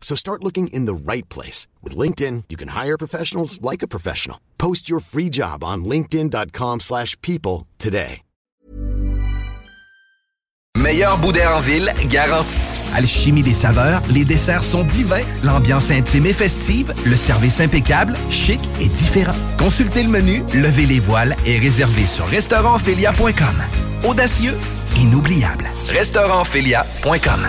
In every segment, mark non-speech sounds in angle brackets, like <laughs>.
So start looking in the right place. With LinkedIn, you can hire professionals like a professional. Post your free job on linkedin.com slash people today. Meilleur bout d'air en ville, garanti. Alchimie des saveurs, les desserts sont divins, l'ambiance intime et festive, le service impeccable, chic et différent. Consultez le menu, levez les voiles et réservez sur restaurantphilia.com. Audacieux, inoubliable. Restaurantphilia.com.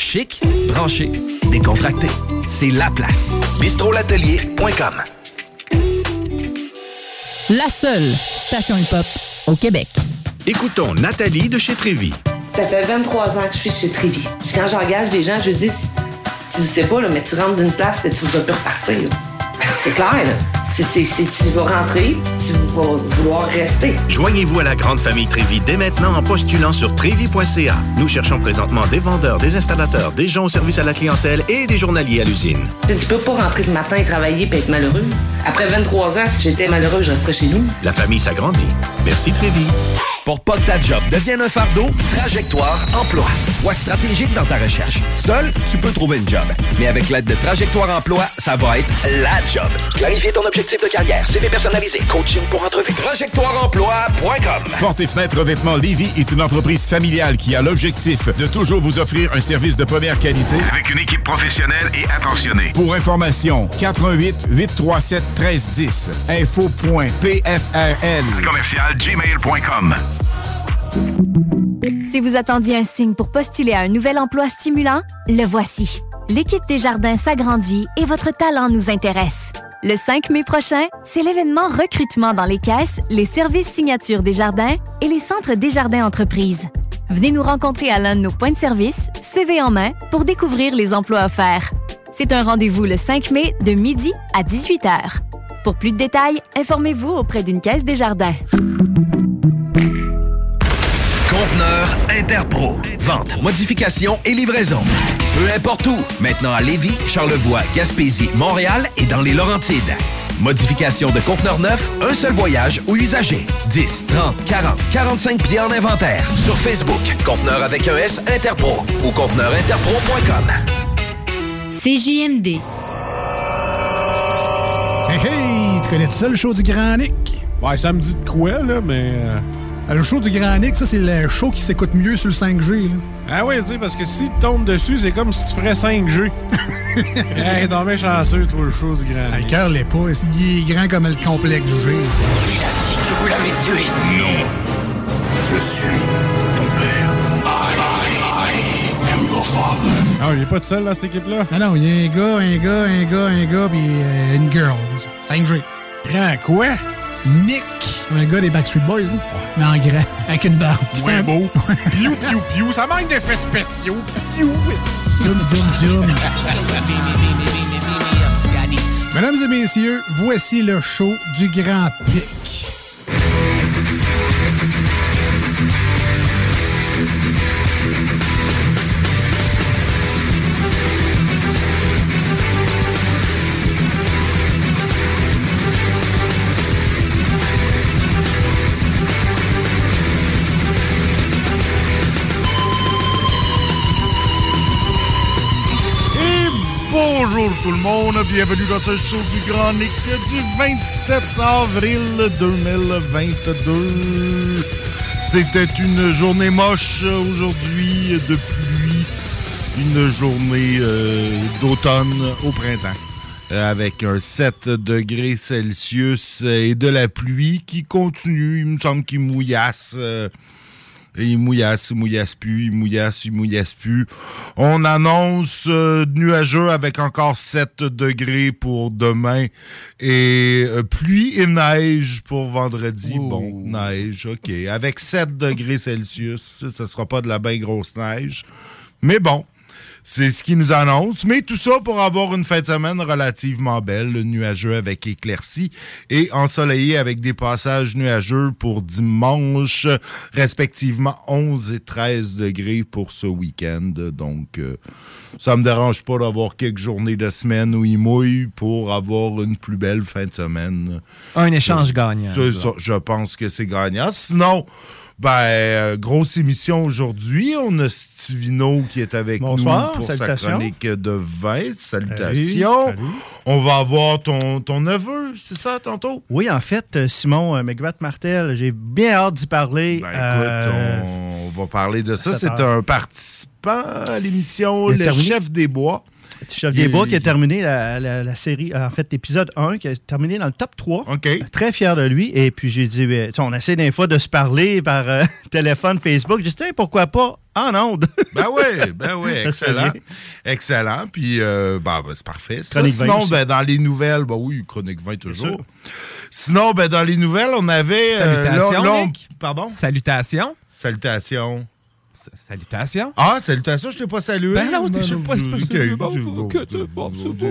Chic, branché, décontracté. C'est la place. bistrolatelier.com. La seule station hip-hop au Québec. Écoutons Nathalie de chez Trévy. Ça fait 23 ans que je suis chez Trévy. Quand j'engage des gens, je dis, tu sais pas, là, mais tu rentres d'une place et tu vas plus repartir. C'est clair, là. C'est- tu vas rentrer, tu vas vouloir rester. Joignez-vous à la grande famille Trévy dès maintenant en postulant sur trévy.ca. Nous cherchons présentement des vendeurs, des installateurs, des gens au service à la clientèle et des journaliers à l'usine. Tu peux pas rentrer le matin et travailler et être malheureux. Après 23 ans, si j'étais malheureux, je resterais chez nous. La famille s'agrandit. Merci Trévy. Pour pas que ta job devienne un fardeau, Trajectoire Emploi. Sois stratégique dans ta recherche. Seul, tu peux trouver une job. Mais avec l'aide de Trajectoire Emploi, ça va être la job. Clarifier ton objectif de carrière, CV personnalisé, coaching pour entrevue. TrajectoireEmploi.com Porte et fenêtres revêtement Lévis est une entreprise familiale qui a l'objectif de toujours vous offrir un service de première qualité Avec une équipe professionnelle et attentionnée. Pour information, 88 837 1310 info.pfrl Commercial gmail.com. Si vous attendiez un signe pour postuler à un nouvel emploi stimulant, le voici. L'équipe des jardins s'agrandit et votre talent nous intéresse. Le 5 mai prochain, c'est l'événement recrutement dans les caisses, les services signatures des jardins et les centres des jardins entreprises. Venez nous rencontrer à l'un de nos points de service, CV en main, pour découvrir les emplois offerts. C'est un rendez-vous le 5 mai de midi à 18h. Pour plus de détails, informez-vous auprès d'une caisse des jardins. Conteneur Interpro. Vente, modification et livraison. Peu importe où. Maintenant à Lévis, Charlevoix, Gaspésie, Montréal et dans les Laurentides. Modification de conteneur neuf, un seul voyage ou usager. 10, 30, 40, 45 pieds en inventaire. Sur Facebook, conteneur avec un S Interpro ou conteneurinterpro.com. CJMD. Hey, hey! Tu connais tout ça, le show du Grand Nick? Ouais, ça me dit de quoi, là, mais... Euh, Le show du Grand Nick, ça, c'est le show qui s'écoute mieux sur le 5G. Là. Ah oui, tu sais, parce que si tu tombes dessus, c'est comme si tu ferais 5G. <laughs> hey, t'es tombé chanceux, toi, le chose grand. Ah, Le cœur l'est pas. Il est grand comme le complexe du G. Que vous l'avez tué. Non. Je suis ton père. I, I am your father. Ah, il est pas tout seul, dans cette équipe-là? Non, non, il y a un gars, un gars, un gars, un gars, puis euh, une girl. 5G. Grand quoi? Nick. Un gars des Backstreet Boys, là. mais en grand, avec une barbe. <laughs> Ouais, C'est beau. Piou, piou, piou. Ça manque d'effets spéciaux. Piou. Zoom, zoom, zoom. <laughs> Mesdames et messieurs, voici le show du Grand Pic. Tout le monde. Bienvenue dans ce show du Grand Nick du 27 avril 2022. C'était une journée moche aujourd'hui de pluie. Une journée euh, d'automne au printemps. Euh, avec un 7 degrés Celsius et de la pluie qui continue. Il me semble qu'il mouillasse. euh, et il mouillasse, il mouillasse plus, il mouillasse, il mouillasse plus. On annonce euh, nuageux avec encore 7 degrés pour demain et euh, pluie et neige pour vendredi. Bon, neige, OK. Avec 7 degrés Celsius, ça, ça sera pas de la bien grosse neige. Mais bon, c'est ce qui nous annonce. Mais tout ça pour avoir une fin de semaine relativement belle, nuageux avec éclaircies et ensoleillé avec des passages nuageux pour dimanche, respectivement 11 et 13 degrés pour ce week-end. Donc, euh, ça me dérange pas d'avoir quelques journées de semaine où il mouille pour avoir une plus belle fin de semaine. Un échange gagnant. C'est ça. ça, je pense que c'est gagnant. Sinon, ben, euh, grosse émission aujourd'hui. On a Stivino qui est avec Bonsoir, nous pour sa chronique de vin. Salutations. Salut, salut. On va avoir ton, ton neveu, c'est ça, tantôt? Oui, en fait, euh, Simon euh, McGrath-Martel, j'ai bien hâte d'y parler. Ben, Euh, écoute, on va parler de ça. C'est un participant à l'émission Le. Chef des Bois. Chef des Bois qui a terminé la, la- la série, en fait, l'épisode 1, qui a terminé dans le top 3. Très fier de lui. Et puis, j'ai dit, ben, on essaie des fois de se parler par euh, <laughs> téléphone, Facebook. J'ai dit, Tiens, pourquoi pas en ondes? <laughs> Ben oui, ben oui, excellent. Excellent. Puis, euh, ben, ben, c'est parfait. ça. Chronique 20 Sinon, ben, dans les nouvelles, ben oui, Chronique 20 toujours. Sinon, ben, dans les nouvelles, on avait. euh, Salutations, là- là, on- Nick. Pardon? Salutations. Salutations. Salutations. Ah, salutations, je t'ai pas salué. Ben non, t'es- je sais pas, c'est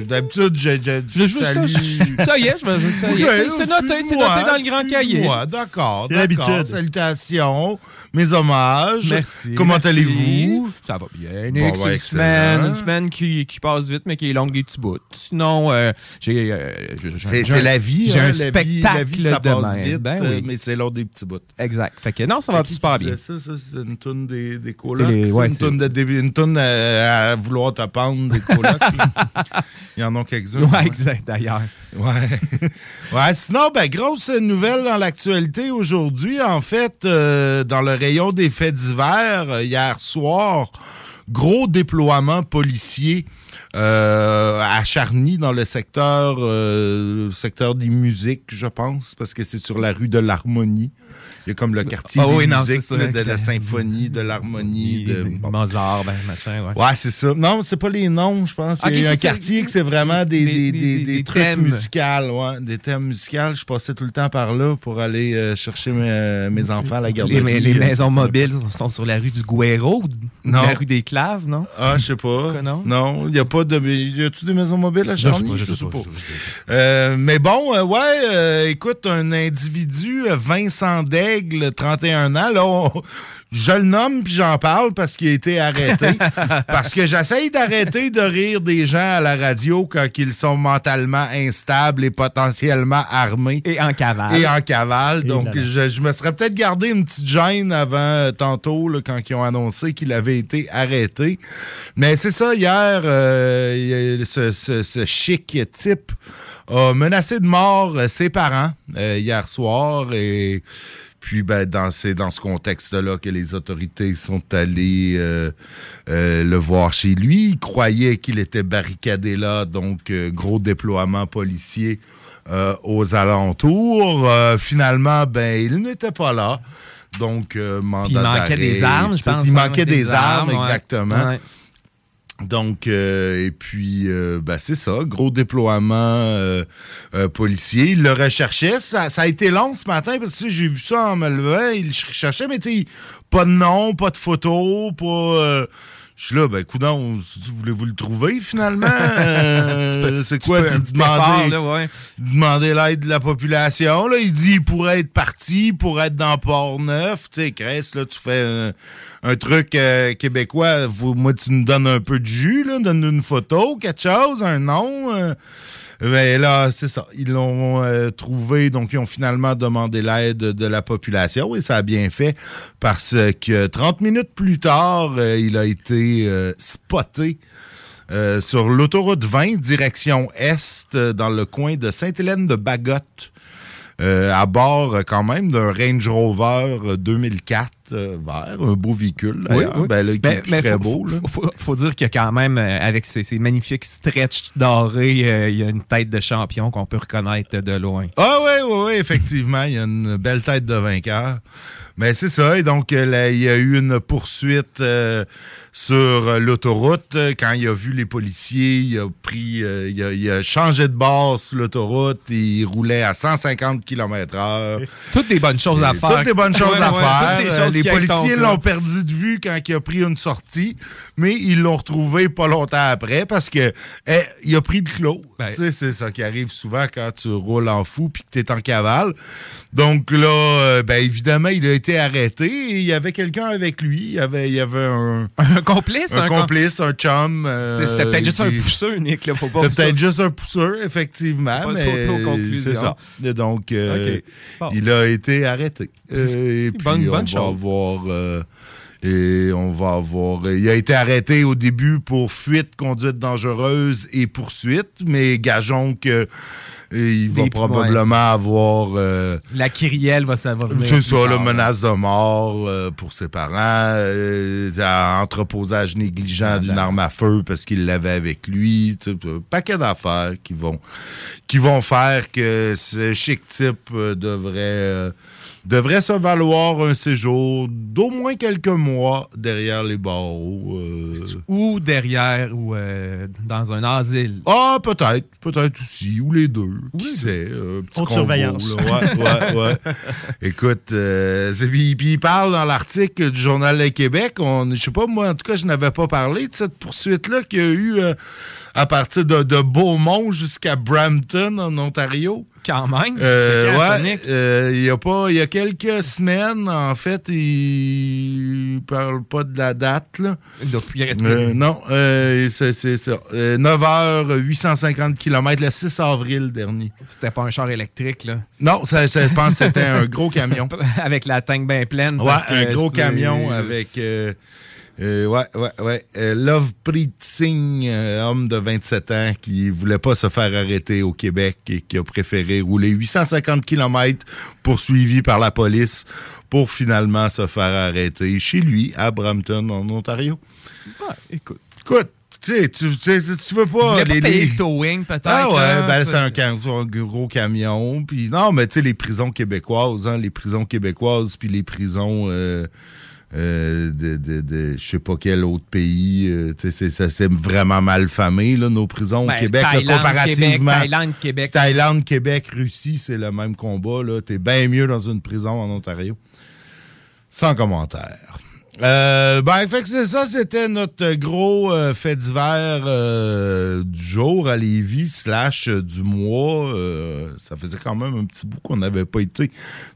D'habitude, je, je, Je- je- ça y est, je ça y est, c'est- noté, c'est noté dans le grand cahier. D'accord, d'accord. Salutations, mes hommages. Merci. Comment allez-vous? Ça va bien. Bon, ben, une excellent. semaine, une semaine qui, qui passe vite, mais qui est longue des petits bouts. Sinon, euh, j'ai. euh, C'est la vie, J'ai hein, un spectacle la vie, ça demain. passe vite, Ben oui. mais c'est l'autre des petits bouts. Exact. Fait que non, ça va super bien. Ça, ça, c'est une toune des, des colocs. Les- ouais, une toune de une à, à vouloir te pendre des colocs. <laughs> Il y en a quelques-uns. Ouais, exact, d'ailleurs. Ouais. <laughs> ouais. Sinon, ben, grosse nouvelle dans l'actualité aujourd'hui. En fait, euh, dans le rayon des faits divers, hier soir, gros déploiement policier euh, à Charny, dans le secteur, euh, secteur des musiques, je pense, parce que c'est sur la rue de l'Harmonie. Il y a comme le quartier Ah des oui, non, musiques, c'est ça, là, de la symphonie, de l'harmonie. de bon. Mozart, ben, machin, ouais. Ouais, c'est ça. Non, c'est pas les noms, je pense. Il y a un quartier que c'est vraiment des, des- des, des- trucs thèmes. musicaux, ouais, des thèmes musicaux. Je passais tout le temps par là pour aller euh, chercher mes, mes enfants à la garderie. Les, les euh, maisons mobiles sont sur la rue du Guéro ou la rue des Claves, non? Ah, je sais pas. <laughs> Non, il n'y a pas de. Y a-tu des maisons mobiles à Charny? je sais pas, Euh, mais bon, euh, ouais, euh, écoute, un individu, euh, Vincent Daigle, 31 ans, là, on- je le nomme puis j'en parle parce qu'il a été arrêté. <laughs> parce que j'essaye d'arrêter de rire des gens à la radio quand ils sont mentalement instables et potentiellement armés. Et en cavale. Et en cavale. Et Donc, je, je me serais peut-être gardé une petite gêne avant euh, tantôt, là, quand ils ont annoncé qu'il avait été arrêté. Mais c'est ça, hier, euh, ce, ce- ce chic type a menacé de mort euh, ses parents euh, hier soir et puis ben, dans, c'est dans ce contexte-là que les autorités sont allées euh, euh, le voir chez lui. Ils croyaient qu'il était barricadé là, donc euh, gros déploiement policier aux alentours. Finalement, ben, il n'était pas là. Donc, mandat il manquait des armes, je pense, Il hein, manquait des des armes, armes, ouais. exactement. Ouais. Donc, euh, et puis, euh, ben, c'est ça, gros déploiement euh, euh, policier. Il le recherchait. Ça, a été long ce matin parce que j'ai vu ça en me levant. Il cherchait, mais tu sais, pas de nom, pas de photo, pas. Je suis là, ben, coudon, voulez-vous le trouver finalement? <laughs> Euh, c'est quoi? tu là, ouais. demander l'aide de la population. Là, il dit il pourrait être parti, il pourrait être dans Port-Neuf. Tu sais, Cress, là, tu fais un, un truc euh, québécois. Vous- moi, tu nous donnes un peu de jus, là, donne une photo, quelque chose, un nom. euh. Mais là, c'est ça. Ils l'ont euh, trouvé, donc ils ont finalement demandé l'aide de la population et ça a bien fait parce que 30 minutes plus tard, euh, il a été euh, spoté sur l'autoroute 20, direction Est, dans le coin de Sainte-Hélène-de-Bagotte. Euh, à bord quand même d'un Range Rover euh, 2004 euh, vert, un beau véhicule d'ailleurs, Ben, là, qui est mais très faut, beau. là. Faut, faut- faut dire qu'il y a quand même, euh, avec ces, ces magnifiques stretch dorés, euh, il y a une tête de champion qu'on peut reconnaître de loin. Ah oui, oui, oui, effectivement, il y a une belle tête de vainqueur. Mais c'est ça, et donc euh, là, il y a eu une poursuite euh, sur euh, l'autoroute. Quand il a vu les policiers, il a pris, euh, il, a, il a changé de bord sur l'autoroute, et il roulait à 150 km heure. Toutes des bonnes choses à faire. Toutes des bonnes choses Ouais, à ouais, faire. les policiers l'ont perdu de vue quand il a pris une sortie, mais ils l'ont retrouvé pas longtemps après parce que eh, il a pris le clos. Ben. Tu sais, c'est ça qui arrive souvent quand tu roules en fou puis que tu es en cavale. Donc là, euh, ben évidemment, il a été arrêté et il y avait quelqu'un avec lui. Il y avait, il y avait un, Un complice? un com- complice, un chum. euh, C'était peut-être juste un pousseur, Nick. Là, faut pas C'était peut-être juste un pousseur, effectivement. Pas mais. C'est ça. Et donc, euh, Ok. Bon. il a été arrêté. Euh, et puis, Bonne- on bonne va chose. avoir... euh, et on va avoir... Il a été arrêté au début pour fuite, conduite dangereuse et poursuite, mais gageons que euh, il va Des- probablement avoir... euh, La kyrielle va, ça va c'est ça, la menace de mort euh, pour ses parents, euh, entreposage négligent d'une arme à feu parce qu'il l'avait avec lui, un paquet d'affaires qui vont qui vont faire que ce chic type euh, devrait euh, devrait se valoir un séjour d'au moins quelques mois derrière les barreaux. euh. Ou derrière, ou euh, dans un asile. Ah, peut-être, peut-être aussi, ou les deux, qui sait. euh, petit Haute convo, surveillance. là. Ouais, ouais, ouais. <laughs> Écoute, euh, puis, puis il parle dans l'article du Journal de Québec, on, je sais pas, moi, en tout cas, je n'avais pas parlé de cette poursuite-là qu'il y a eu à partir de, de Beaumont jusqu'à Brampton, en Ontario. Quand même. Euh, c'est ouais, euh, il y a pas, il y a quelques semaines, en fait, il parle pas de la date, là. Depuis Euh, non, c'est ça. Euh, 9 h 850 km le 6 avril dernier. C'était pas un char électrique, là. Non, ça, ça, je pense que c'était un <laughs> gros camion. Avec la tank bien pleine. Ouais, parce que un gros camion avec. euh, euh, ouais, ouais, ouais. Euh, Love Preet Singh, euh, homme de 27 ans qui voulait pas se faire arrêter au Québec et qui a préféré rouler 850 km poursuivi par la police pour finalement se faire arrêter chez lui à Brampton, en Ontario. Ouais, écoute. Écoute, tu sais, tu, tu, tu veux pas... pas les- payer les- le towing, peut-être? Ah ouais, là, ben c'est un, cam- un gros camion. Puis non, mais tu sais, les prisons québécoises, hein, les prisons québécoises, puis les prisons euh, euh, de, de, de je sais pas quel autre pays. euh, tu ça, c'est vraiment mal famé, là, nos prisons Ben, au Québec, là, Thaïlande, comparativement. Québec, Thaïlande, Québec. Thaïlande, Québec, Russie, c'est le même combat. là. T'es bien mieux dans une prison en Ontario. Sans commentaire. Euh, ben, fait que c'est ça, c'était notre gros euh, fait divers euh, du jour à Lévis, slash euh, du mois. Euh, ça faisait quand même un petit bout qu'on n'avait pas été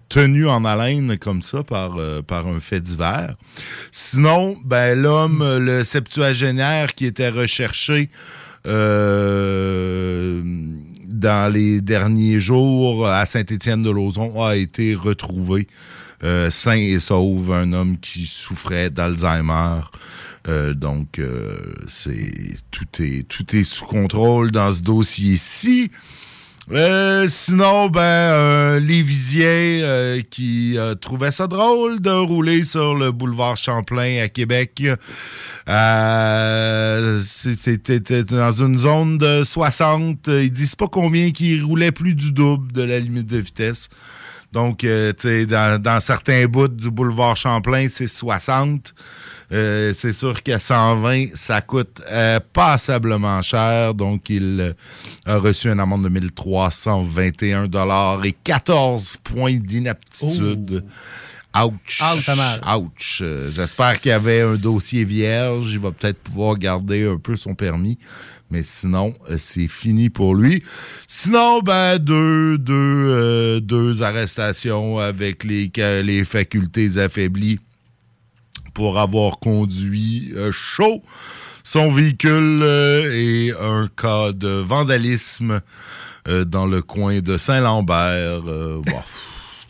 tenu en haleine comme ça par, euh, par un fait divers. Sinon, ben, l'homme, le septuagénaire qui était recherché dans les derniers jours à Saint-Étienne-de-Lauzon a été retrouvé euh, sain et sauf, un homme qui souffrait d'Alzheimer. Euh, donc, euh, c'est tout est sous contrôle dans ce dossier-ci. Sinon, ben, un Lévisien qui trouvait ça drôle de rouler sur le boulevard Champlain à Québec. C'était dans une zone de 60. euh, Ils disent pas combien qui roulait plus du double de la limite de vitesse. Donc, euh, tu sais, dans, dans certains bouts du boulevard Champlain, c'est 60. Euh, c'est sûr qu'à 120, ça coûte euh, passablement cher. Donc, il a reçu une amende de 1321 et 14 points d'inaptitude. Ouch. Ouch. Ouch. J'espère qu'il y avait un dossier vierge. Il va peut-être pouvoir garder un peu son permis. Mais sinon, euh, c'est fini pour lui. Sinon, ben, deux, deux, euh, deux arrestations avec les, facultés affaiblies pour avoir conduit euh, chaud son véhicule euh, et un cas de vandalisme dans le coin de Saint-Lambert. Bon,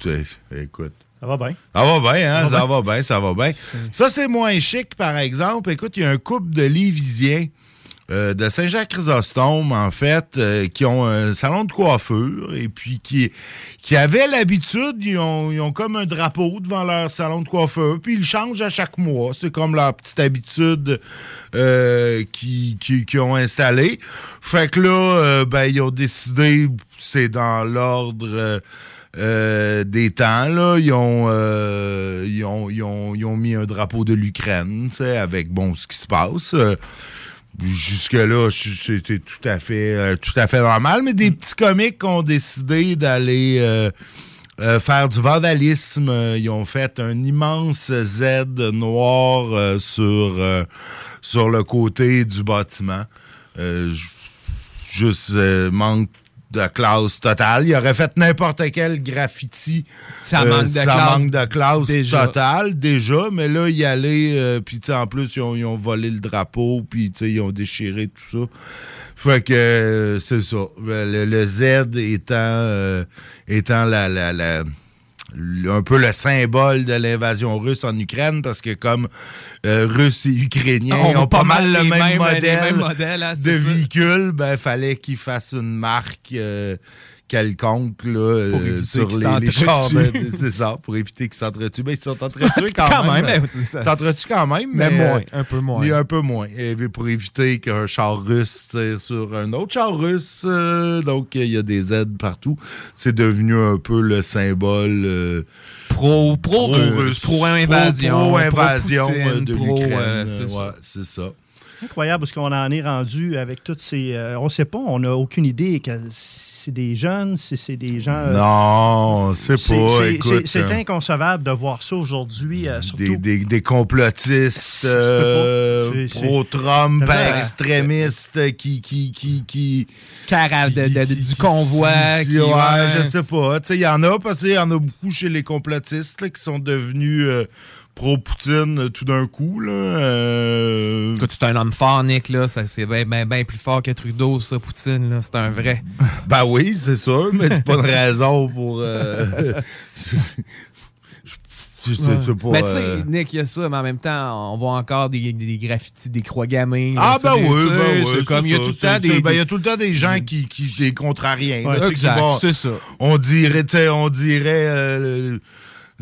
<laughs> écoute. Ça va bien. Ça va bien, hein? Ça va Ça va bien, ça va bien. Ça, c'est moins chic, par exemple. Écoute, il y a un couple de Lévisiens euh, de Saint-Jacques-Chrysostome, en fait, euh, qui ont un salon de coiffure et puis qui, avaient l'habitude, ils ont, comme un drapeau devant leur salon de coiffure, puis ils changent à chaque mois. C'est comme leur petite habitude euh, qui, qui, ont installé. Fait que là, ben, ils ont décidé, c'est dans l'ordre... des temps, là, ils ont, mis un drapeau de l'Ukraine, avec, bon, ce qui se passe. Jusque-là, c'était tout à fait euh, tout à fait normal, mais des petits comiques ont décidé d'aller euh, euh, faire du vandalisme. Ils ont fait un immense Z noir sur, sur le côté du bâtiment. Juste manque de classe totale. Il aurait fait n'importe quel graffiti. Ça Euh, manque de ça classe manque de classe déjà. totale déjà, mais là, y aller, euh, puis tu sais, en plus, ils ont, ils ont volé le drapeau, puis tu sais, ils ont déchiré tout ça. Fait que euh, c'est ça. Le, le Z étant, euh, étant la, la, la- un peu le symbole de l'invasion russe en Ukraine, parce que comme euh, Russes et Ukrainiens On ont pas mal le même modèle, modèles, hein, de véhicule, ben fallait qu'ils fassent une marque euh, quelconque là, Pour euh, éviter sur les, chars. de- C'est ça, pour éviter qu'ils s'entretuent. Ben, ils sont <laughs> entretués quand, Quand même. même, c'est ça. Ils s'entretuent quand même, Mais mais, moins, euh, un peu moins. oui, Un peu moins. Et pour éviter qu'un char russe tire sur un autre char russe. euh, donc, il y a des aides partout. C'est devenu un peu le symbole... euh, Pro, pro, russe, pro invasion, Pro invasion pro Poutine, de pro, l'Ukraine. euh, c'est Ouais, ça. c'est ça. Incroyable parce qu'on en est rendu avec toutes ces. euh, on ne sait pas, on n'a aucune idée que c'est des jeunes, si c'est des gens. euh, Non, c'est pas. c'est- écoute, c'est- C'est euh, inconcevable de voir ça aujourd'hui, euh, surtout. des, des, des complotistes euh, pro-Trump, extrémistes qui. qui, qui, qui Cara de- de- de- du convoi. qui- ouais, ouais. je sais pas. Tu sais, il y en a parce qu'il y en a beaucoup chez les complotistes là, qui sont devenus euh, pro-Poutine euh, tout d'un coup. Là. Euh, Écoute, c'est un homme fort, Nick, là. Ça, c'est bien ben, ben plus fort que Trudeau, ça, Poutine, là. C'est un vrai. <laughs> Ben oui, c'est sûr, mais c'est pas une raison pour. euh, je, je- je sais pas. Mais tu sais, euh, Nick, il y a ça, mais en même temps, on voit encore des, des, des graffitis, des croix gammées. Ah, ben des- oui, ben oui. Comme, il y a tout le temps des. ben, il y a tout le temps des gens qui, qui des contrariens. Ouais, exact, c'est ça. On dirait, on dirait. euh,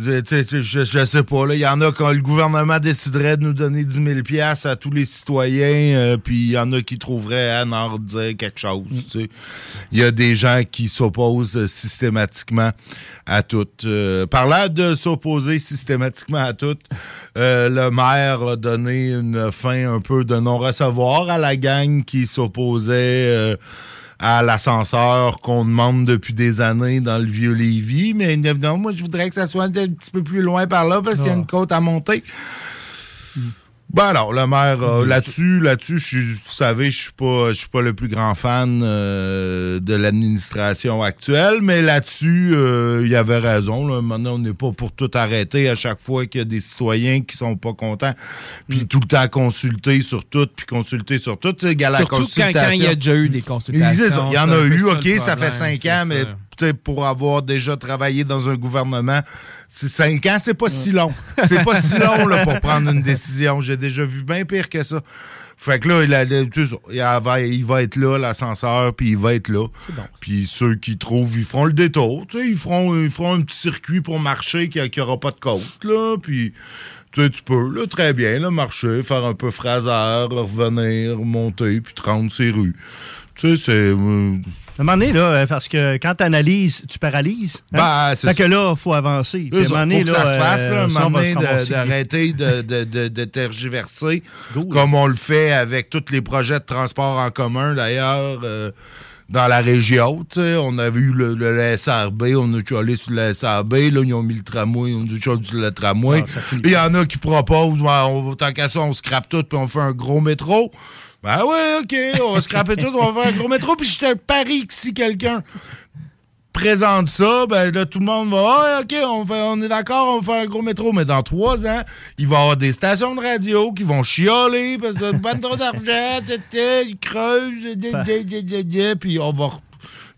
je, sais, pas, là. Il y en a quand le gouvernement déciderait de nous donner 10 000 piastres à tous les citoyens, euh, puis il y en a qui trouveraient à en dire quelque chose. Il y a des gens qui s'opposent euh, systématiquement à tout. Euh, parlant de s'opposer systématiquement à tout, euh, le maire a donné une fin un peu de non-recevoir à la gang qui s'opposait à l'ascenseur qu'on demande depuis des années dans le vieux Lévis. Mais non, moi, je voudrais que ça soit un petit peu plus loin par là parce qu'il y a une côte à monter. Ben alors, le maire, euh, là-dessus, là-dessus, suis- vous savez, je suis pas, je suis pas le plus grand fan euh, de l'administration actuelle, mais là-dessus, euh, il y avait raison. Là. Maintenant, on n'est pas pour tout arrêter à chaque fois qu'il y a des citoyens qui sont pas contents, puis tout le temps consulter sur tout, puis consulter sur tout. La Surtout quand, consultation. quand il y a déjà eu des consultations. Il y en a eu, OK, ça fait cinq ans, mais pour avoir déjà travaillé dans un gouvernement, c'est cinq ans, c'est pas si long. C'est pas si long là, pour prendre une décision. J'ai déjà vu bien pire que ça. Fait que là, il, a- il va, il va être là, l'ascenseur, puis il va être là. Puis ceux qui trouvent, ils feront le détour. Tu sais, ils feront, ils feront un petit circuit pour marcher qui n'aura pas de côte, là. Puis tu peux, là, très bien, là, marcher, faire un peu phraseur, revenir, monter, puis te rendre ces rues. Tu sais, c'est... euh, À un moment donné, là, euh, parce que quand tu analyses, tu paralyses. hein? Ben, c'est fait que là, il faut avancer. Puis à un Il faut moment donné, que là, ça se fasse, là, euh, un moment donné, d'arrêter de, de, de, de tergiverser, comme on le fait avec tous les projets de transport en commun, d'ailleurs, euh, dans la région. tu sais. On a vu le, le- le SRB, on a allé sur le SRB, là, ils ont mis le tramway, on a déjà sur le tramway. Il y en a qui proposent, on, tant qu'à ça, on scrape tout, puis on fait un gros métro. Ben ouais, OK, on va scraper tout, on va faire un gros métro, puis je te parie que si quelqu'un présente ça, ben là, tout le monde va Ah, OK, on, fait- on est d'accord, on va faire un gros métro. Mais dans trois ans, il va y avoir des stations de radio qui vont chialer parce que <laughs> pas trop d'argent, ils creusent, puis on va.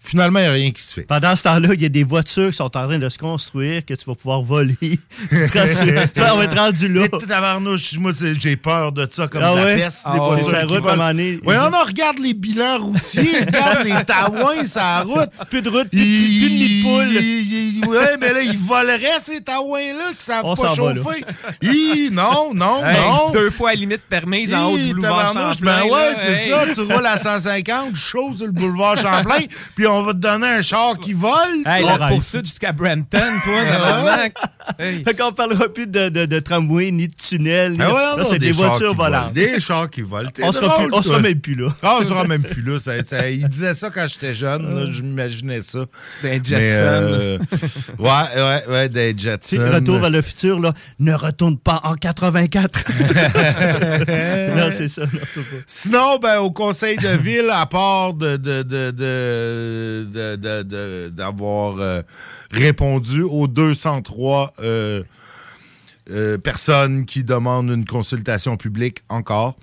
Finalement, il n'y a rien qui se fait. Pendant ce temps-là, il y a des voitures qui sont en train de se construire que tu vas pouvoir voler. <laughs> on va être rendu là. Mais tabarnouche, moi, j'ai peur de ça comme Ah de la ouais? peste. Ah des ouais. voitures qui route, volent. à Ouais, il- on en regarde les bilans routiers, <laughs> regarde les taouins sur la route. Plus de route, plus, Il- plus de nid de poule. il- il- Ouais, mais là, ils voleraient ces taouins-là qui savent On pas chauffer. Hi, non, non, Hey, non. Deux fois la limite permise en haut du boulevard tabarnouche, Champlain. Ben ouais, c'est hey. ça. Tu roules à 150, chaud sur le boulevard <laughs> Champlain, puis on va te donner un char qui vole. Hey, la poursuite jusqu'à Brampton, toi, normalement. Hey. Fait qu'on parlera plus de, de, de tramway ni de tunnel. ni- Ah ouais, là, c'est des, chars voitures qui volent. volantes. Des chars qui volent. On sera, drôle, plus, on toi. sera même plus là. Ah, on sera même plus là. Ça, ça- il disait ça quand j'étais jeune. là, je m'imaginais ça. Des Mais, Jetsons. euh, ouais, ouais, ouais, des Jetsons. retour vers le futur, là, ne retourne pas en 84. <laughs> non, c'est ça. Sinon, ben, au conseil de ville, à part de- de- d'avoir euh, répondu aux 203 euh, personnes qui demandent une consultation publique encore,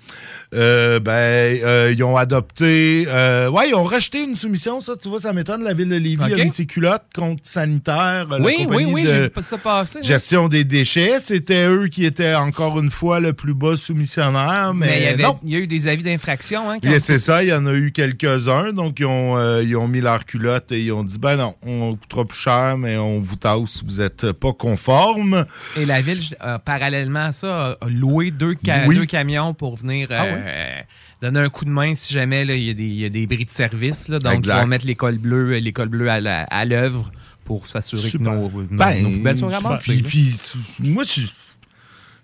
euh, ben, euh, ils ont adopté. euh, ouais, ils ont rejeté une soumission, ça, tu vois, ça m'étonne. La ville de Lévis Ok. a mis ses culottes contre sanitaire. la Oui, oui, oui, de- j'ai vu ça passer. là. Gestion des déchets, c'était eux qui étaient encore une fois le plus bas soumissionnaire, mais, Mais il y, avait- non. il y a eu des avis d'infraction. Hein, c'est ça, il y en a eu quelques-uns, donc ils ont, ils ont mis leur culotte et ils ont dit ben non, on coûtera plus cher, mais on vous tasse, vous êtes pas conforme. Et la ville, euh, parallèlement à ça, a loué deux, ca- Oui. deux camions pour venir Ah euh, donner un coup de main si jamais il y, a des- il y a des bris de service. Là, donc, Exact. ils vont mettre l'école bleue, l'école bleue à l'œuvre pour s'assurer que nos, nos, Ben, nos poubelles sont ramassées. Puis, moi, je,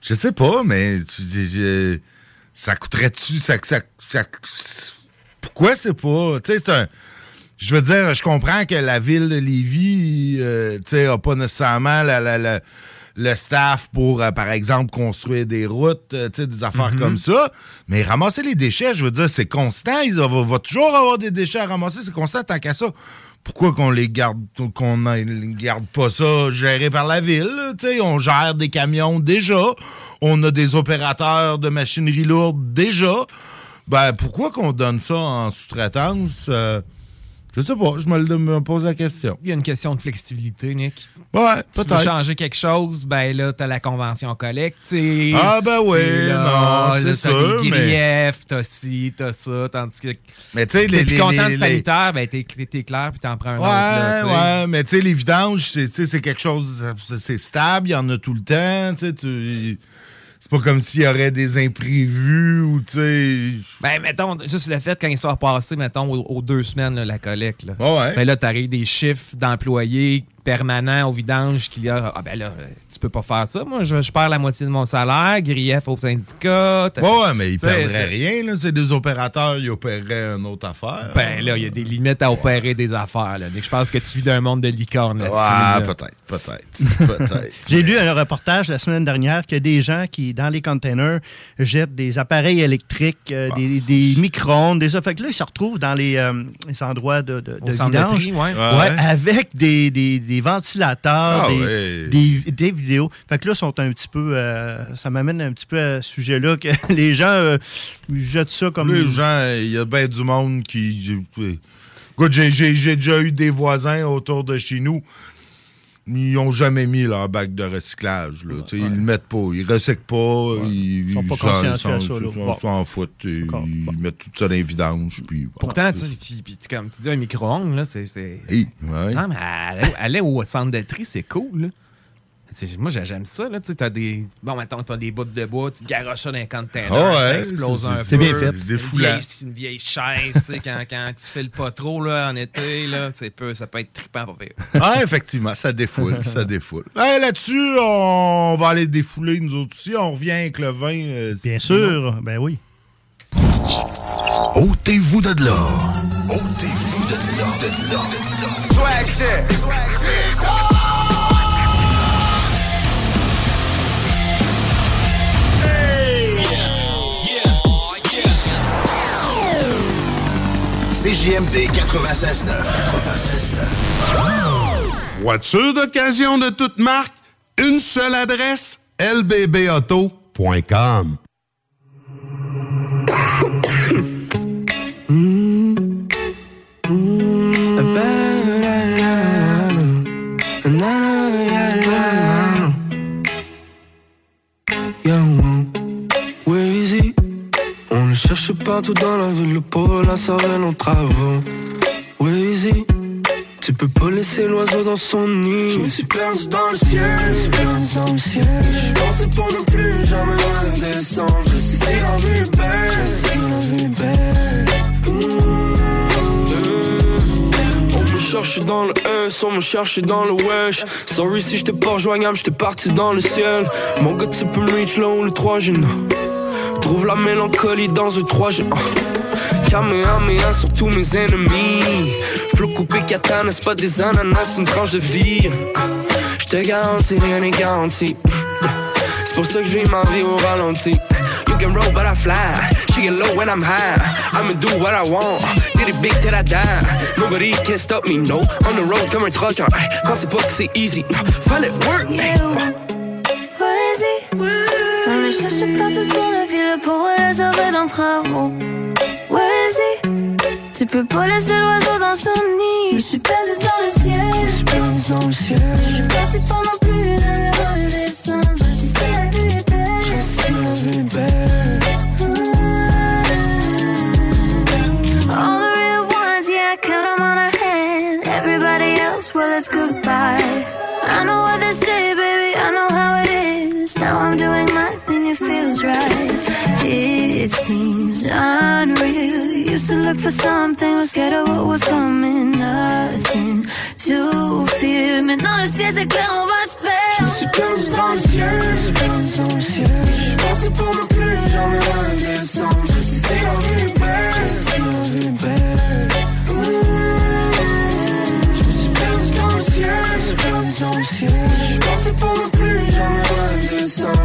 je sais pas, mais tu- je- je- ça coûterait-tu, ça, ça, ça- pourquoi c'est pas, tu sais, c'est un, je veux dire, je comprends que la ville de Lévis, euh, tu sais, a pas nécessairement la, la- la- le staff pour, euh, par exemple, construire des routes, euh, des affaires Mhm. comme ça. Mais ramasser les déchets, je veux dire, c'est constant. Il va, va toujours avoir des déchets à ramasser, c'est constant tant qu'à ça. Pourquoi qu'on les garde, qu'on ne garde pas ça géré par la ville? on gère des camions déjà. On a des opérateurs de machinerie lourde déjà. Ben, pourquoi qu'on donne ça en sous-traitance? Euh, je sais pas, je me, le- me pose la question. Il y a une question de flexibilité, Nick. Ouais, Si tu veux changer quelque chose, ben là, t'as la convention collective. Ah, ben oui, là, non, c'est sûr, des mais- griefs, t'as ci, t'as ça, tandis que... Mais tu sais, les- les- content les- sanitaire, ben t'es t'es clair, puis t'en prends un Ouais, autre. là, ouais, mais tu sais, les vidanges, c'est c'est quelque chose, c'est- c'est stable, il y en a tout le temps, tu sais, tu- c'est pas comme s'il y aurait des imprévus ou, tu sais... Ben, mettons, juste le fait, quand il sort passé, mettons, aux, aux deux semaines, là, la collecte, là. Ouais. Ben là, t'arrives des chiffres d'employés permanents au vidange qu'il y a. Ah, ben là, tu peux pas faire ça. Moi, je, je perds la moitié de mon salaire, grief au syndicat. Ouais, ouais, mais ils perdraient rien, là, c'est des opérateurs, ils opéreraient une autre affaire. Ben là, il y a des limites à opérer des affaires, là. Mais je pense que tu vis d'un monde de licorne là-dessus. Ouais, là. peut-être, peut-être, <laughs> peut-être. J'ai lu un reportage la semaine dernière qu'il y a des gens qui, dans les containers, jettent des appareils électriques, euh, Ah. des, des micro-ondes, des ça. Fait que là, ils se retrouvent dans les, euh, les endroits de, de, de de vidange. tri, ouais. Ouais. avec des, des, des ventilateurs, Ah des, ouais. des, des vidéos. Fait que là, sont un petit peu. euh, ça m'amène un petit peu à ce sujet-là que <laughs> les gens euh, jettent ça comme. Les gens, il y a bien du monde qui. Écoute, j'ai déjà eu des voisins autour de chez nous. Ils n'ont jamais mis leur bac de recyclage. Là. Ils le mettent pas. Ils ne recyclent pas. Ils sont pas à ça, là. s'en- foutent. Ils mettent tout ça dans les vidanges. Puis. Pourtant, tu comme tu dis, un micro-ondes, là, c'est. c'est- Hey, mais aller, aller au centre de tri, c'est cool, là. Moi, j'ai- j'aime ça. Là. Tu sais, t'as des... Bon, maintenant, t'as des bouts de bois, tu garoches ça dans un container, Ah ouais, ça explose c'est- un c'est peu. bien fait. Une Défoulant. vieille, une vieille chaise, tu sais, quand, quand tu files pas trop là, en été, là, c'est peu, ça peut être trippant pour pire. Ah, effectivement, ça défoule, ça <laughs> défoule. Hey, Là-dessus, on va aller défouler nous autres aussi. On revient avec le vin. euh, Bien sûr, ben oui. Ôtez-vous de là. Ôtez-vous de là. De là. Swag shit. Swag shit. CJMD 96.9. 96.9. Voiture d'occasion de toute marque, une seule adresse, lbbauto.com. <coughs> Cherche partout dans la ville, le pauvre la cervelle en travaux. Weezy. Tu peux pas laisser l'oiseau dans son nid. Je me suis perdu dans le ciel, je suis dans le ciel. Je pensais pour ne plus jamais redescendre. Je sais si la vie est belle, je sais la vie est belle. Mmh. On me cherche dans le S, on me cherche dans le wesh. Sorry si j'étais pas rejoignable, j'étais parti dans le ciel. Mon gars, tu peux me reach là où le 3 g Trouve la mélancolie dans un 3 g Kamehameha sur tous mes ennemis. Flou coupé katana, c'est pas des ananas, une tranche de vie. Je te garantis, rien n'est garanti. C'est pour ça que je vis ma vie au ralenti. You can roll, but I fly. She get low when I'm high. I'ma do what I want. Did it big till I die. Nobody can stop me, no. On the road comme un trucker. Pensez pas que c'est easy. Fallait work. Yeah, cherche partout sauver dans travaux. Where is he? Tu peux pas laisser l'oiseau dans son nid. Je suis perdu dans le ciel. Je suis perdu dans le ciel. Je suis passé pas non plus. Je sais si la vie est belle. Je sais la vie est belle. All the real ones, yeah, I count them on a hand. Everybody else, well, it's goodbye. I know what they say, baby, I know how it is. Now I'm doing my thing, it feels right. It seems unreal. Used to look for something, was scared of what was coming. Nothing to fear. Maintenant, le ciel s'éclaire, on va se perdre. Je me suis perdu dans le ciel, je perdu dans le ciel. Je pensais pour ne plus jamais redescendre. Je suis perdu dans le ciel, je perdu dans le ciel. Je pensais pour ne plus jamais redescendre.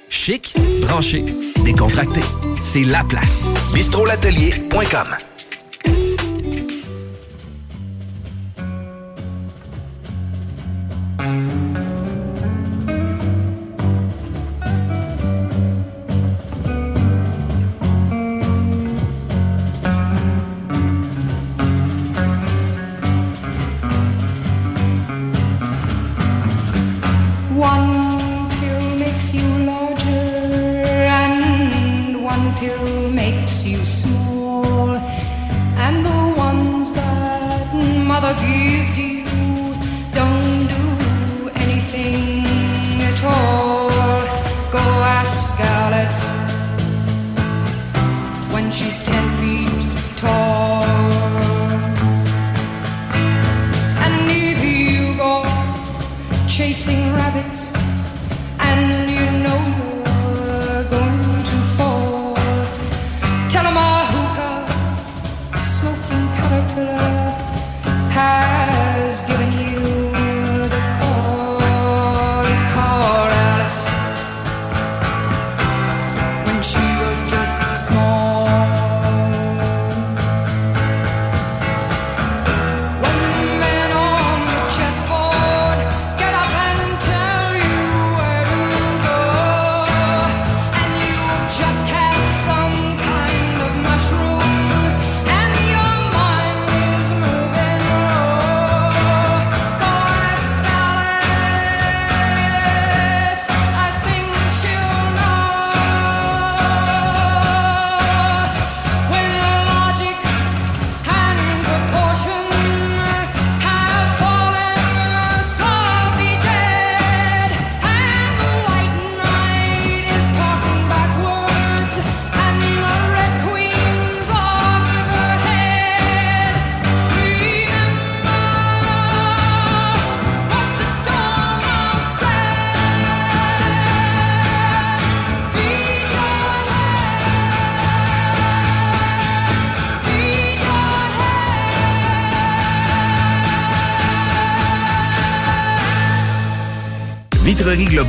Chic, branché, décontracté. C'est la place. Bistrolatelier.com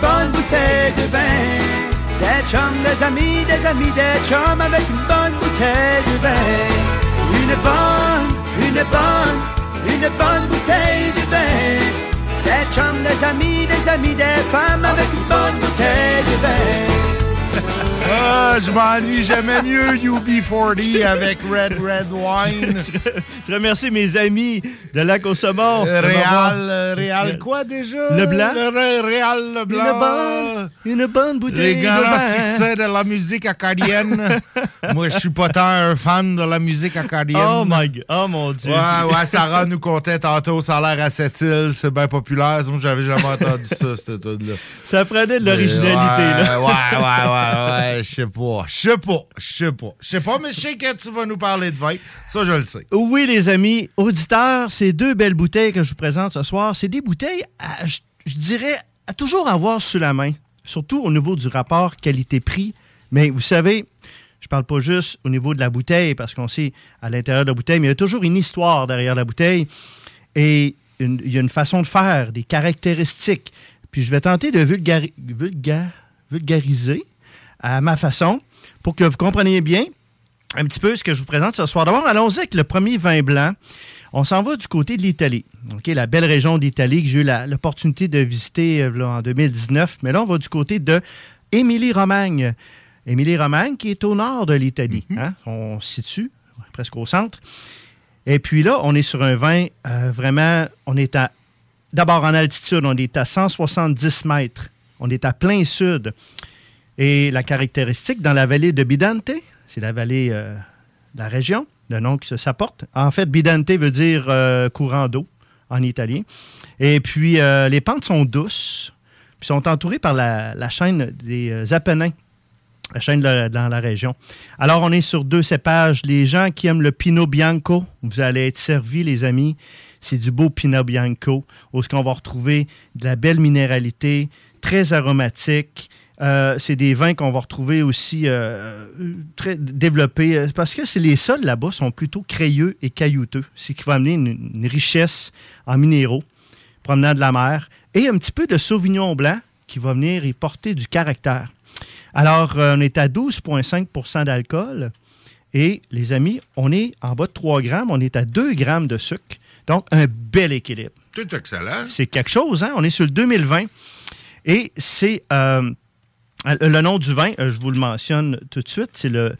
bonne bouteille de vin. Des chums, des amis, des amis, des chums avec une bonne bouteille de vin. Une bonne, une bonne, une bonne bouteille de vin. Des chums, des amis, des amis, des femmes avec une bonne bouteille de vin. <laughs> Ah, je m'ennuie, j'aimais mieux UB40 avec Red Red Wine. <laughs> Je remercie mes amis de Lac au Saumon. de Réal, euh, Réal quoi déjà? Le Blanc. Le Ré- Réal Le Blanc. Une bonne, une bonne bouteille Les de grands succès de la musique acadienne. <laughs> Moi, je suis pas tant un fan de la musique acadienne. Oh my God. Oh mon Dieu. Ouais, ouais, Sarah nous contait tantôt, ça a l'air à cette île, c'est bien populaire. Moi, j'avais jamais entendu ça, cette tune-là. Ça prenait de l'originalité, ouais, là. Ouais, ouais, ouais, ouais, je sais pas. Je sais pas, je sais pas. Je sais pas, mais je sais que tu vas nous parler de vin. Ça, je le sais. Oui, les amis, auditeurs, ces deux belles bouteilles que je vous présente ce soir, c'est des bouteilles, à- je, dirais, à toujours avoir sous la main, surtout au niveau du rapport qualité-prix. Mais vous savez, je parle pas juste au niveau de la bouteille, parce qu'on sait à l'intérieur de la bouteille, mais il y a toujours une histoire derrière la bouteille. Et il y a une façon de faire, des caractéristiques. Puis je vais tenter de vulgari- vulga- vulgariser à ma façon pour que vous compreniez bien un petit peu ce que je vous présente ce soir. D'abord, allons-y avec le premier vin blanc. On s'en va du côté de l'Italie. La belle région d'Italie que j'ai eu l'opportunité de visiter euh, là, en 2019. Mais là, on va du côté de Émilie-Romagne. Émilie-Romagne qui est au nord de l'Italie. hein? On se situe presque au centre. Et puis là, on est sur un vin euh, vraiment, on est à, d'abord en altitude, on est à 170 mètres. On est à plein sud. Et la caractéristique dans la vallée de Bidante, c'est la vallée euh, de la région, le nom qui se s'apporte. En fait, Bidante veut dire euh, courant d'eau en italien. Et puis, euh, les pentes sont douces, puis sont entourées par la, chaîne des euh, Apennins, la chaîne dans la région. Alors, on est sur deux cépages. Les gens qui aiment le Pinot Bianco, vous allez être servis, les amis. C'est du beau Pinot Bianco, où ce qu'on va retrouver de la belle minéralité, très aromatique. Euh, c'est des vins qu'on va retrouver aussi euh, très développés, euh, parce que c'est les sols là-bas sont plutôt crayeux et caillouteux, ce qui va amener une, une richesse en minéraux provenant de la mer, et un petit peu de sauvignon blanc qui va venir y porter du caractère. Alors, on est à 12,5% d'alcool. Et les amis, on est en bas de 3 grammes, on est à 2 grammes de sucre. Donc, un bel équilibre. C'est excellent. C'est quelque chose, hein? On est sur le 2020. Et c'est euh, le nom du vin, euh, je vous le mentionne tout de suite, c'est le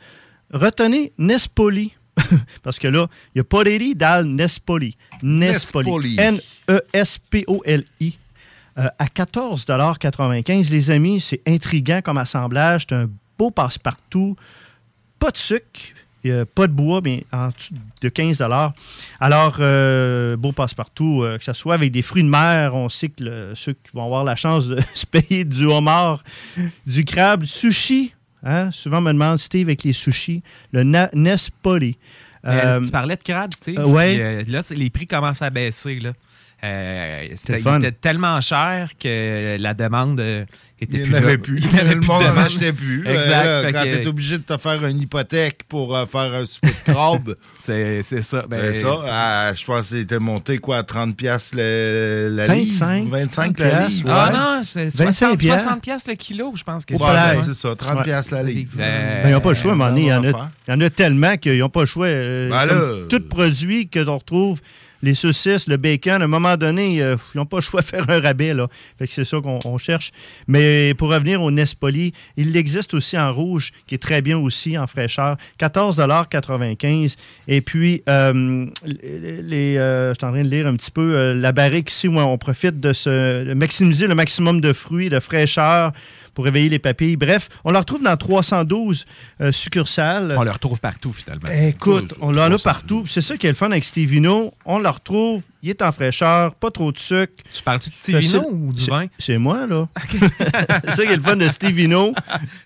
Retenez Nespoli. <laughs> Parce que là, il n'y a pas d'Eri dans Nespoli. Nespoli. Nespoli. N-E-S-P-O-L-I. Euh, à 14,95 les amis, c'est intriguant comme assemblage. C'est un beau passe-partout. Pas de sucre, euh, pas de bois, mais en dessous de 15 Alors, euh, beau passe-partout, euh, que ce soit avec des fruits de mer, on sait que le- ceux qui vont avoir la chance de <laughs> se payer du homard, du crabe, du sushi. Hein? Souvent, on me demande, Steve, avec les sushis, le Nespoli. Tu parlais de crabe, euh, ouais. puis, là, les prix commencent à baisser. Là. C'était, tellement cher que la demande était Il plus n'y en avait là. plus. <laughs> Il y avait le plus de monde n'en demande. achetait plus. Exact. Euh, là, Fait quand que- tu es obligé de te faire une hypothèque pour euh, faire un souper de crabe. <laughs> c'est, c'est ça. Ben, c'est ça. Ah, je pense que c'était monté quoi, à 30$ piastres le- la livre? 25, 25 30 la livre. Ah Ouais. non, c'est 25 60, piastres. 60 piastres le kilo, je pense. Que Ouais, j'ai- ben, Ouais. c'est ça, 30$ Ouais. piastres la livre. Euh, Ben, ils n'ont pas le choix, à un moment donné. Il y, en a, faire. il y en a tellement qu'ils n'ont pas le choix. euh, Ben là. tout produit que l'on retrouve, les saucisses, le bacon, à un moment donné, euh, ils n'ont pas le choix de faire un rabais. Là. Fait c'est ça qu'on on cherche. Mais pour revenir au Nespoli, il existe aussi en rouge, qui est très bien aussi en fraîcheur. 14,95 Et puis, euh, les, euh, je suis en train de lire un petit peu la barrique ici où on profite de, se, de maximiser le maximum de fruits, de fraîcheur pour réveiller les papilles. Bref, on le retrouve dans 312 euh, succursales. On le retrouve partout, finalement. Écoute, on l'en a partout. C'est ça qui est le fun avec Stevino. On le retrouve, il est en fraîcheur, pas trop de sucre. Tu parles-tu de Stevino ou du vin? C'est moi, là. <laughs> c'est ça qui est le fun de Stevino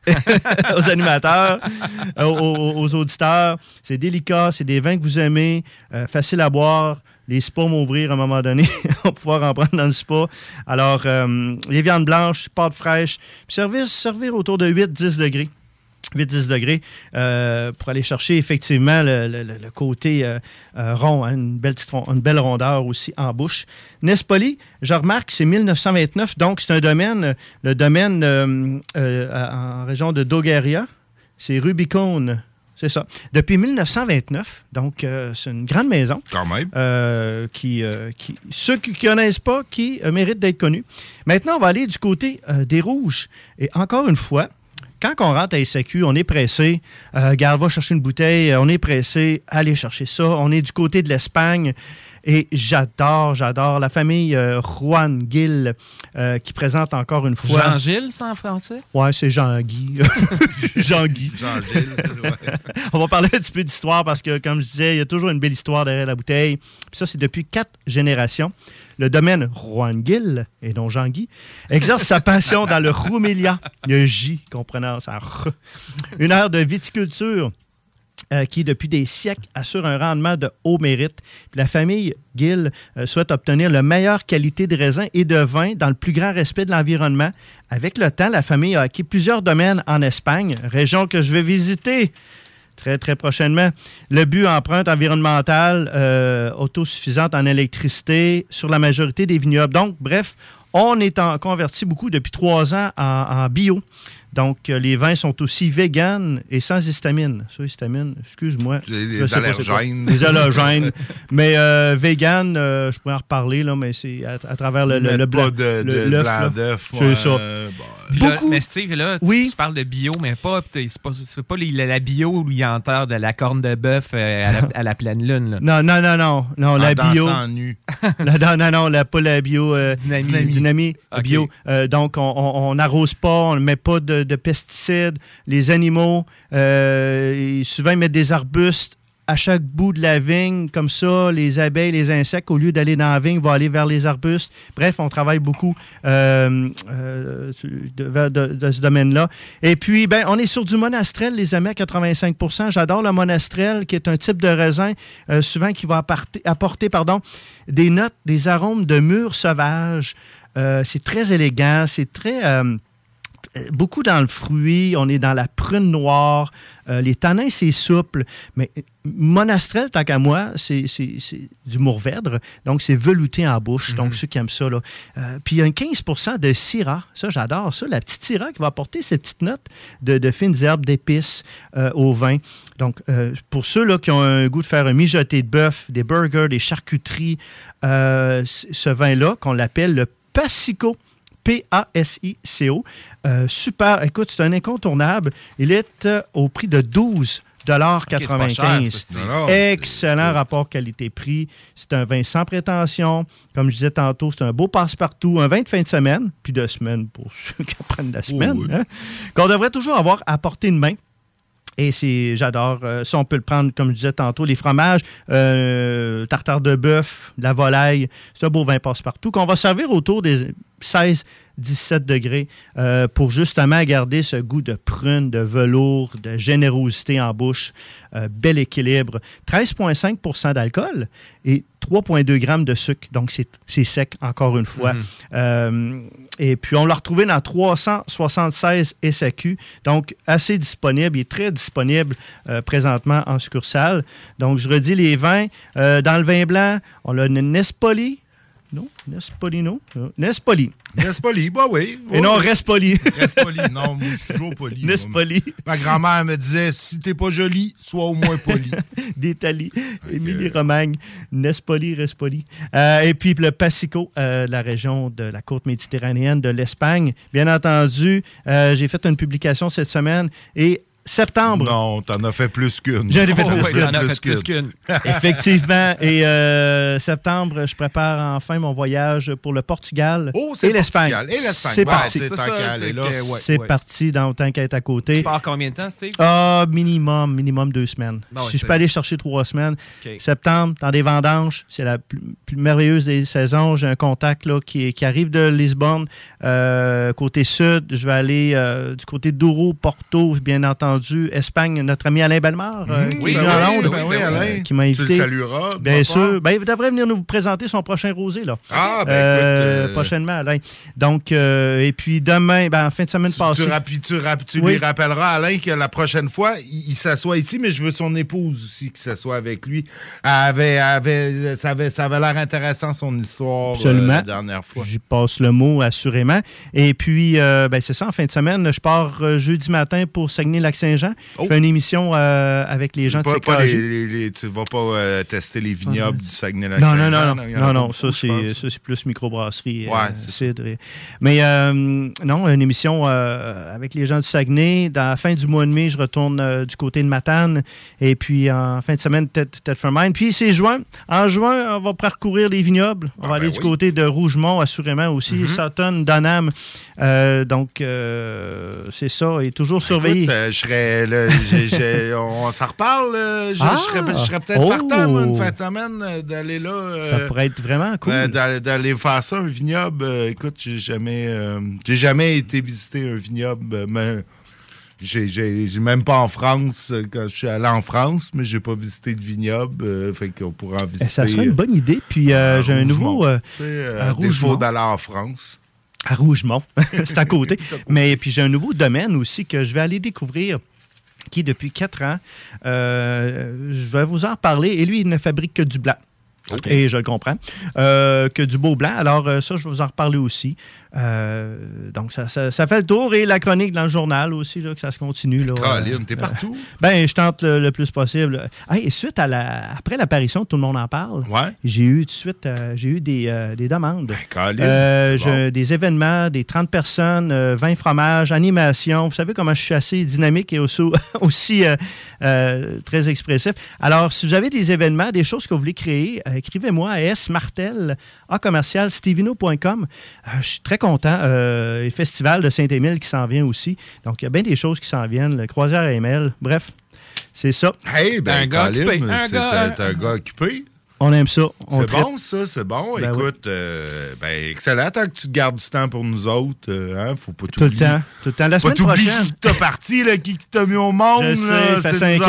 <laughs> aux animateurs, euh, aux, aux auditeurs. C'est délicat, c'est des vins que vous aimez, euh, facile à boire. Les spas vont ouvrir à un moment donné. <laughs> on va pouvoir en prendre dans le spa. Alors, euh, les viandes blanches, pâtes fraîches, puis servir, servir autour de 8-10 degrés. 8-10 degrés euh, pour aller chercher effectivement le, côté euh, rond, hein, une, belle une belle rondeur aussi en bouche. Nespoli, je remarque que c'est 1929, donc c'est un domaine, le domaine en région de Dogaria, c'est Rubicon. C'est ça. Depuis 1929, donc euh, c'est une grande maison. Quand même. Euh, qui, euh, qui- ceux qui ne connaissent pas, qui méritent d'être connus. Maintenant, on va aller du côté des rouges. Et encore une fois, quand on rentre à SAQ, on est pressé. Euh, garde, va chercher une bouteille. On est pressé. Allez chercher ça. On est du côté de l'Espagne. Et j'adore, j'adore la famille euh, Juan Gil euh, qui présente encore une fois. Jean-Gilles, ça en français? Ouais, c'est Jean-Guy. <laughs> Jean-Guy. Jean-Gilles, <laughs> On va parler un petit peu d'histoire parce que, comme je disais, il y a toujours une belle histoire derrière la bouteille. Puis ça, c'est depuis quatre générations. Le domaine Juan Gil, et non Jean-Guy, exerce sa passion dans le Roumélia. Il y a un J qu'on prononce en R. Une ère de viticulture euh, qui, depuis des siècles, assure un rendement de haut mérite. La famille Gill euh, souhaite obtenir la meilleure qualité de raisin et de vin dans le plus grand respect de l'environnement. Avec le temps, la famille a acquis plusieurs domaines en Espagne, région que je vais visiter très, très prochainement. Le but, empreinte environnementale euh, autosuffisante en électricité sur la majorité des vignobles. Donc, bref, on est en, converti beaucoup depuis trois ans en bio. Donc, euh, les vins sont aussi véganes et sans histamine. Ça, histamine, excuse-moi. Les allergènes. Les allergènes. <laughs> mais euh, vegan, euh, je pourrais en reparler, là, mais c'est à, à travers le, le, le le- blanc d'œuf, C'est ça. euh, Là, mais Steve, là, tu, Oui. tu parles de bio, mais pas, c'est pas, c'est pas les- la bio où il enterre de la corne de bœuf euh, à, la, <laughs> à la pleine lune. là. Non, non, non, non. Non, la dansant bio. nu. <laughs> non, non, non, non, la, pas la bio. euh, Dynamie. Bio. Euh, donc, on- n'arrose pas, on ne met pas de, de pesticides. Les animaux, euh, souvent, ils mettent des arbustes à chaque bout de la vigne, comme ça, les abeilles, les insectes, au lieu d'aller dans la vigne, vont aller vers les arbustes. Bref, on travaille beaucoup euh, euh, de, ce domaine-là. Et puis, ben, on est sur du monastrel, les amis, à 85% J'adore le monastrel, qui est un type de raisin, euh, souvent qui va apporter, apporter pardon, des notes, des arômes de mûres sauvages. C'est très élégant, c'est très... euh, beaucoup dans le fruit, on est dans la prune noire. Euh, les tanins, c'est souple. Mais euh, monastrel, tant qu'à moi, c'est c'est- c'est du mourvèdre. Donc, c'est velouté en bouche. Donc, ceux qui aiment ça. Là. Euh, puis, il y a un 15 de syrah. Ça, j'adore ça. La petite syrah qui va apporter ces petites notes de, de fines herbes, d'épices euh, au vin. Donc, pour ceux là, qui ont un goût de faire un mijoté de bœuf, des burgers, des charcuteries, ce vin-là, qu'on l'appelle le Passico. P-A-S-I-C-O. Euh, super. Écoute, c'est un incontournable. Il est euh, au prix de 12 c'est pas cher, Excellent rapport qualité-prix. C'est un vin sans prétention. Comme je disais tantôt, c'est un beau passe-partout. Un vin de fin de semaine, puis de semaine pour ceux qui prennent la semaine. oui. hein, Qu'on devrait toujours avoir à portée de main. Et c'est, j'adore. euh, ça, on peut le prendre, comme je disais tantôt, les fromages, euh, tartare de bœuf, la volaille. C'est un beau vin passe-partout qu'on va servir autour des 16, 17 degrés euh, pour justement garder ce goût de prune, de velours, de générosité en bouche. Euh, bel équilibre. 13,5% d'alcool et 3,2 grammes de sucre. Donc, c'est sec, encore une fois. Mhm. Euh, et puis, on l'a retrouvé dans 376 SAQ. Donc, assez disponible. Il est très disponible euh, présentement en succursale. Donc, je redis les vins. Euh, dans le vin blanc, on a une Nespoli. Non, Nespolino. Non, Nespoli. Nespoli, bah oui. Et oui, non, oui. reste poli. Reste poli. Non, moi, je suis toujours poli. Nespoli. Ma grand-mère me disait si t'es pas joli, sois au moins poli. <laughs> d'Italie, Émilie-Romagne, Nespoli, Respoli. Euh, et puis le Passico, euh, la région de la côte méditerranéenne de l'Espagne. Bien entendu, euh, j'ai fait une publication cette semaine et septembre. Non, t'en as fait plus qu'une. J'en ai fait <laughs> Oh, plus plus qu'une. <laughs> Effectivement. Et euh, septembre, je prépare enfin mon voyage pour le Portugal Oh, c'est et l'Espagne. Et l'Espagne. C'est Ouais, parti. c'est parti dans autant qu'à être à côté. Tu pars combien de temps, Steve? Ah, minimum, minimum deux semaines. Bon, si je c'est- peux aller chercher trois semaines, septembre, dans des vendanges, c'est la plus, plus merveilleuse des saisons. J'ai un contact là, qui, qui arrive de Lisbonne, euh, côté sud. Je vais aller euh, du côté Douro, Porto, bien entendu. Espagne, notre ami Alain Bellemare, euh, Mhm. qui Oui, est ben oui, Londres, ben oui, euh, Alain. qui m'a Tu le invité. salueras, Bien sûr. Ben, il devrait venir nous présenter son prochain rosé. Là. Ah, ben Euh, écoute, euh, Prochainement, Alain. Donc, et puis demain, ben, en fin de semaine passée. Tu, rapi- tu lui rappelleras, Alain, que la prochaine fois, il, il s'assoit ici, mais je veux son épouse aussi qui s'assoit avec lui. Elle avait, elle avait- ça avait, ça avait l'air intéressant, son histoire, la dernière fois. J'y passe le mot, assurément. Et puis, ben, c'est ça, en fin de semaine, je pars jeudi matin pour Je fais une émission euh, avec les gens de Oh. Pas, les- les- les- tu vas pas euh, tester les vignobles du Non, Saguenay-Lac-Saint-Jean. non, non, non, non, non, pas ça beaucoup, c'est pense. ça, c'est plus microbrasserie, Ouais, euh, c'est cidre et- Mais non, une émission avec les gens du Saguenay. Dans la fin du mois de mai, je retourne du côté de Matane. Et puis en fin de semaine, peut-être peut-être for Mine. Puis c'est juin. En juin, on va parcourir les vignobles. On va aller du côté de Rougemont, assurément aussi. Mhm. Sutton, Donham. Donc c'est ça. Et toujours. Écoute, euh, je serais là, j'ai- j'ai- <laughs> on s'en reparle. euh, je, Ah! je serais, je serais peut-être Oh! partant, moi, une fin de semaine, euh, d'aller là. euh, Ça pourrait être vraiment cool. d'aller, d'aller faire ça, un vignoble. Euh, écoute, j'ai jamais, euh, j'ai jamais été visiter un vignoble. mais j'ai, j'ai, j'ai même pas en France, quand je suis allé en France, mais j'ai pas visité de vignoble. euh, fait qu'on pourra en Eh, visiter. Ça serait une bonne idée. Puis euh, j'ai un nouveau. euh, Tu sais, défaut d'aller en France. À Rougemont. <laughs> c'est à côté. <laughs> Mais puis j'ai un nouveau domaine aussi que je vais aller découvrir qui, depuis quatre ans, euh, je vais vous en reparler. Et lui, il ne fabrique que du blanc. Et je le comprends. Euh, que du beau blanc. Alors, euh, ça, je vais vous en reparler aussi. Euh, donc, ça, ça- ça fait le tour. Et la chronique dans le journal aussi, là, que ça se continue. Là, Colin, t'es Euh, partout. <laughs> ben, je tente le, le plus possible. Et suite à la, après l'apparition, tout le monde en parle. J'ai eu tout de suite, euh, j'ai eu des, des demandes. Bon. je- des événements, des 30 personnes, euh, 20 fromages, animation. Vous savez comment je suis assez dynamique et aussi, <laughs> aussi très expressif. Alors, si vous avez des événements, des choses que vous voulez créer, écrivez-moi à smartel à commercial stevino.com. Euh, je suis très content. Euh, le festival de Saint-Émile qui s'en vient aussi. Donc, il y a bien des choses qui s'en viennent. Le croisière à ML. Bref, c'est ça. Hey, ben, Un gars Colin, occupé. Un c'est gars- un, un gars occupé. On aime ça. C'est bon, ça, c'est bon. Ben Écoute, euh, ben, excellent. Tant que tu te gardes du temps pour nous autres, euh, hein, faut pas Tout le temps. Tout le temps. La Pas semaine prochaine. qui t'a parti, là, qui t'a mis au monde. Je sais, ça fait c'est 5 nous ans.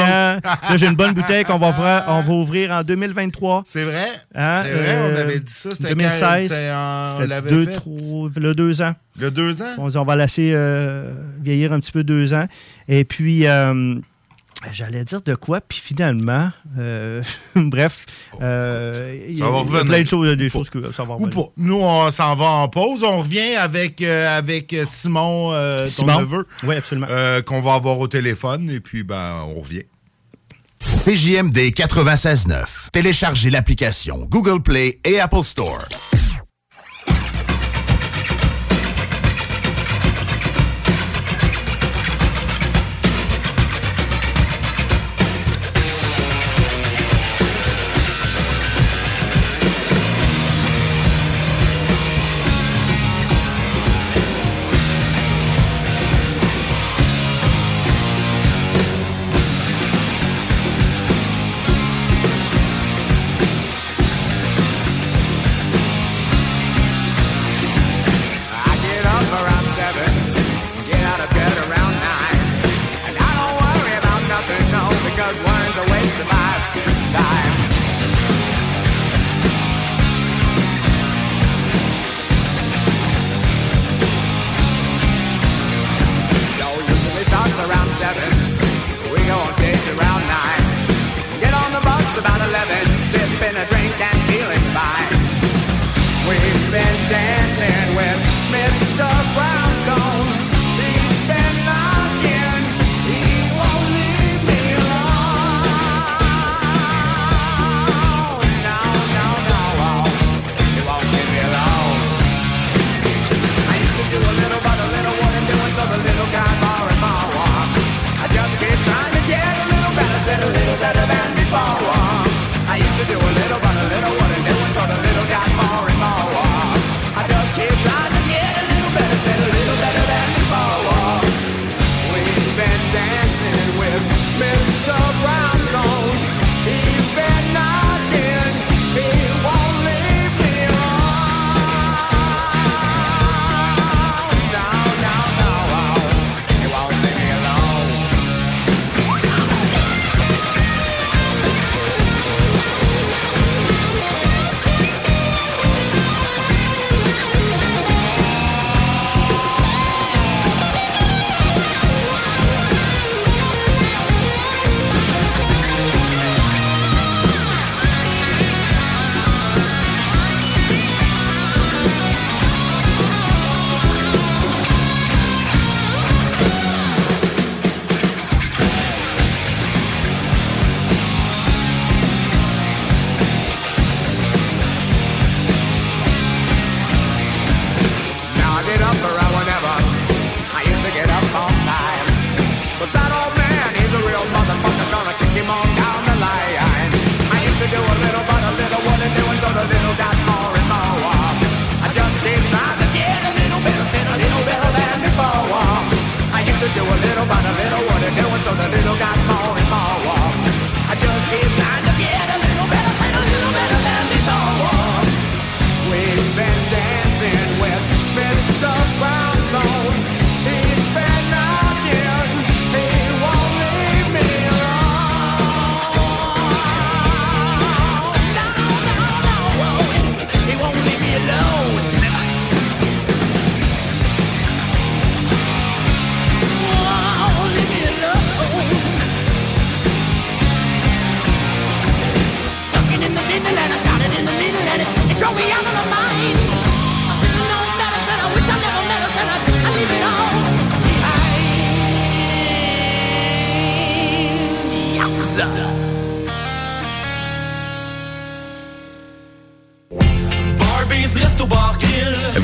Là, j'ai une bonne bouteille qu'on va, ouvrir, on va ouvrir en 2023. C'est vrai? Hein, C'est vrai, on euh, avait dit ça. C'était 2016. quand- c'est en- on l'avait deux, fait. trois- le deux ans. Le deux ans? On, dit, on va laisser euh, vieillir un petit peu deux ans. Et puis, j'allais dire de quoi, puis finalement, euh, <laughs> bref, euh, il y a, plein de choses, des choses que ça va Ou pas. Nous, on s'en va en pause. On revient avec, euh, avec Simon, euh, ton Simon? neveu. Oui, absolument. euh, qu'on va avoir au téléphone. Et puis, ben, on revient. CJMD 96.9. Téléchargez l'application Google Play et Apple Store.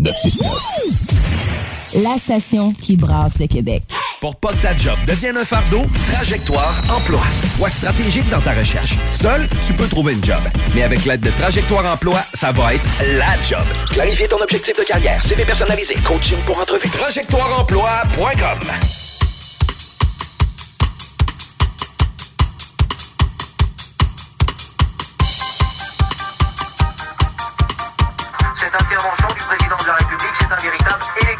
969. La station qui brasse le Québec. Pour pas que ta job devienne un fardeau, Trajectoire Emploi. Sois stratégique dans ta recherche. Seul, tu peux trouver une job. Mais avec l'aide de Trajectoire Emploi, ça va être la job. Clarifier ton objectif de carrière, CV personnalisé, coaching pour entrevue. TrajectoireEmploi.com président de la République, c'est un véritable électrochoc.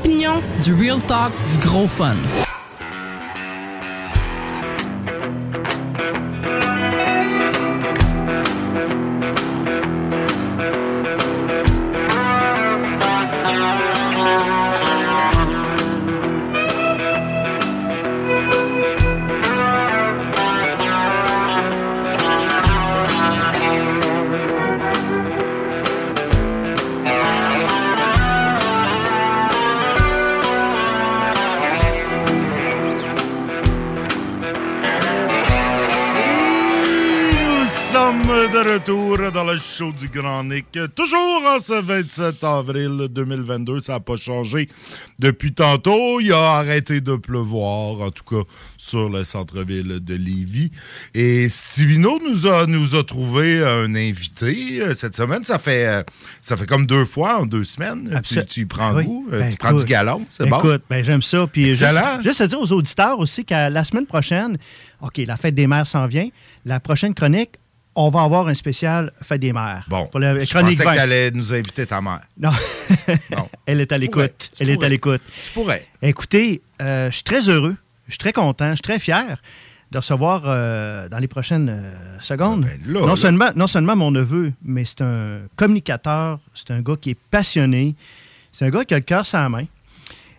Opinions, du real talk, du gros fun. Dans le show du Grand Nick. Toujours en ce 27 avril 2022. Ça n'a pas changé depuis tantôt. Il a arrêté de pleuvoir, en tout cas sur le centre-ville de Lévis. Et Stivino nous a, nous a trouvé un invité euh, cette semaine. Ça fait, euh, ça fait comme deux fois en deux semaines. Tu, Absol- tu y prends Oui. goût. euh, Ben, tu prends du galon. C'est bon. Écoute, ben, j'aime ça. Puis juste, juste à dire aux auditeurs aussi qu'à la semaine prochaine, OK, la fête des mères s'en vient. La prochaine chronique, on va avoir un spécial Fête des mères. Bon, Pour la je chronique pensais que allais nous inviter ta mère. Non. <laughs> Elle est à l'écoute. pourrais, Elle est à pourrais. l'écoute. Tu pourrais. Écoutez, euh, je suis très heureux, je suis très content, je suis très fier de recevoir euh, dans les prochaines euh, secondes là, non, là. Seulement, non seulement mon neveu, mais c'est un communicateur, c'est un gars qui est passionné, c'est un gars qui a le cœur la main.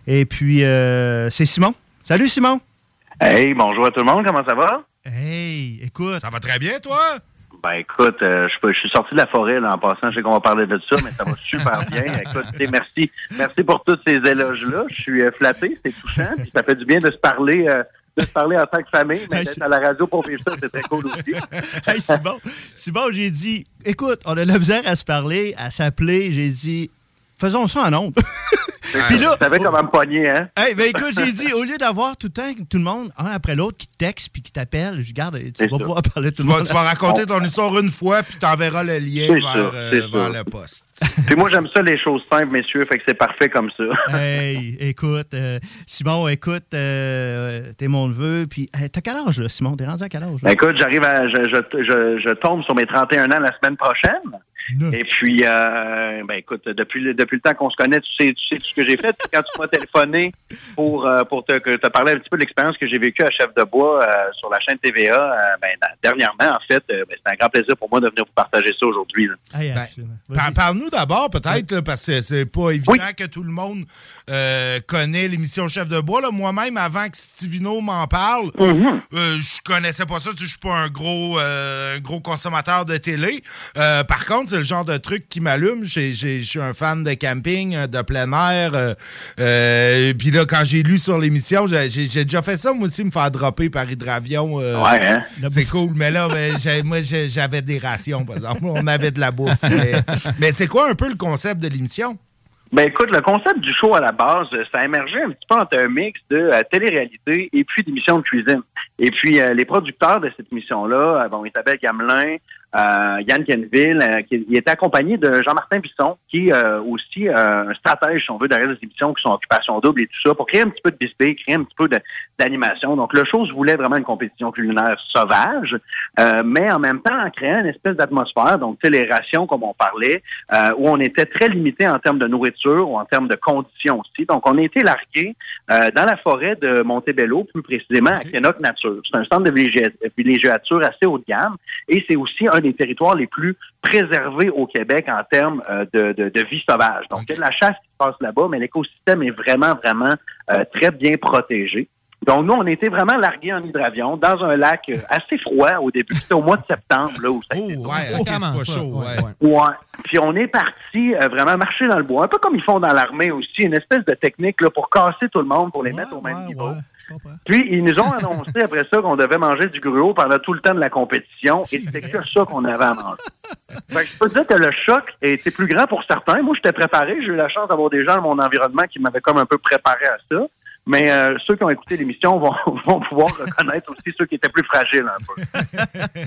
Et puis, euh, c'est Simon. Salut Simon. Hey, bonjour à tout le monde, comment ça va? Hey, écoute. Ça va très bien, toi? Ben écoute, euh, je, je suis sorti de la forêt là, en passant, je sais qu'on va parler de ça, mais ça va super <laughs> bien. Écoute, merci, merci pour tous ces éloges-là. Je suis euh, flatté, c'est touchant, puis ça fait du bien de se parler, euh, de se parler en tant que famille, mais d'être à la radio pour vivre ça, c'est très cool aussi. <laughs> hey, Simon, Simon, j'ai dit, écoute, on a de la misère à se parler, à s'appeler. J'ai dit, faisons ça en ondes. <laughs> Puis là, tu savais comment me pogner, hein? <laughs> Hey, ben écoute, j'ai dit, au lieu d'avoir tout le temps tout le monde, un après l'autre, qui te texte puis qui t'appelle, je garde, tu vas pouvoir parler tout Tu le monde. tu vas raconter ton histoire une fois, puis t'enverras le lien vers, euh, vers le poste. Puis moi, j'aime ça, les choses simples, messieurs, fait que c'est parfait comme ça. <laughs> Hey, écoute, euh, Simon, écoute, euh, t'es mon neveu, puis hey, t'as quel âge, là, Simon? T'es rendu à quel âge? là? Ben, écoute, j'arrive à. Je, je, je, je tombe sur mes 31 ans la semaine prochaine. Et puis, euh, ben écoute, depuis le, depuis le temps qu'on se connaît, tu sais, tu sais tout ce que j'ai fait. Quand tu m'as téléphoné pour, euh, pour te, parler un petit peu de l'expérience que j'ai vécue à Chef de Bois euh, sur la chaîne TVA, euh, ben, dans- dernièrement, en fait, euh, ben, c'est un grand plaisir pour moi de venir vous partager ça aujourd'hui. Ben, par- Parle-nous d'abord, peut-être, parce que c'est pas évident que tout le monde euh, connaît l'émission Chef de Bois. là. Moi-même, avant que Stivino m'en parle, Mm-hmm. euh, je connaissais pas ça. Je suis pas un gros, euh, un gros consommateur de télé. Euh, par contre, c'est le genre de truc qui m'allume. Je suis un fan de camping, euh, de plein air. euh, euh, Puis là, quand j'ai lu sur l'émission, j'ai déjà fait ça, moi aussi, me faire dropper par hydravion. euh, Ouais, hein? C'est cool. Mais là, ben, <laughs> moi, j'avais des rations, par exemple. On avait de la bouffe. Mais, mais c'est quoi un peu le concept de l'émission? Ben écoute, le concept du show à la base, ça a émergé un petit peu entre un mix de euh, télé-réalité et puis d'émissions de cuisine. Et puis euh, les producteurs de cette émission-là, euh, bon, Isabelle Gamelin, Yann Kenville, euh, qui il était accompagné de Jean-Martin Bisson, qui est euh, aussi euh, un stratège, si on veut, derrière les émissions qui sont occupation double et tout ça, pour créer un petit peu de bisbee, créer un petit peu d'animation. Donc le show voulait vraiment une compétition culinaire sauvage, euh, mais en même temps en créant une espèce d'atmosphère, donc tu sais, les rations comme on parlait, euh, où on était très limité en termes de nourriture ou en termes de conditions aussi. Donc on a été largué euh, dans la forêt de Montebello, plus précisément à Kenok Nature. C'est un centre de villégia- villégiature assez haut de gamme et c'est aussi un des territoires les plus préservés au Québec en termes euh, de, de- de vie sauvage. Donc, il y a de la chasse qui se passe là-bas, mais l'écosystème est vraiment, vraiment euh, très bien protégé. Donc, nous, on était vraiment largués en hydravion dans un lac euh, assez froid au début. C'était au mois de septembre, là, où ça a été Oh, ouais, ok, c'est pas chaud, ouais. Ouais. Puis on est parti euh, vraiment marcher dans le bois, un peu comme ils font dans l'armée aussi, une espèce de technique là, pour casser tout le monde, pour les mettre au même niveau. Puis ils nous ont annoncé après ça qu'on devait manger du gruau pendant tout le temps de la compétition, et c'était que ça qu'on avait à manger. Fait que je peux te dire que le choc était plus grand pour certains. Moi, j'étais préparé, j'ai eu la chance d'avoir des gens dans mon environnement qui m'avaient comme un peu préparé à ça. Mais euh, ceux qui ont écouté l'émission vont, <laughs> vont pouvoir reconnaître aussi ceux qui étaient plus fragiles un peu. <laughs>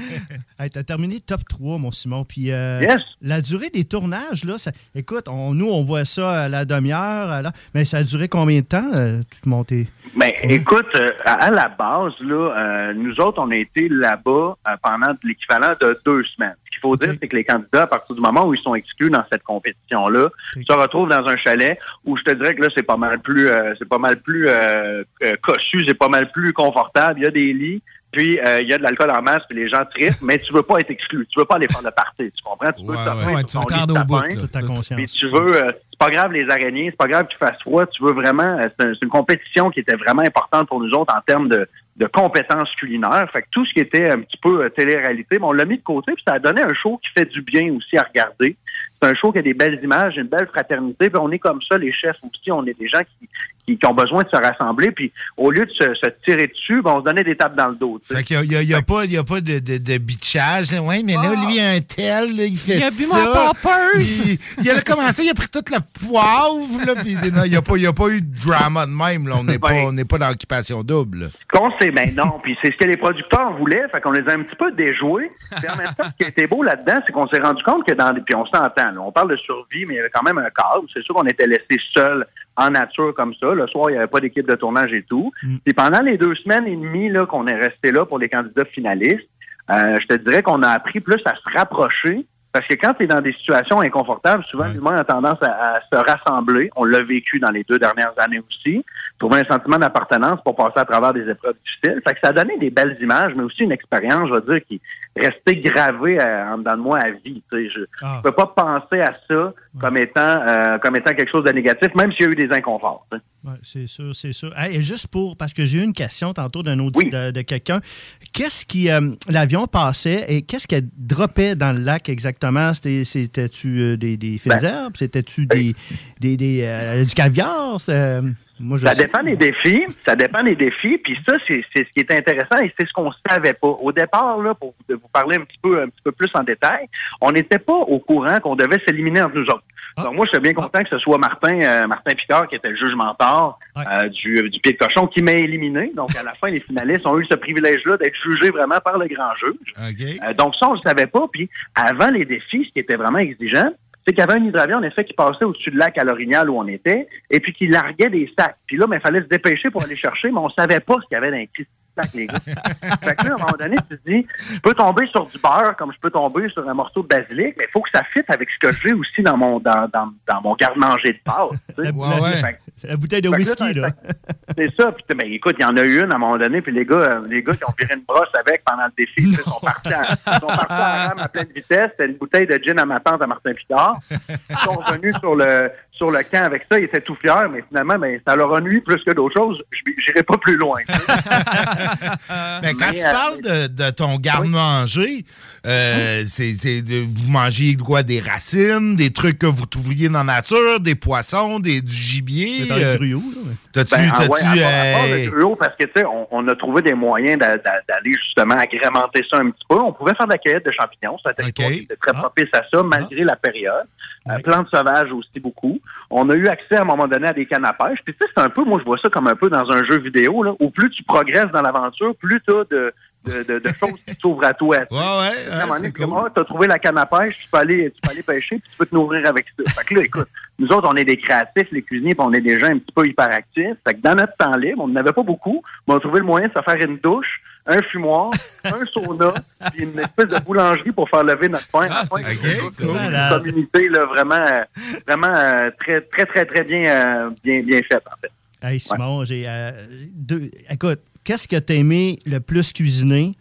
Hey, t'as terminé top 3, mon Simon. Puis euh, Yes. la durée des tournages, là, ça- écoute, on- nous, on voit ça à la demi-heure, la- mais ça a duré combien de temps, euh, tout monté? Ben, écoute, euh, à, à la base, là, euh, nous autres, on a été là-bas euh, pendant l'équivalent de deux semaines. Qu'il faut dire, c'est que les candidats, à partir du moment où ils sont exclus dans cette compétition-là, se retrouvent dans un chalet où je te dirais que là, c'est pas mal plus, euh, c'est pas mal plus euh, euh, cossu, c'est pas mal plus confortable. Il y a des lits. Puis euh, il y a de l'alcool en masse, puis les gens trippent, mais tu veux pas être exclu. Tu veux pas aller faire le party, tu comprends? Tu veux Ouais, ouais. Tu veux au bout, là. Toute ta conscience. puis tu veux, euh, c'est pas grave les araignées, c'est pas grave qu'il fasse froid, tu veux vraiment, euh, c'est une compétition qui était vraiment importante pour nous autres en termes de, de compétences culinaires. Fait que tout ce qui était un petit peu euh, télé-réalité, ben, on l'a mis de côté, puis ça a donné un show qui fait du bien aussi à regarder. C'est un show qui a des belles images, une belle fraternité, puis on est comme ça, les chefs aussi, on est des gens qui, qui, qui ont besoin de se rassembler, puis au lieu de se, se tirer dessus, ben, on se donnait des tapes dans le dos. tu sais. Fait qu'il n'y a, il y a pas, il y a pas de, de, de bitchage. là. Ouais, mais là, lui, un tel, là, il fait Il a ça. bu. Il, il a commencé, il a pris toute la poivre. Là, puis non, il n'y a, pas- il y a pas eu de drama de même. Là. On n'est pas, on n'est pas dans l'occupation double. qu'on sait, ben non, puis c'est ce que les producteurs voulaient, fait qu'on les a un petit peu déjoués. Puis en même temps, ce qui était beau là-dedans, c'est qu'on s'est rendu compte que dans les, puis on s'entend, là, on parle de survie, mais il y avait quand même un cadre. C'est sûr qu'on était laissé seul en nature comme ça. Le soir, il n'y avait pas d'équipe de tournage et tout. Puis pendant les deux semaines et demie là qu'on est resté là pour les candidats finalistes, Euh, je te dirais qu'on a appris plus à se rapprocher. Parce que quand tu es dans des situations inconfortables, souvent l'humain a tendance à, à se rassembler. On l'a vécu dans les deux dernières années aussi. Trouver un sentiment d'appartenance pour passer à travers des épreuves difficiles. Fait que ça a donné des belles images, mais aussi une expérience, je veux dire, qui est restée gravée euh, en dedans de moi à vie. tu sais. Je Ah. ne peux pas penser à ça comme étant euh, comme étant quelque chose de négatif, même s'il y a eu des inconforts. Ouais, c'est sûr, c'est sûr. Hey, et juste pour, parce que j'ai eu une question tantôt d'un autre de, de quelqu'un. Qu'est-ce qui, euh, l'avion passait et qu'est-ce qu'elle droppait dans le lac exactement? C'était- C'était-tu euh, des, des fines Ben? C'était-tu des, des, des, euh, du caviar? Moi, Ça sais. dépend des défis. Ça dépend des défis. Puis ça, c'est c'est ce qui est intéressant et c'est ce qu'on savait pas. Au départ, là, pour vous, parler un petit peu, un petit peu plus en détail, on n'était pas au courant qu'on devait s'éliminer entre nous autres. Donc moi, je suis bien content que ce soit Martin, euh, Martin Picard, qui était le juge mentor euh, du, du pied de cochon, qui m'a éliminé. Donc à la fin, les finalistes ont eu ce privilège-là d'être jugés vraiment par le grand juge. Euh, donc ça, on le savait pas. Puis avant les défis, ce qui était vraiment exigeant, c'est qu'il y avait un hydravion, en effet, qui passait au-dessus du lac à l'Orignal où on était, et puis qui larguait des sacs. Puis là, ben, il fallait se dépêcher pour aller chercher, mais on savait pas ce qu'il y avait dans les gars. fait que là, à un moment donné, tu te dis, je peux tomber sur du beurre comme je peux tomber sur un morceau de basilic, mais il faut que ça fitte avec ce que j'ai aussi dans mon dans, dans, dans mon garde-manger de pâte. tu sais. Fait que- La bouteille de whisky, là, là. c'est ça. Puis, ben, écoute, il y en a eu une à un moment donné, puis les gars, euh, les gars qui ont viré une brosse avec pendant le défi, sais, sont partis, à, sont partis à la rame à pleine vitesse. C'était une bouteille de gin à ma tante à Martin Picard. Ils sont revenus sur le sur le camp avec ça. Ils étaient tout fiers, mais finalement, ben, ça leur a nuit plus que d'autres choses. Je J'irai pas plus loin. <laughs> tu. Ben, quand Mais, tu euh, parles de, de ton garde-manger, euh, c'est vous mangez quoi? Des racines, des trucs que vous trouviez dans la nature, des poissons, des du gibier. Dans le euh, gruau, là, ouais. T'as-tu Ben, ah t'as-tu, ouais, à part- à part euh, le gruau, parce que tu sais, on, on a trouvé des moyens d'a- d'a- d'aller justement agrémenter ça un petit peu. On pouvait faire de la cueillette de champignons, ça était c'était très propice à ça, malgré la période. Euh, plantes sauvages aussi beaucoup. On a eu accès à un moment donné à des cannes à pêche. Puis tu sais, c'est un peu, moi je vois ça comme un peu dans un jeu vidéo, là, où plus tu progresses dans l'aventure, plus tu as de, de, de, de choses qui s'ouvrent à toi. Ouais, ouais, à un moment donné, tu as trouvé la canne à pêche, tu peux aller, tu peux aller pêcher, puis tu peux te nourrir avec ça. Fait que là, écoute, nous autres, on est des créatifs, les cuisiniers, puis on est des gens un petit peu hyperactifs. Fait que dans notre temps libre, on n'avait pas beaucoup, mais on a trouvé le moyen de se faire une douche, un fumoir, un sauna, <laughs> puis une espèce de boulangerie pour faire lever notre pain. Ah, c'est c'est une communauté là, vraiment, vraiment euh, très, très, très, très bien, euh, bien, bien faite, en fait. Hey, Simon, j'ai. euh, deux- Écoute, qu'est-ce que t'as aimé le plus cuisiner?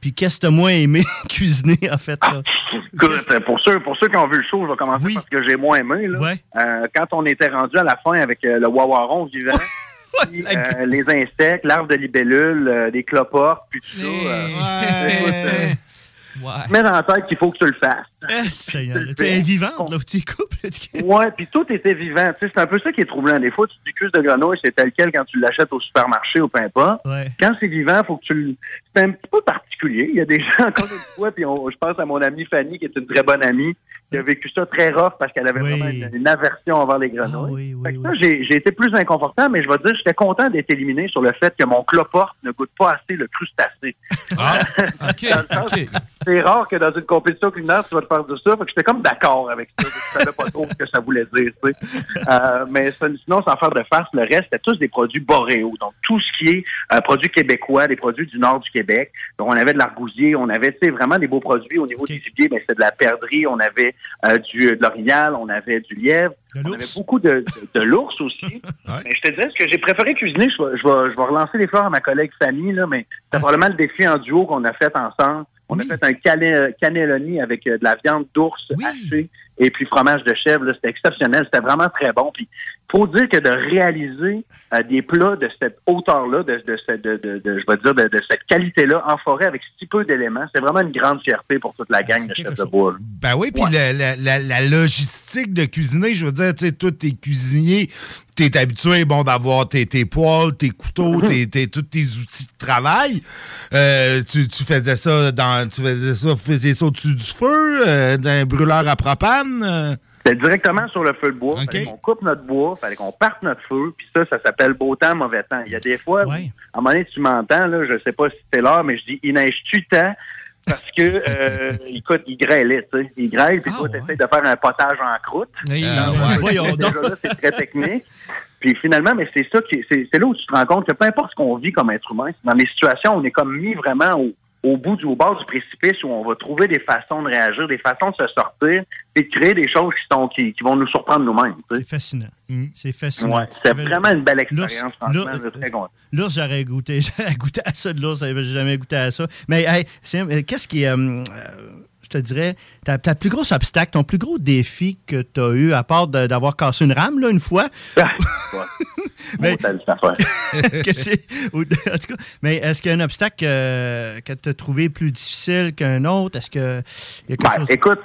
Puis qu'est-ce que t'as moins aimé <laughs> cuisiner, en fait? là? <laughs> Écoute, pour ceux, pour ceux qui ont vu le show, je vais commencer par ce que j'ai moins aimé. Là. Euh, quand on était rendu à la fin avec euh, le wawaron vivant, <laughs> puis, euh, les insectes, l'arbre de libellule, euh, des cloportes, puis tout ça. euh, <laughs> mets dans la tête qu'il faut que tu le fasses. <laughs> Eh, Seigneur, tu es vivante, là, tu coupes. Ouais, puis tout était vivant. C'est un peu ça qui est troublant. Des fois, tu dis cuisse de grenouille, c'est tel quel quand tu l'achètes au supermarché ou peu importe. Quand c'est vivant, faut que tu le. C'est un petit peu particulier. Il y a des gens, encore une fois, puis je pense à mon amie Fanny, qui est une très bonne amie, qui a vécu ça très rough parce qu'elle avait vraiment une, une aversion envers les grenouilles. Fait que ça, j'ai j'ai été plus inconfortable, mais je vais te dire, j'étais content d'être éliminé sur le fait que mon cloporte ne goûte pas assez le crustacé. <laughs> Dans le sens que C'est rare que dans une compétition culinaire, tu vas te faire de ça. Fait que j'étais comme d'accord avec ça. Je savais pas trop ce que ça voulait dire. tu sais. Euh, mais sinon, sans faire de farce, le reste, c'était tous des produits boréaux. Donc, tout ce qui est euh, produits québécois, des produits du nord du Québec. Donc, on avait de l'argousier, on avait tu sais, vraiment des beaux produits. Au niveau du gibier, ben, c'était de la perdrix, on avait euh, du, de l'orignal, on avait du lièvre. On avait beaucoup de, de, de l'ours aussi. <laughs> Mais je te dirais, ce que j'ai préféré cuisiner, je vais, je vais, je vais relancer les fleurs à ma collègue Fanny, là, mais c'est probablement le défi en duo qu'on a fait ensemble. On a fait un cane- cannelloni avec euh, de la viande d'ours hachée et puis fromage de chèvre. là. C'était exceptionnel. C'était vraiment très bon. Puis, faut dire que de réaliser euh, des plats de cette hauteur-là, de, de, cette- de, de- de- je vais dire, de, cette qualité-là en forêt avec si peu d'éléments, c'est vraiment une grande fierté pour toute la gang de chefs de bois. là. Ben oui, puis la, la- la- la logistique de cuisiner, je veux dire, tu sais, toi, t'es cuisinier, t'es habitué, bon, d'avoir tes, tes poêles, tes couteaux, tes, tes- tous tes outils de travail. Euh, tu, tu faisais ça dans, tu faisais ça, faisais ça au-dessus du feu, euh, d'un brûleur à propane. Euh. C'était directement sur le feu de bois. Fallait qu'on coupe notre bois, fallait qu'on parte notre feu, puis ça, ça s'appelle beau temps, mauvais temps. Il y a des fois, à un moment donné, tu m'entends, là, je sais pas si c'est l'heure, mais je dis, il neige-tu tant? Parce que, <laughs> euh, écoute, il grêlait, tu sais. Il grêle, puis toi, t'essayes de faire un potage en croûte. Oui, Euh, ouais. Voyons déjà donc. là, c'est très technique. Puis finalement, mais c'est ça qui, c'est, c'est là où tu te rends compte que peu importe ce qu'on vit comme être humain, c'est dans les situations où on est comme mis vraiment au, au bout du au bord du précipice où on va trouver des façons de réagir, des façons de se sortir et de créer des choses qui sont qui, qui vont nous surprendre nous-mêmes. tu sais. C'est fascinant. C'est fascinant. Ouais, c'est vraiment une belle expérience, franchement. l'ours- j'aurais goûté, <laughs> j'aurais goûté à ça de l'ours, j'ai jamais goûté à ça. Mais hey, qu'est-ce qui est, euh, euh, je te dirais, ta, ta plus grosse obstacle, ton plus gros défi que tu as eu, à part d'avoir cassé une rame, là, une fois? <laughs> <laughs> ou- en tout cas, mais est-ce qu'il y a un obstacle euh, que tu as trouvé plus difficile qu'un autre? Est-ce que il y a quelque Ben, chose... écoute,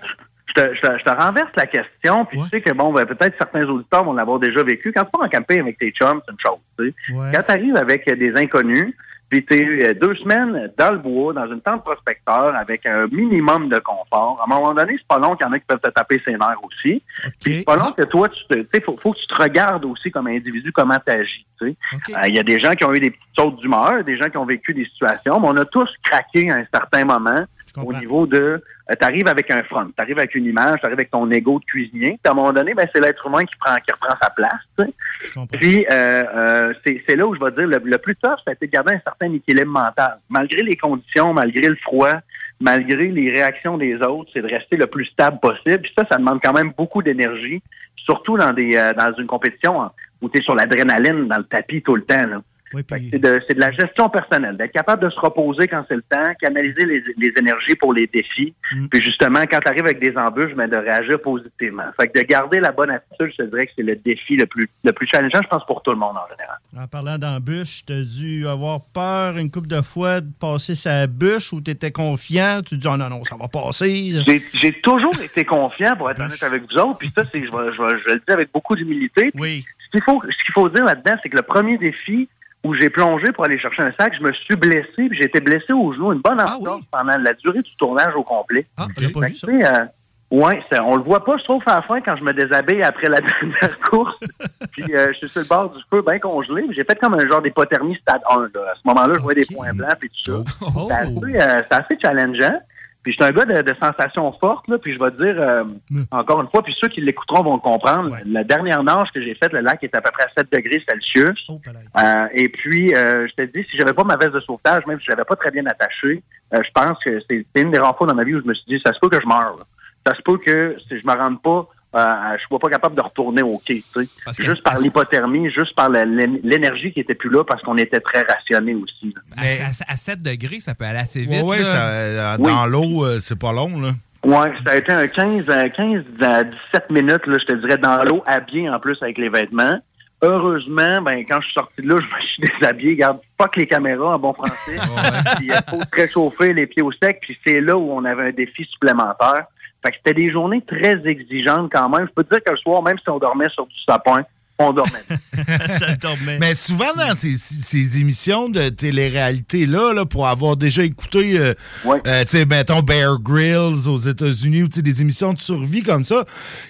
je te, je te- je te renverse la question, puis tu sais que bon, ben, peut-être certains auditeurs vont l'avoir déjà vécu. Quand tu pars en camping avec tes chums, c'est une chose. tu sais. Ouais. Quand tu arrives avec des inconnus, puis tu es deux semaines dans le bois, dans une tente prospecteur, avec un minimum de confort, à un moment donné, c'est pas long qu'il y en a qui peuvent te taper ses nerfs aussi. Puis c'est pas long que toi, tu te, tu sais, faut, faut que tu te regardes aussi comme individu, comment tu agis. tu sais. Euh, Il y a des gens qui ont eu des petites sautes d'humeur, des gens qui ont vécu des situations, mais on a tous craqué à un certain moment au niveau de tu arrives avec un front, tu arrives avec une image, tu arrives avec ton ego de cuisinier, puis à un moment donné, ben, c'est l'être humain qui prend qui reprend sa place. tu. Puis euh, euh, c'est c'est là où je vais dire le, le plus tough, ça a été de garder un certain équilibre mental. Malgré les conditions, malgré le froid, malgré les réactions des autres, c'est de rester le plus stable possible. Puis ça, ça demande quand même beaucoup d'énergie, surtout dans des euh, dans une compétition hein, où tu es sur l'adrénaline, dans le tapis tout le temps. Là. Fait que C'est de, la gestion personnelle, d'être capable de se reposer quand c'est le temps, canaliser les, les énergies pour les défis, puis justement, quand tu arrives avec des embûches, ben, de réagir positivement. Fait que de garder la bonne attitude, je te dirais que c'est le défi le plus, le plus challengeant, je pense, pour tout le monde en général. En parlant d'embûche, tu as dû avoir peur une couple de fois de passer sa bûche ou tu étais confiant? Tu te dis, oh non, non, ça va passer. J'ai- toujours été confiant, pour être honnête avec vous autres, puis ça, c'est, je, vais- je, vais- je le dis avec beaucoup d'humilité. Oui. Ce qu'il faut, ce qu'il faut dire là-dedans, c'est que le premier défi où j'ai plongé pour aller chercher un sac, je me suis blessé, puis j'ai été blessé au genou une bonne entorse pendant la durée du tournage au complet. Ah, j'ai pas vu ça? euh, ouais, on le voit pas, je trouve, à la fin, quand je me déshabille après la <laughs> dernière course. <laughs> puis euh, je suis sur le bord du feu, bien congelé. J'ai fait comme un genre d'hypothermie stade 1. Là. À ce moment-là, je voyais des points blancs et tout ça. Oh. C'est assez, euh, c'est assez challengeant. Puis je suis un gars de, de sensations fortes, là, puis je vais te dire, euh, encore une fois, puis ceux qui l'écouteront vont le comprendre, la dernière nage que j'ai faite, le lac était à peu près à 7 degrés Celsius. Euh, et puis, euh, je te dis, si j'avais pas ma veste de sauvetage, même si je l'avais pas très bien attachée, euh, je pense que c'est c'est une des rares fois dans ma vie où je me suis dit, ça se peut que je meure. là. Ça se peut que si je me rende pas, euh, je sois pas capable de retourner au quai. que- Juste par l'hypothermie, juste par l'énergie qui était plus là, parce qu'on était très rationné aussi. À, à- à 7 degrés, ça peut aller assez vite. Ouais, ouais, là. ça, euh, Oui. dans l'eau, euh, c'est pas long, là. Ouais, ça a été un 15, à 15 à 17 minutes, là, je te dirais, dans l'eau, habillé en plus avec les vêtements. Heureusement, ben, quand je suis sorti de là, <laughs> je me suis déshabillé. Garde, fuck les caméras en bon français. <laughs> Il faut se réchauffer les pieds au sec. Puis c'est là où on avait un défi supplémentaire. Fait que c'était des journées très exigeantes quand même. Je peux te dire que le soir, même si on dormait sur du sapin, on dormait. <laughs> ça dormait. Mais souvent dans ces, ces émissions de télé-réalité-là, là, pour avoir déjà écouté, euh, euh, tu sais, mettons Bear Grylls aux États-Unis ou tu sais, des émissions de survie comme ça,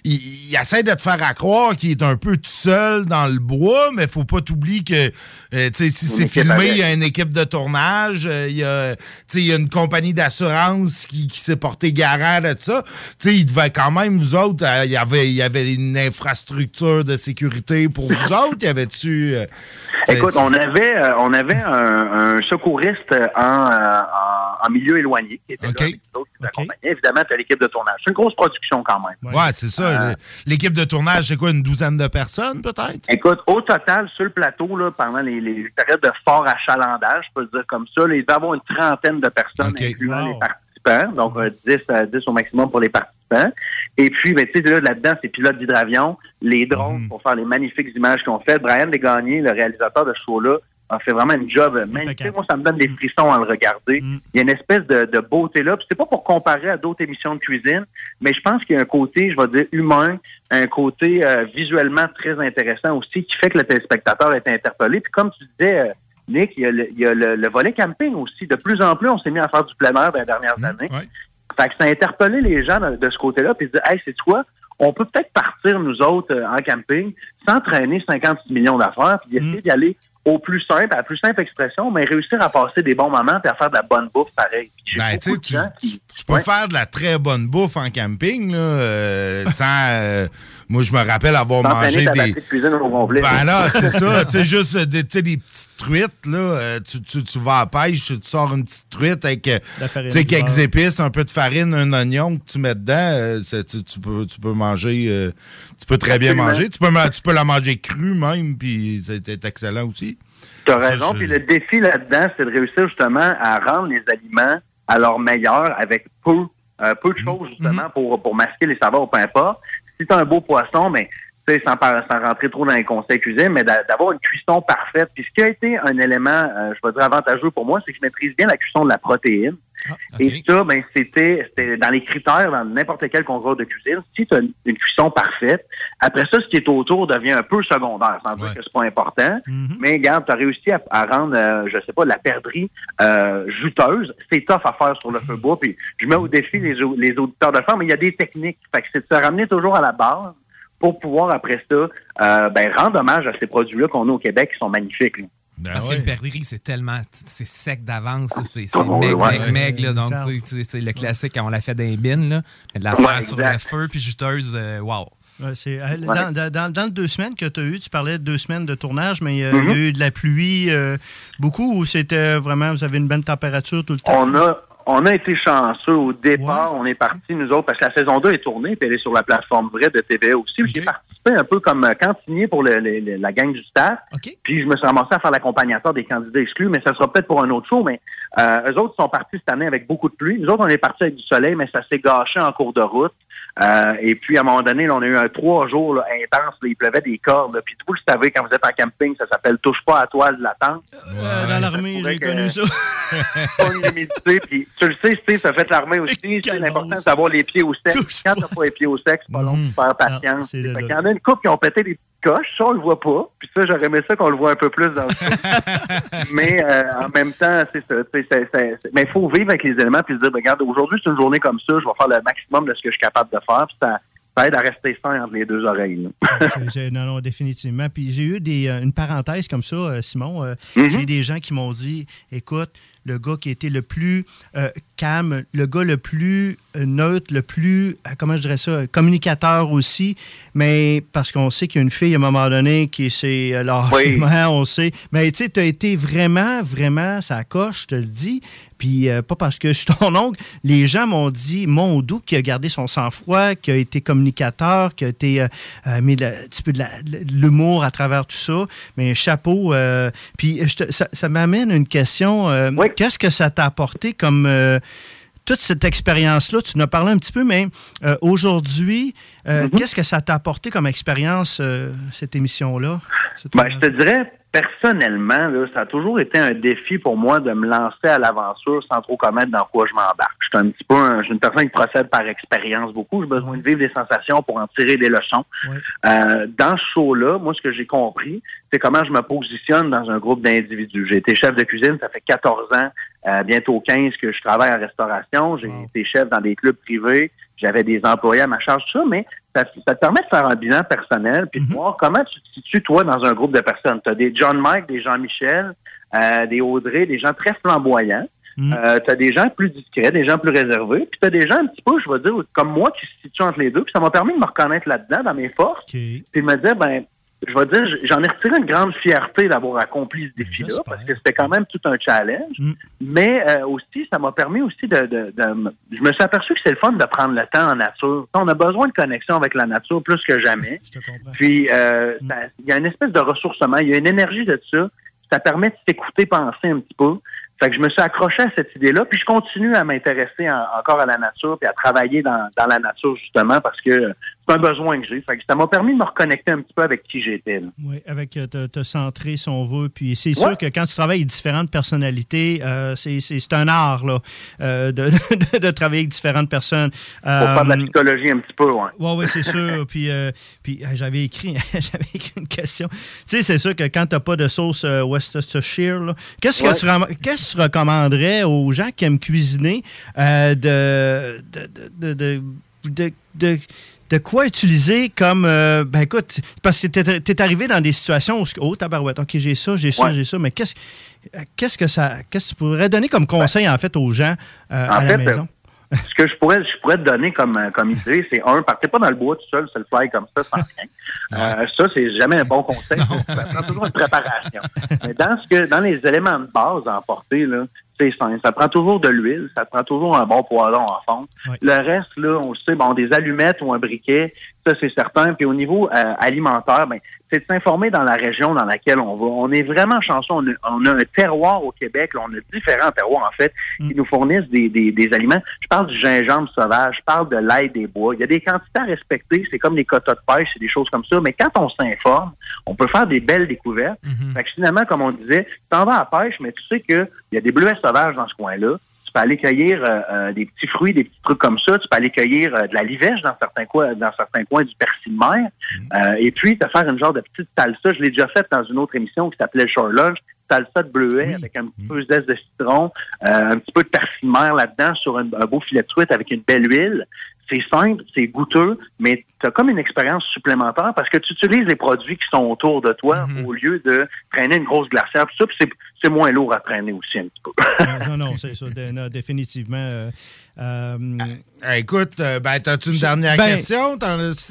il, il essaie de te faire à croire qu'il est un peu tout seul dans le bois, mais faut pas t'oublier que, euh, tu sais, si c'est filmé, il y a une équipe de tournage, euh, il y a, tu sais, il y a une compagnie d'assurance qui, qui s'est porté garant de ça. Tu sais, il devait quand même, vous autres, euh, il y avait, il y avait une infrastructure de sécurité pour vous <laughs> autres? Y avait-tu... euh, Écoute, on avait, euh, on avait un, un secouriste en, euh, en, en milieu éloigné qui était là avec nous autres, qui nous accompagnait. Évidemment, tu as l'équipe de tournage. C'est une grosse production quand même. Ouais, c'est ça. Euh, L'équipe de tournage, c'est quoi, une douzaine de personnes, peut-être? Écoute, au total, sur le plateau, là, pendant les, les périodes de fort achalandage, je peux le dire comme ça, là, il va y avoir une trentaine de personnes, incluant les participants, donc euh, 10, à 10 au maximum pour les participants. Et puis, ben, tu sais, là, là-dedans, c'est pilotes d'hydravion, les drones pour faire les magnifiques images qu'ils ont faites. Brian Desgagnés, le réalisateur de ce show-là, a fait vraiment une job magnifique. Moi, ça me donne des frissons à le regarder. Il y a une espèce de, de beauté là. Puis c'est pas pour comparer à d'autres émissions de cuisine, mais je pense qu'il y a un côté, je vais dire, humain, un côté euh, visuellement très intéressant aussi, qui fait que le téléspectateur est interpellé. Puis comme tu disais, euh, Nick, il y a, le, il y a le- le volet camping aussi. De plus en plus, on s'est mis à faire du plein air dans les dernières années. Fait que ça a interpellé les gens de, de ce côté-là, puis ils se hey, c'est quoi? On peut peut-être partir, nous autres, euh, en camping, sans traîner 56 millions d'affaires, puis essayer d'y aller au plus simple, à la plus simple expression, mais réussir à passer des bons moments puis à faire de la bonne bouffe pareil. Ben, tu tu, tu peux Ouais. faire de la très bonne bouffe en camping, là, euh, <laughs> sans, euh, Moi, je me rappelle avoir mangé ta des. de cuisine au complet. Ben là, <laughs> c'est ça. Tu sais, juste euh, des, tu sais, des petites truites, là. euh, tu, tu, tu vas à la pêche, tu sors une petite truite avec euh, quelques épices, un peu de farine, un oignon que tu mets dedans. euh, tu, tu peux, tu peux manger. euh, tu peux très bien Absolument. manger. Tu peux, tu peux la manger crue même, puis c'est excellent aussi. Tu as raison. Puis le défi là-dedans, c'est de réussir justement à rendre les aliments à leur meilleur avec peu, euh, peu de choses justement pour, pour masquer les saveurs ou peu importe. Si tu as un beau poisson, mais tu sais, sans, sans rentrer trop dans les conseils cuisine, mais d'a- d'avoir une cuisson parfaite. Puis ce qui a été un élément, euh, je vais dire avantageux pour moi, c'est que je maîtrise bien la cuisson de la protéine. Et ça, ben, c'était, c'était dans les critères, dans n'importe quel concours de cuisine. Si tu as une, une cuisson parfaite, après ça, ce qui est autour devient un peu secondaire, sans dire que c'est pas important. Mais regarde, tu as réussi à, à rendre, euh, je sais pas, la perdrix euh, juteuse. C'est tough à faire sur le feu bois. Puis je mets au défi les, au- les auditeurs de le faire, mais il y a des techniques. Fait que c'est de se ramener toujours à la base pour pouvoir, après ça, euh, ben, rendre hommage à ces produits-là qu'on a au Québec qui sont magnifiques. là. Parce qu'une perdrix, c'est tellement. C'est sec d'avance. C'est Oh, maigre, ouais. maigre, maigre, là, Donc, Ouais. tu sais, c'est le classique quand on l'a fait dans les bines. Là. Mais de la Ouais, faire sur le feu puis juteuse, euh, wow. Ouais, c'est- euh, Ouais. dans, dans- les deux semaines que tu as eu, tu parlais de deux semaines de tournage, mais euh, il y a eu de la pluie euh, beaucoup ou c'était vraiment, vous avez une bonne température tout le temps? On a, on a été chanceux au départ. On est parti, nous autres, parce que la saison 2 est tournée, puis elle est sur la plateforme vraie de TVA aussi. J'ai participé un peu comme euh, cantinier pour le- le- le- la gang du staff. Puis je me suis ramassé à faire l'accompagnateur des candidats exclus, mais ça sera peut-être pour un autre show. Mais euh, eux autres sont partis cette année avec beaucoup de pluie. Nous autres, on est partis avec du soleil, mais ça s'est gâché en cours de route. Euh, et puis, à un moment donné, là, on a eu un trois jours là, intense. là, il pleuvait des cordes. là. Puis vous le savez, quand vous êtes en camping, ça s'appelle touche pas à la toile de la tente. Euh, dans l'armée, j'ai connu ça. <laughs> pas une humidité. Puis tu le sais, Steve, ça fait l'armée aussi. C'est l'important d'avoir les pieds au sec. Quand t'as pas les pieds au sec, c'est pas long de faire patience. Fait qu'il y en a une couple qui ont pété des ça on le voit pas. Puis ça, j'aurais aimé ça qu'on le voit un peu plus dans le. <laughs> Mais euh, en même temps, c'est ça. Mais il faut vivre avec les éléments puis se dire, ben, regarde, aujourd'hui c'est une journée comme ça, je vais faire le maximum de ce que je suis capable de faire. Puis ça, ça aide à rester sain entre les deux oreilles. non, non, définitivement. Puis j'ai eu des, euh, une parenthèse comme ça, euh, Simon. Mhm. J'ai des gens qui m'ont dit écoute, le gars qui était le plus euh, calme, le gars le plus euh, neutre, le plus, euh, comment je dirais ça, communicateur aussi, mais parce qu'on sait qu'il y a une fille à un moment donné qui s'est Oui. <laughs> on sait. Mais tu sais, tu as été vraiment, vraiment, ça coche, je te le dis. Puis euh, pas parce que je suis ton oncle, les gens m'ont dit, mon doux qui a gardé son sang-froid, qui a été communicateur, qui a été euh, euh, mis le- un petit peu de l'humour à travers tout ça. Mais chapeau. euh, puis je te- ça, ça m'amène à une question. euh, Qu'est-ce que ça t'a apporté comme euh, toute cette expérience-là? Tu en as parlé un petit peu, mais euh, aujourd'hui, euh, qu'est-ce que ça t'a apporté comme expérience, euh, cette émission-là? Ben, je te dirais, personnellement, là, ça a toujours été un défi pour moi de me lancer à l'aventure sans trop connaître dans quoi je m'embarque. Je suis un petit peu un- je suis une personne qui procède par expérience beaucoup. J'ai besoin de vivre des sensations pour en tirer des leçons. Euh, dans ce show-là, moi, ce que j'ai compris, c'est comment je me positionne dans un groupe d'individus. J'ai été chef de cuisine, ça fait 14 ans, euh, bientôt 15 que je travaille en restauration. J'ai été chef dans des clubs privés. J'avais des employés à ma charge, tout ça, mais ça, ça te permet de faire un bilan personnel puis de voir comment tu te situes, toi, dans un groupe de personnes. Tu as des John Mike, des Jean-Michel, euh, des Audrey, des gens très flamboyants. Euh, tu as des gens plus discrets, des gens plus réservés, puis tu as des gens un petit peu, je vais dire, comme moi, qui se situent entre les deux. Puis ça m'a permis de me reconnaître là-dedans, dans mes forces, puis de me dire, ben, je vais dire, j'en ai retiré une grande fierté d'avoir accompli ce défi-là, parce que c'était quand même tout un challenge. Mais euh, aussi, ça m'a permis aussi de, de, de Je me suis aperçu que c'est le fun de prendre le temps en nature. On a besoin de connexion avec la nature plus que jamais. Puis, euh, ça- il y a une espèce de ressourcement, il y a une énergie de ça. Ça permet de s'écouter, penser un petit peu. Fait que je me suis accroché à cette idée-là, puis je continue à m'intéresser en- encore à la nature, puis à travailler dans, dans la nature justement parce que c'est un besoin que j'ai. Ça m'a permis de me reconnecter un petit peu avec qui j'étais. Oui, avec euh, te, te centrer, si on veut. Puis c'est sûr Ouais. que quand tu travailles avec différentes personnalités, euh, c'est- c'est c'est un art là, euh, de, <laughs> de- de travailler avec différentes personnes. Pour faire de la psychologie un petit peu, oui, oui, c'est sûr. <laughs> puis puis j'avais écrit, <laughs> j'avais écrit une question. Tu sais, c'est sûr que quand tu n'as pas de sauce Worcestershire, là, qu'est-ce que tu qu'est-ce que tu recommanderais aux gens qui aiment cuisiner de, de, de, de, de- quoi utiliser comme. euh, ben écoute, parce que tu es, arrivé dans des situations où, oh, tabarouette, OK, j'ai ça, j'ai ça, Ouais. j'ai ça, mais qu'est-ce euh, qu'est-ce que ça. Qu'est-ce que tu pourrais donner comme conseil, en fait, aux gens euh, En à la fait, maison? Ce que je pourrais, je pourrais te donner comme, euh, comme idée, c'est un, partez pas dans le bois tout seul, se le fly comme ça sans rien. <laughs> Euh, ça, c'est jamais un bon conseil. <laughs> Ça prend toujours une préparation. Mais dans ce que, dans les éléments de base à emporter, là, c'est simple. Ça prend toujours de l'huile, ça prend toujours un bon poêlon en fond. Le reste, là, on sait, bon, des allumettes ou un briquet, ça, c'est certain. Puis au niveau euh, alimentaire, ben, c'est de s'informer dans la région dans laquelle on va. On est vraiment chanceux. On a, on a un terroir au Québec. là, on a différents terroirs, en fait, qui nous fournissent des, des, des aliments. Je parle du gingembre sauvage, je parle de l'ail des bois. Il y a des quantités à respecter. C'est comme les quotas de pêche, c'est des choses comme ça. Mais quand on s'informe, on peut faire des belles découvertes. Fait que finalement, comme on disait, tu t'en vas à la pêche, mais tu sais qu'il y a des bleuets sauvages dans ce coin-là. Tu peux aller cueillir euh, euh, des petits fruits, des petits trucs comme ça. Tu peux aller cueillir euh, de la livèche dans certains coins, dans certains coins du persil de mer. Euh, et puis, te faire une genre de petite salsa. Je l'ai déjà fait dans une autre émission qui s'appelait Shore Lunch. Salsa de bleuet avec un petit peu d'ess de citron, euh, un petit peu de persil de mer là-dedans sur un, un beau filet de truite avec une belle huile. C'est simple, c'est goûteux, mais tu as comme une expérience supplémentaire parce que tu utilises les produits qui sont autour de toi au lieu de traîner une grosse glacière. Tout ça, c'est, moins lourd à traîner aussi un petit peu. non, non, c'est ça, définitivement. euh, euh, Ah, écoute, euh, ben, t'as-tu une dernière Ben, question?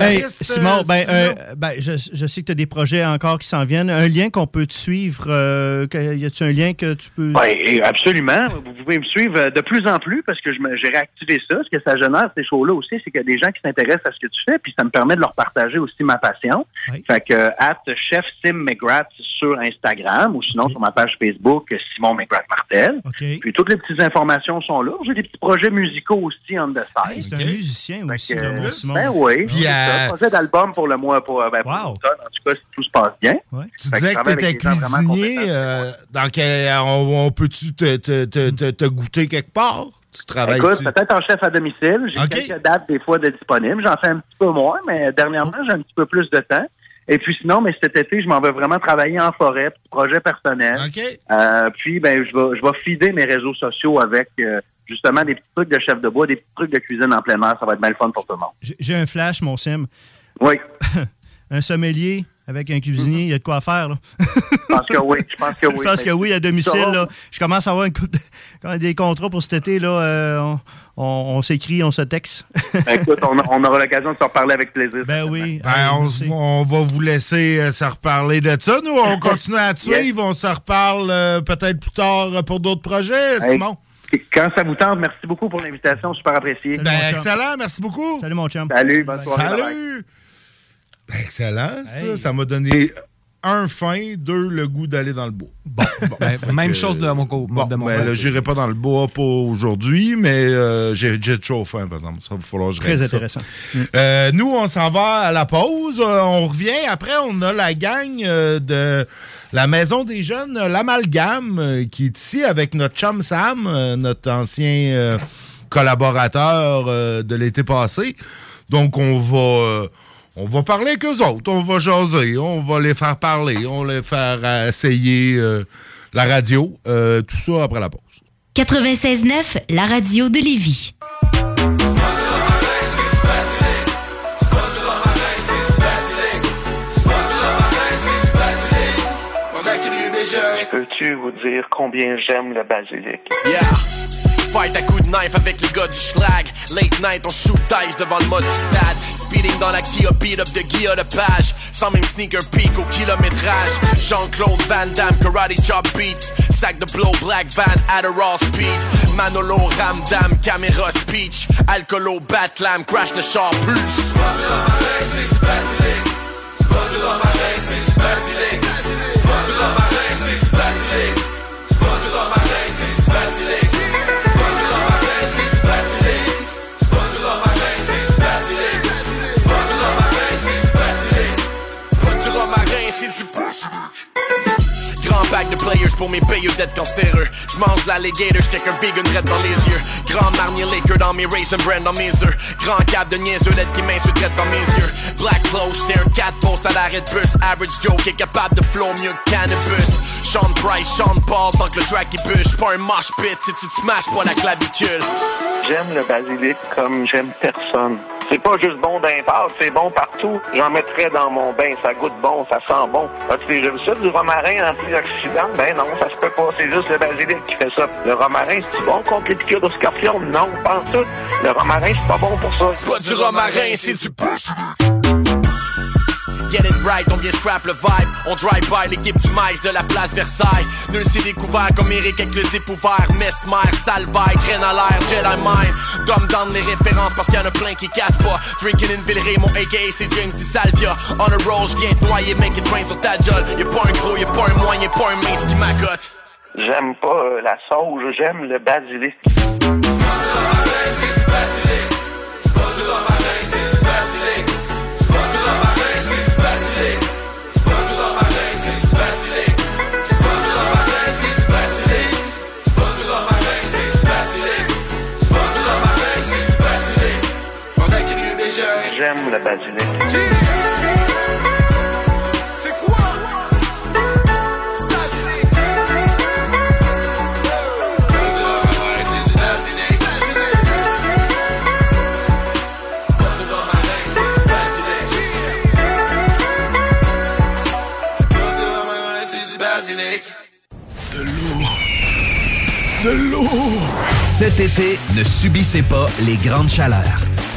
Hey, Simon, euh, ben, Simon? euh, ben, je, je sais que tu as des projets encore qui s'en viennent. Un lien qu'on peut te suivre, euh, y a-tu un lien que tu peux. Oui, absolument. Vous pouvez me suivre de plus en plus parce que j'ai réactivé ça. Ce que ça génère, ces shows-là aussi, c'est qu'il y a des gens qui s'intéressent à ce que tu fais, puis ça me permet de leur partager aussi ma passion. Fait que, at chef Sim McGrath sur Instagram ou sinon sur ma page Facebook, Simon McGrath Martel. Puis toutes les petites informations sont là. J'ai des petits projets musicaux aussi on the side. C'est un musicien aussi, mon Simon. Ben oui. Puis, euh, projet d'album pour le mois, pour, euh, ben, pour l'automne, en tout cas, si tout se passe bien. Tu Fait que disais je que travaille t'étais cuisinier. euh, dans quel, on, on peut-tu te, te, te, te, te goûter quelque part? Tu travailles Écoute, peut-être en chef à domicile. J'ai quelques dates des fois de disponibles. J'en fais un petit peu moins, mais dernièrement, j'ai un petit peu plus de temps. Et puis sinon, mais cet été, je m'en vais vraiment travailler en forêt, projet personnel. Euh, puis ben, je vais, je vais feeder mes réseaux sociaux avec euh, justement des petits trucs de chef de bois, des petits trucs de cuisine en plein air. Ça va être bien le fun pour tout le monde. J'ai- un flash, mon Sim. Oui. <laughs> un sommelier avec un cuisinier, il y a de quoi faire, là. Je pense que oui. Je pense que <laughs> oui. Je pense que oui, à domicile, là. Je commence à avoir une coupe de- quand <laughs> des contrats pour cet été, là. euh, on on, on s'écrit, on se texte. Écoute, on, on aura l'occasion de se reparler avec plaisir. Ben oui. Ben, on, s- on va vous laisser euh, se reparler de ça. Nous, on continue à te suivre. On se reparle euh, peut-être plus tard pour d'autres projets, Hey, Simon. Quand ça vous tente, merci beaucoup pour l'invitation. Super apprécié. Ben, excellent. Merci beaucoup. Salut, mon chum. Salut, bonne soirée. Salut. Ben, excellent, ça. Ça m'a donné un faim, deux, le goût d'aller dans le bois. <laughs> Ben, Fait même que, chose de mon, co- Bon, de mon ben, côté. là, j'irai pas dans le bois pour aujourd'hui, mais euh, j'ai j'ai trop faim, par exemple. Ça va falloir que je Très ça. intéressant. Euh, nous, on s'en va à la pause. Euh, on revient. Après, on a la gang de la Maison des Jeunes, l'Amalgame, qui est ici avec notre chum Sam, notre ancien collaborateur de l'été passé. Donc, on va... on va parler avec eux autres, on va jaser, on va les faire parler, on va les faire essayer euh, la radio, euh, tout ça après la pause. 96.9, la radio de Lévis. Peux-tu vous dire combien j'aime le basilic? Yeah. Fight à coups de knife avec les gars du schlag. Late night, on shoot dice devant le mode du stade. Speeding dans la Kia, beat up de Guilla de page. Sans même sneaker peak au kilométrage. Jean-Claude Van Damme, karate chop beats. Sac de blow, black van, Adderall speed. Manolo, Ramdam, caméra speech. Alcoolo, Batlam, crash the char plus. Du romarin, pack de players pour mes payeux d'être cancéreux. J'mange l'alligator, j'check un vegan red dans les yeux. Grand marnier Laker dans mes raisin brand dans mes œufs. Grand cap de niaiseux LED qui m'insulte dans mes yeux. Black clothes, j'étais un 4 post à l'arrêt de bus. Average Joe qui est capable de flow mieux que cannabis. Sean Price, Sean Paul, tant que le track il bûche. Pas un mosh pit si tu te smashes pas la clavicule. J'aime le basilic comme j'aime personne. C'est pas juste bon part, c'est bon partout. J'en mettrais dans mon bain, ça goûte bon, ça sent bon. As-tu déjà vu ça, du romarin antioxydant? Ben non, ça se peut pas, c'est juste le basilic qui fait ça. Le romarin, c'est bon contre les piqûres de scorpion? Non, pas tout. Le romarin, c'est pas bon pour ça. C'est pas du romarin, c'est du Get it right, on vient scrap le vibe. On drive by l'équipe du maïs de la place Versailles. Nul s'est découvert comme Eric avec le zip ouvert Mesmer, Salvaille, graine à l'air, Jedi Mind. Dumb down les références parce qu'il y en a plein qui cassent pas. Drinking in Villeray, mon aka c'est James Di Salvia. On a roll, j'viens te noyer, make it rain sur ta gueule. Y'a pas un gros, y'a pas un moyen, y'a pas un mince qui m'accote J'aime pas euh, la sauge, j'aime le basilic. De l'eau. De l'eau. Cet été, ne subissez pas les grandes chaleurs.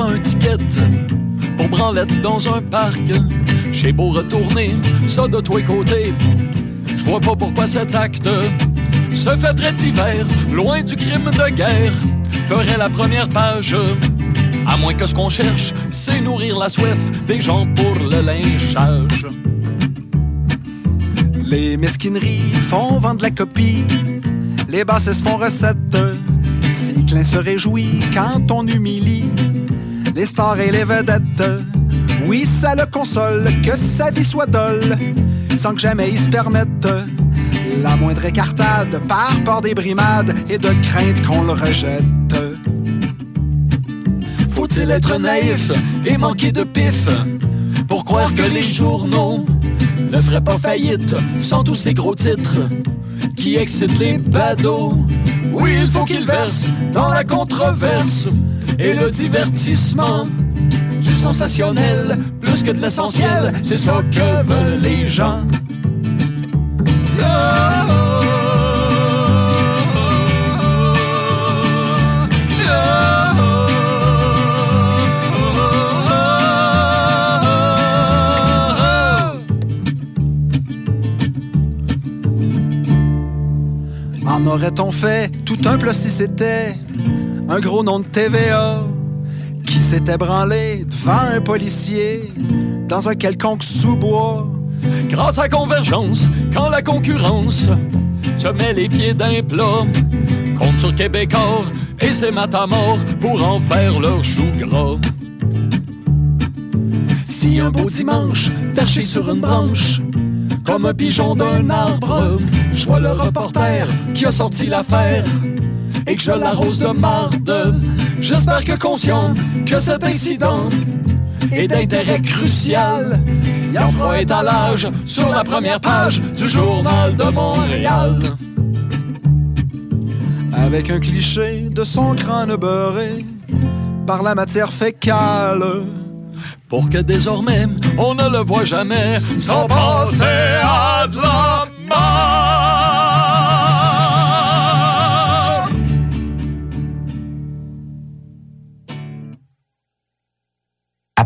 un ticket pour branlette dans un parc, j'ai beau retourner ça de tous les côtés. Je vois pas pourquoi cet acte se fait très hiver, loin du crime de guerre, ferait la première page. À moins que ce qu'on cherche, c'est nourrir la soif des gens pour le lynchage. Les mesquineries font vendre la copie, les bassesses font recette. Ticlin se réjouit quand on humilie les stars et les vedettes. Oui, ça le console que sa vie soit dolle, sans que jamais il se permette la moindre écartade par peur des brimades et de crainte qu'on le rejette. Faut-il être naïf et manquer de pif pour croire que les journaux ne feraient pas faillite sans tous ces gros titres qui excitent les badauds? Oui, il faut qu'ils versent dans la controverse et le divertissement. Du sensationnel plus que de l'essentiel, c'est ça que veulent les gens. En aurait-on fait tout un si c'était un gros nom de TVA qui s'était branlé devant un policier dans un quelconque sous-bois? Grâce à Convergence, quand la concurrence se met les pieds d'un plat, compte sur Québécois et ses matamors pour en faire leur chou gras. Si un beau dimanche, perché sur une branche, comme un pigeon d'un arbre, je vois le reporter qui a sorti l'affaire et que je l'arrose de marde. J'espère que conscient que cet incident est d'intérêt crucial, il en fera étalage sur la première page du journal de Montréal. Avec un cliché de son crâne beurré par la matière fécale. Pour que désormais on ne le voit jamais sans penser à de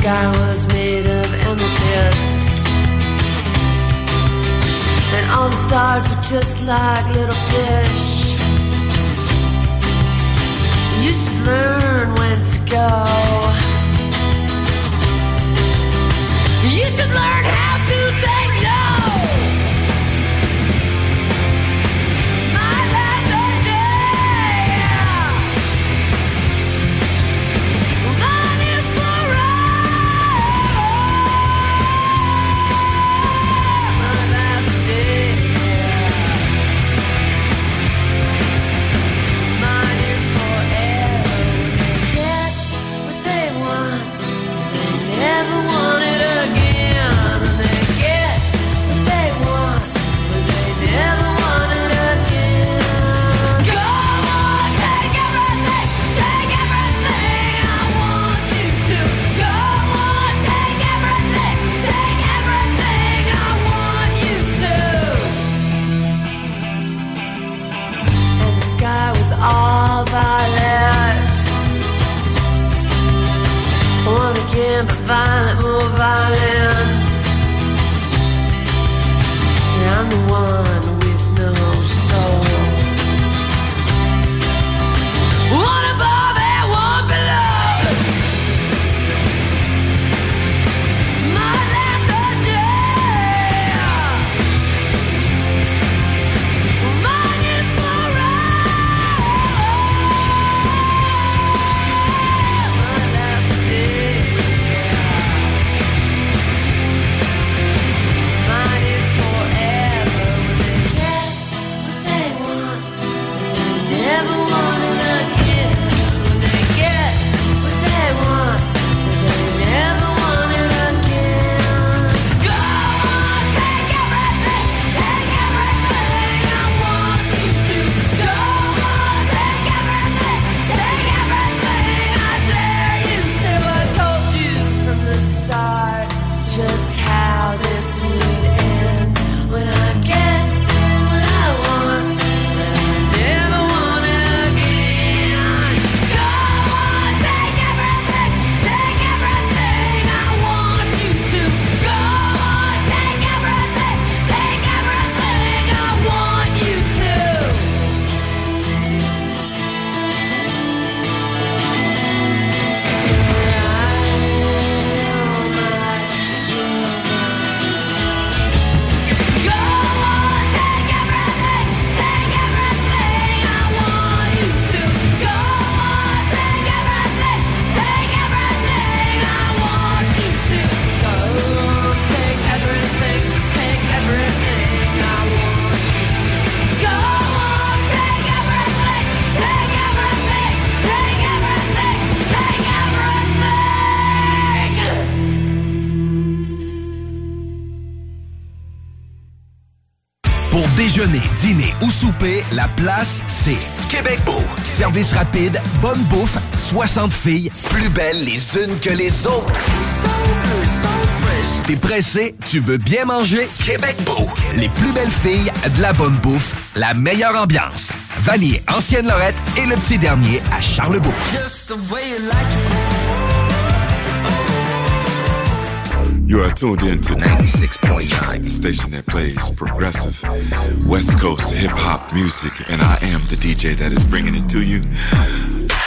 Sky was made of amethyst. And all the stars were just like little fish. You should learn when to go. You should learn violent, more violent. Pour déjeuner, dîner ou souper, la place, c'est Québec Beau. Service rapide, bonne bouffe, 60 filles, plus belles les unes que les autres. T'es pressé, tu veux bien manger? Québec Beau. Les plus belles filles, de la bonne bouffe, la meilleure ambiance. Vanier, Ancienne Lorette et le petit dernier à Charlebourg. Just way like You are tuned in to 96.9, the station that plays progressive West Coast hip hop music, and I am the DJ that is bringing it to you.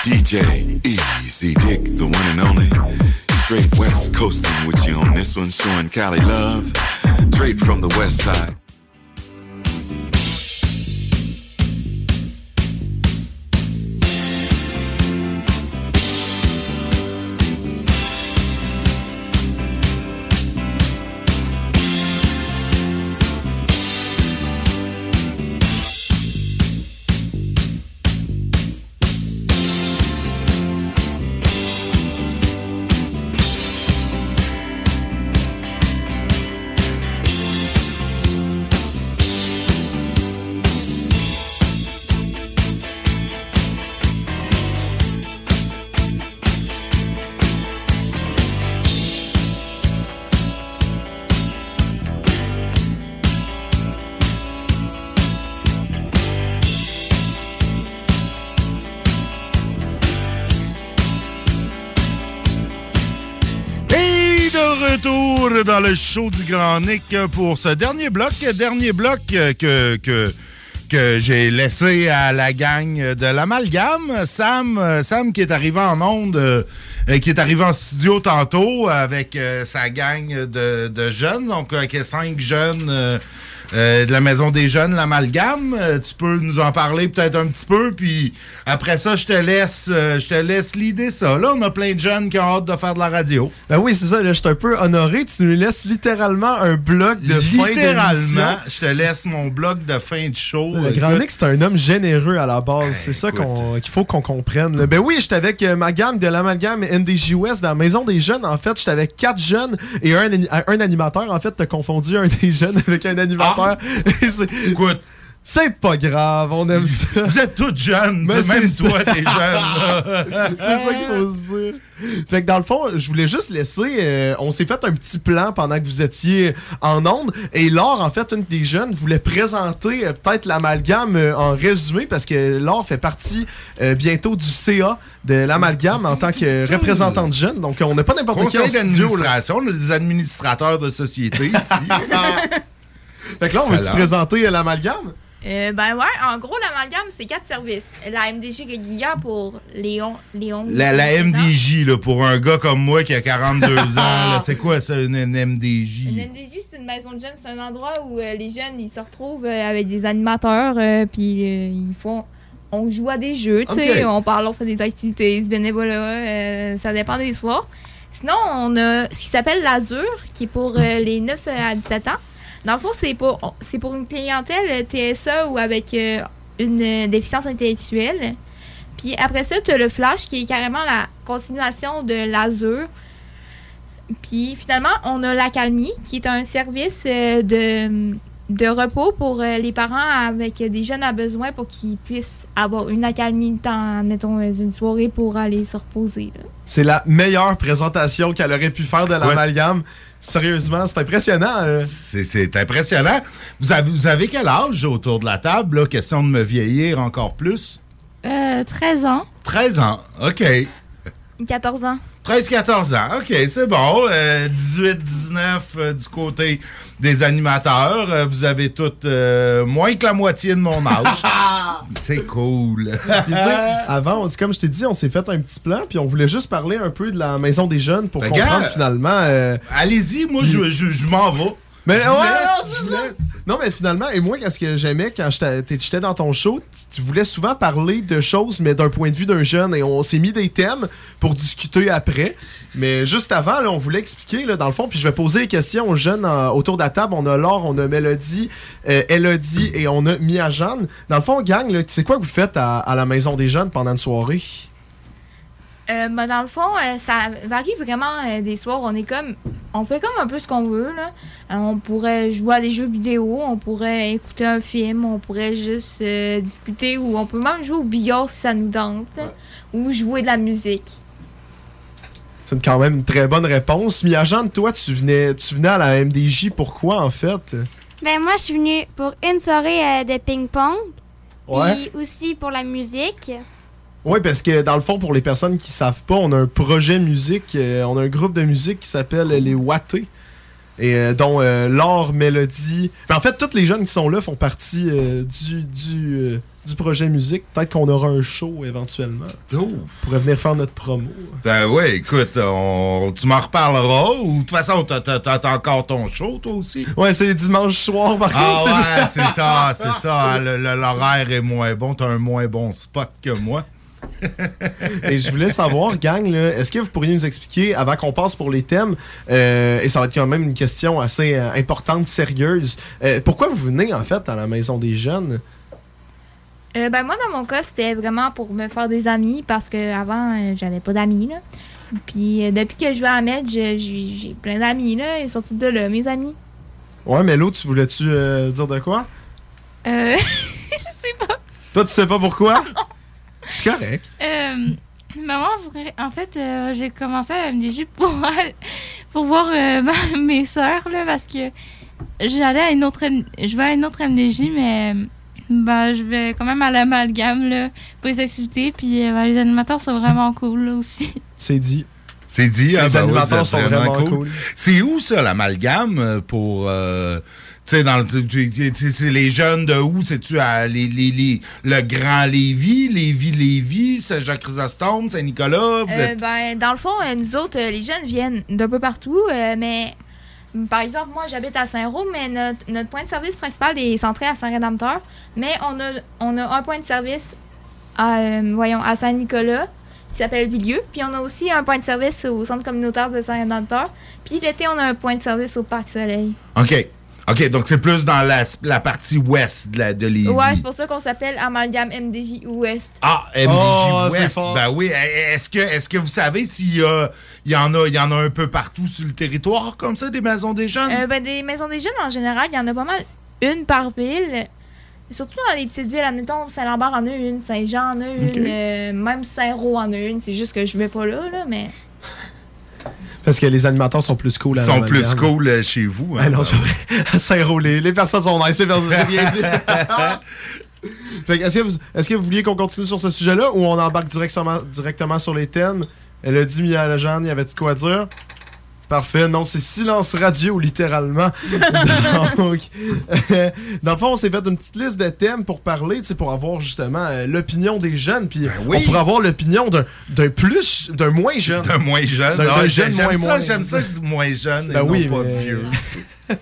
DJ Easy Dick, the one and only. Straight West Coasting with you on this one, showing Cali love. Straight from the West Side. Le show du Grand Nick pour ce dernier bloc. Dernier bloc euh, que, j'ai laissé à la gang de l'amalgame. Sam, euh, Sam qui est arrivé en onde, euh, euh, qui est arrivé en studio tantôt avec euh, sa gang de, de jeunes, donc avec cinq jeunes. Euh, de la Maison des Jeunes, l'amalgame. Euh, tu peux nous en parler peut-être un petit peu, puis après ça, je te laisse euh, je te laisse l'idée ça. Là, on a plein de jeunes qui ont hâte de faire de la radio. Ben oui, c'est ça, là, je suis un peu honoré. Tu nous laisses littéralement un bloc de fin Littéralement, d'émission. je te laisse mon bloc de fin de show. Le Grand Nick, c'est un homme généreux à la base. c'est ça qu'on- qu'il faut qu'on comprenne. là. Ben oui, j'étais avec ma gamme de l'amalgame West dans la maison des jeunes. En fait, j'étais avec quatre jeunes et un, un animateur. En fait, t'as confondu un des jeunes <laughs> avec un animateur. <laughs> C'est- C'est pas grave, on aime ça. Vous êtes tous jeunes, Mais même toi, t'es jeune. <laughs> c'est ça qu'il faut se dire. Fait que dans le fond, je voulais juste laisser. euh, on s'est fait un petit plan pendant que vous étiez en onde. Et Laure, en fait, une des jeunes, voulait présenter euh, peut-être l'amalgame euh, en résumé parce que Laure fait partie euh, bientôt du CA de l'amalgame en tant que représentante de jeune. Donc, on n'a pas n'importe qui en Conseil studio. là. d'administration, on a des administrateurs de société ici. <laughs> Fait que là, on Salam. présenter euh, l'amalgame? Euh, ben ouais, en gros, l'amalgame, c'est quatre services. La MDG régulière pour Léon. Léon La, la MDJ, là, pour un gars comme moi qui a 42 ans, là, c'est quoi ça, une, une MDJ? Une MDJ, c'est une maison de jeunes. C'est un endroit où euh, les jeunes, ils se retrouvent euh, avec des animateurs, euh, puis euh, ils font... On joue à des jeux, tu sais, on parle, on fait des activités, bénévolat, euh, ça dépend des soirs. Sinon, on a ce qui s'appelle l'Azur, qui est pour euh, les 9 à 17 ans. Dans le fond, c'est pour, c'est pour une clientèle euh, TSA ou avec euh, une euh, déficience intellectuelle. Puis après ça, tu as le Flash, qui est carrément la continuation de l'Azur. Puis finalement, on a l'Accalmie, qui est un service euh, de, de repos pour euh, les parents avec des jeunes à besoin pour qu'ils puissent avoir une accalmie, temps, mettons, une soirée pour aller se reposer. là. C'est la meilleure présentation qu'elle aurait pu faire de l'amalgame. Sérieusement, c'est impressionnant. là. C'est- C'est impressionnant. Vous avez, vous avez quel âge autour de la table? Là? Question de me vieillir encore plus. Euh, 13 ans. 13 ans, OK. 14 ans. 13-14 ans, OK, c'est bon. 18-19 du côté des animateurs. Euh, vous avez toutes euh, moins que la moitié de mon âge. <laughs> c'est cool. <laughs> Puis, avant, on- comme je t'ai dit, on s'est fait un petit plan, puis on voulait juste parler un peu de la maison des jeunes pour Ben, comprendre gars, finalement. euh, Allez-y, moi, je, je- je m'en vais. Mais ouais, non, c'est ça. Non, mais finalement, et moi, qu'est-ce que j'aimais quand j'étais dans ton show, tu- voulais souvent parler de choses, mais d'un point de vue d'un jeune, et on s'est mis des thèmes pour discuter après. Mais juste avant, là, on voulait expliquer, là, dans le fond, puis je vais poser les questions aux jeunes euh, autour de la table. On a Laure, on a Mélodie, euh, Elodie et on a Mia Jeanne. Dans le fond, gang, c'est quoi que vous faites à, à la maison des jeunes pendant une soirée? Euh, ben, dans le fond, euh, ça varie vraiment euh, des soirs. On est comme. On fait comme un peu ce qu'on veut. Là. Euh, on pourrait jouer à des jeux vidéo, on pourrait écouter un film, on pourrait juste euh, discuter ou on peut même jouer au billard si ça nous tente. Ou jouer de la musique. C'est quand même une très bonne réponse. Mia Jeanne, toi, tu venais, tu venais à la MDJ, pourquoi en fait? Ben moi, je suis venue pour une soirée euh, de ping-pong. Ouais. Puis aussi pour la musique. Oui, parce que dans le fond, pour les personnes qui savent pas, on a un projet musique, euh, on a un groupe de musique qui s'appelle les Wattés. Et euh, dont euh, Laure, Mélodie. Ben, en fait, tous les jeunes qui sont là font partie euh, du, du, du projet musique. Peut-être qu'on aura un show éventuellement. Oh. On pourrait venir faire notre promo. Ben ouais, écoute, on- tu m'en reparleras. Ou de toute façon, t'as- t'as t'as encore ton show, toi aussi? Ouais, c'est dimanche soir, par Ah contre. ouais, c'est ça, c'est ça. Le- le- L'horaire est moins bon. T'as un moins bon spot que moi. Et je voulais savoir, gang, est-ce que vous pourriez nous expliquer, avant qu'on passe pour les thèmes, euh, et ça va être quand même une question assez euh, importante, sérieuse, euh, pourquoi vous venez en fait à la maison des jeunes? Euh, ben, moi, dans mon cas, c'était vraiment pour me faire des amis parce que avant euh, j'avais pas d'amis. là. Puis depuis que je vais à Med, j'ai plein d'amis. sont tous de là, mes amis. Ouais, mais l'autre, tu voulais-tu dire de quoi? Euh, <laughs> je sais pas. Toi, tu sais pas pourquoi? <laughs> C'est correct. Euh, maman, en fait, euh, j'ai commencé à la MDJ pour, pour voir euh, <laughs> ma- mes sœurs, là, parce que j'allais à une autre, je vais à une autre MDJ, mais bah, je vais quand même à l'amalgame, là, pour les activités, puis bah, les animateurs sont vraiment cool, là, aussi. C'est dit. C'est dit. ah, Les ben animateurs sont vraiment cool. C'est où ça, l'amalgame euh, pour. Tu sais, dans c'est les jeunes de où? C'est-tu à les, les- les- le Grand Lévis, Lévis-Lévis, Saint-Jacques-Chrysostome, Saint-Nicolas? Euh, êtes- ben, dans le fond, euh, nous autres, euh, les jeunes viennent d'un peu partout, mais mm, par exemple, moi, j'habite à Saint-Roch, mais notre, notre point de service principal est centré à Saint-Rédempteur. Mais on a, on a un point de service à, euh, voyons, à Saint-Nicolas qui s'appelle Vilieu. Puis on a aussi un point de service au centre communautaire de Saint-Rédempteur. Puis l'été, on a un point de service au Parc Soleil. OK. OK, donc c'est plus dans la, la partie ouest de, la, de Lévis. Ouais, c'est pour ça qu'on s'appelle Amalgame MDJ Ouest. Ah, MDJ Oh, Ouest. Ben oui. Est-ce que, est que vous savez s'il y, a- il y, en a, il y en a un peu partout sur le territoire, comme ça, des maisons des jeunes? Euh, ben, des maisons des jeunes, en général, il y en a pas mal une par ville. Surtout dans les petites villes, admettons, Saint-Lambert en a une, Saint-Jean en a une, euh, même Saint-Roch en a une. C'est juste que je vais pas là, là, mais... Parce que les animateurs sont plus cool à Ils sont plus cool euh, chez vous. hein? Ah non, c'est vrai. Les, les personnes sont nice, c'est bien dit. <laughs> Fait que, est-ce, que vous, est-ce que vous vouliez qu'on continue sur ce sujet-là ou on embarque directement, directement sur les thèmes? Elle a dit, Mia Jeanne, il y avait de quoi dire? Parfait. Non, c'est silence radio, littéralement. <laughs> Donc, euh, dans le fond, on s'est fait une petite liste de thèmes pour parler, tu sais, pour avoir justement euh, l'opinion des jeunes. Puis Ben oui. on pourrait avoir l'opinion d'un, plus, d'un moins jeune. D'un moins jeune. D'un, Ah, jeune moins ça, moins. j'aime ça que du moins jeune et Ben oui, non pas mais- vieux. <laughs>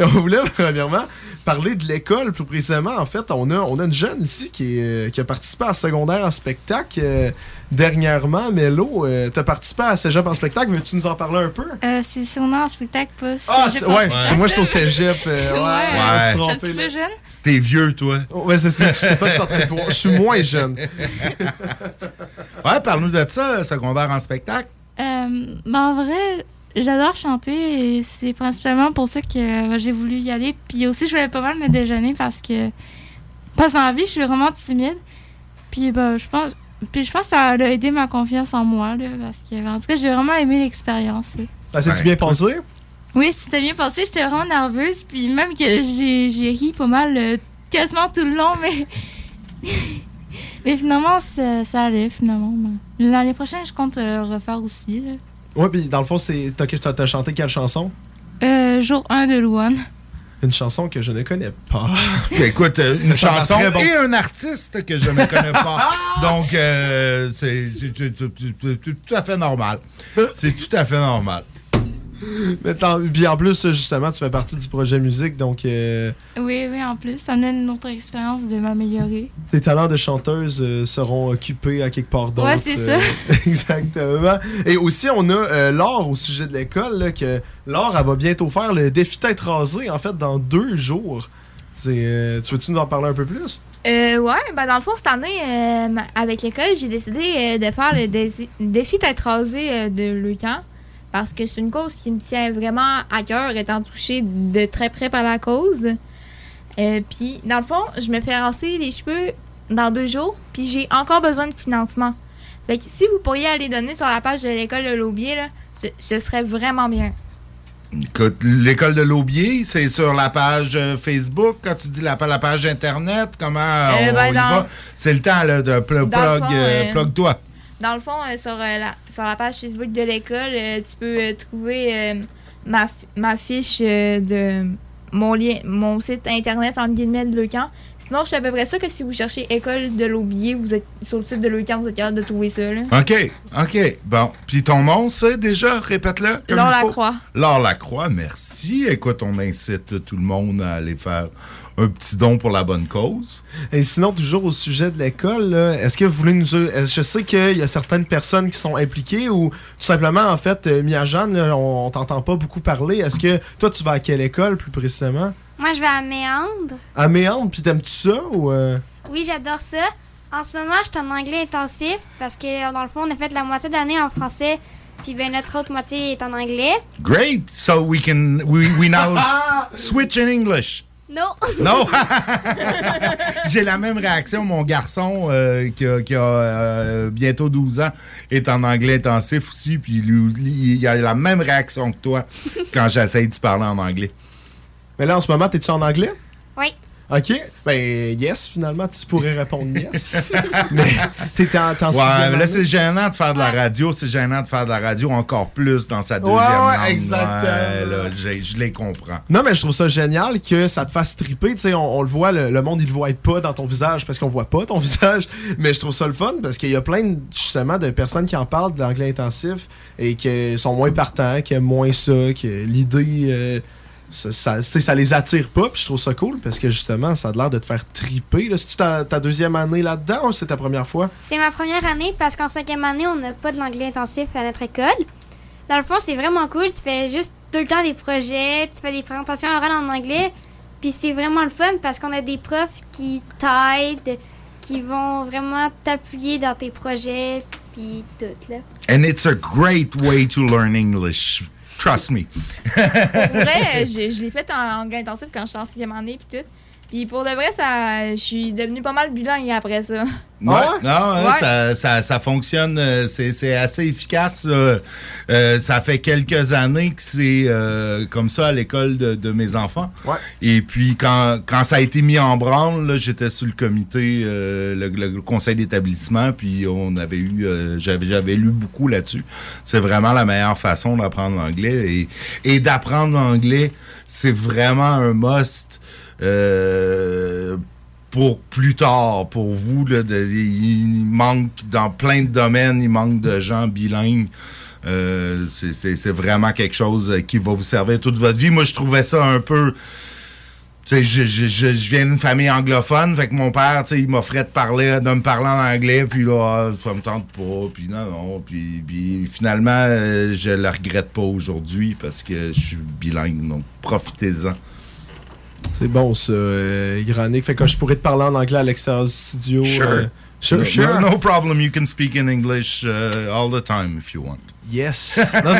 on voulait premièrement parler de l'école plus précisément. En fait, on a, on a une jeune ici qui, est, euh, qui a participé à secondaire en spectacle euh, dernièrement. Mélo, euh, t'as participé à Cégep en spectacle. Veux-tu nous en parler un peu? Euh, c'est sûrement en spectacle, pas Ah, ouais. Moi, je suis au Cégep. euh, ouais, on s'est Je suis un trompé, petit là. peu jeune? T'es vieux, toi. Ouais, c'est ça, c'est ça que je suis en train de voir. Je suis moins jeune. Ouais, parle-nous de ça, secondaire en spectacle. Euh, ben, en vrai, j'adore chanter et c'est principalement pour ça que euh, j'ai voulu y aller. Puis aussi, je voulais pas mal me déjeuner parce que, parce qu'en vie, je suis vraiment timide. Puis ben, je pense, puis je pense que ça a aidé ma confiance en moi là, parce que, en tout cas, j'ai vraiment aimé l'expérience. Ah, c'est-tu bien passé? Oui, c'était bien passé. J'étais vraiment nerveuse. Puis même que j'ai j'ai ri pas mal euh, quasiment tout le long, mais. <laughs> mais finalement, ça, ça allait, finalement. L'année prochaine, je compte euh, refaire aussi. là. Ouais, puis dans le fond, c'est, t'as, t'as- chanté quelle chanson? Euh, jour 1 de Louane. Une chanson que je ne connais pas. <laughs> Écoute, euh, une Ça chanson bon. et un artiste que je ne connais pas. <laughs> Donc, euh, c'est tout à fait normal. C'est tout à fait normal. <laughs> Mais tant- puis en plus, justement, tu fais partie du projet musique, donc euh, Oui, oui, en plus, ça me donne une autre expérience de m'améliorer. tes talents de chanteuse euh, seront occupés à quelque part d'autre. Ouais, c'est euh, <laughs> exactement. Et aussi, on a euh, Laure au sujet de l'école, que Laure, elle va bientôt faire le défi tête rasée, en fait, dans deux jours. Euh, tu veux-tu nous en parler un peu plus? Euh, ouais, ben dans le fond, cette année, euh, avec l'école, j'ai décidé euh, de faire le défi d'être rasé euh, de Leucan. Parce que c'est une cause qui me tient vraiment à cœur, étant touchée de très près par la cause. Euh, puis, dans le fond, je me fais raser les cheveux dans deux jours, puis j'ai encore besoin de financement. Fait que si vous pourriez aller donner sur la page de l'école de l'Aubier, là, ce, ce serait vraiment bien. Écoute, l'école de l'Aubier, c'est sur la page euh, Facebook. Quand tu dis la, la page Internet, comment euh, on ben, y dans- va? C'est le temps là, de plug, euh, euh, plug-toi. Dans le fond, euh, sur, euh, la, sur la page Facebook de l'école, euh, tu peux trouver ma, ma fiche de mon, lien, mon site internet en guillemets de Leucan. Sinon, je suis à peu près sûr que si vous cherchez école de l'Aubier, vous êtes sur le site de Leucan, vous êtes capable de trouver ça. Là. OK, OK. Bon. Puis ton nom, c'est déjà, répète-le. Laure. Lacroix. Laure Lacroix, merci. Écoute, on incite tout le monde à aller faire un petit don pour la bonne cause. Et sinon, toujours au sujet de l'école, est-ce que vous voulez nous... est-ce- Je sais qu'il y a certaines personnes qui sont impliquées ou tout simplement, en fait, euh, Mia Jeanne, là, on, on t'entend pas beaucoup parler. Est-ce que toi, tu vas à quelle école, plus précisément? Moi, je vais à Méandre. À Méandre, puis t'aimes-tu ça ou... euh? Oui, j'adore ça. En ce moment, je suis en anglais intensif parce que, dans le fond, on a fait la moitié d'année en français, puis ben, notre autre moitié est en anglais. Great. So we can, we, we now <laughs> switch in English. Non. Non! <laughs> <laughs> J'ai la même réaction. Mon garçon, euh, qui a, qui a, euh, bientôt 12 ans, est en anglais intensif aussi. Puis lui, lui, il a la même réaction que toi quand j'essaye de parler en anglais. Mais là, en ce moment, t'es-tu en anglais? OK. Ben, yes, finalement, tu pourrais répondre yes. <laughs> mais t'étais en, t'es en Ouais, mais là, c'est gênant de faire de la radio. C'est gênant de faire de la radio encore plus dans sa deuxième Ouais, ouais, langue. exactement. Ouais, là, j'ai- je les comprends. Non, mais je trouve ça génial que ça te fasse triper. Tu sais, on, on le voit, le, le monde, il le voit pas dans ton visage parce qu'on voit pas ton <laughs> visage. Mais je trouve ça le fun parce qu'il y a plein, de- justement, de personnes qui en parlent de l'anglais intensif et qui sont moins partants, qui aiment moins ça, que l'idée, euh, ça, ça, les attire pas. Puis je trouve ça cool parce que, justement, ça a l'air de te faire triper. là. C'est-tu ta, ta deuxième année là-dedans ou c'est ta première fois? C'est ma première année parce qu'en cinquième année, on n'a pas de l'anglais intensif à notre école. Dans le fond, c'est vraiment cool. Tu fais juste tout le temps des projets, tu fais des présentations orales en anglais. Puis c'est vraiment le fun parce qu'on a des profs qui t'aident, qui vont vraiment t'appuyer dans tes projets, puis tout, là. And it's a great way to learn English. Trust me. Pour vrai, <laughs> je, je l'ai fait en anglais intensif quand j'étais en sixième année puis tout. Puis pour de vrai, ça, je suis devenue pas mal bilingue après ça. Ouais, non, hein, Ouais. Ça, ça, ça fonctionne, euh, c'est c'est assez efficace. euh, euh, ça fait quelques années que c'est euh, comme ça à l'école de, de mes enfants. Et puis quand, quand ça a été mis en branle, j'étais sur le comité, euh, le, conseil d'établissement, puis on avait eu, euh, j'avais j'avais lu beaucoup là-dessus. C'est vraiment la meilleure façon d'apprendre l'anglais et, et d'apprendre l'anglais, c'est vraiment un must. Euh, pour plus tard, pour vous, il manque dans plein de domaines, il manque de gens bilingues. Euh, c'est- vraiment quelque chose qui va vous servir toute votre vie. Moi, je trouvais ça un peu. Je, viens d'une famille anglophone, fait que mon père, il m'offrait de parler, de me parler en anglais, puis là, ah, ça me tente pas, puis non, non, puis, puis finalement, euh, je le regrette pas aujourd'hui parce que je suis bilingue, donc profitez-en. C'est bon, ça, euh, Granic. Fait que je pourrais te parler en anglais à l'extérieur du studio. Sure. euh, sure, no, sure. No, no problem. You can speak in English uh, all the time if you want. Yes. <laughs> Non, <laughs>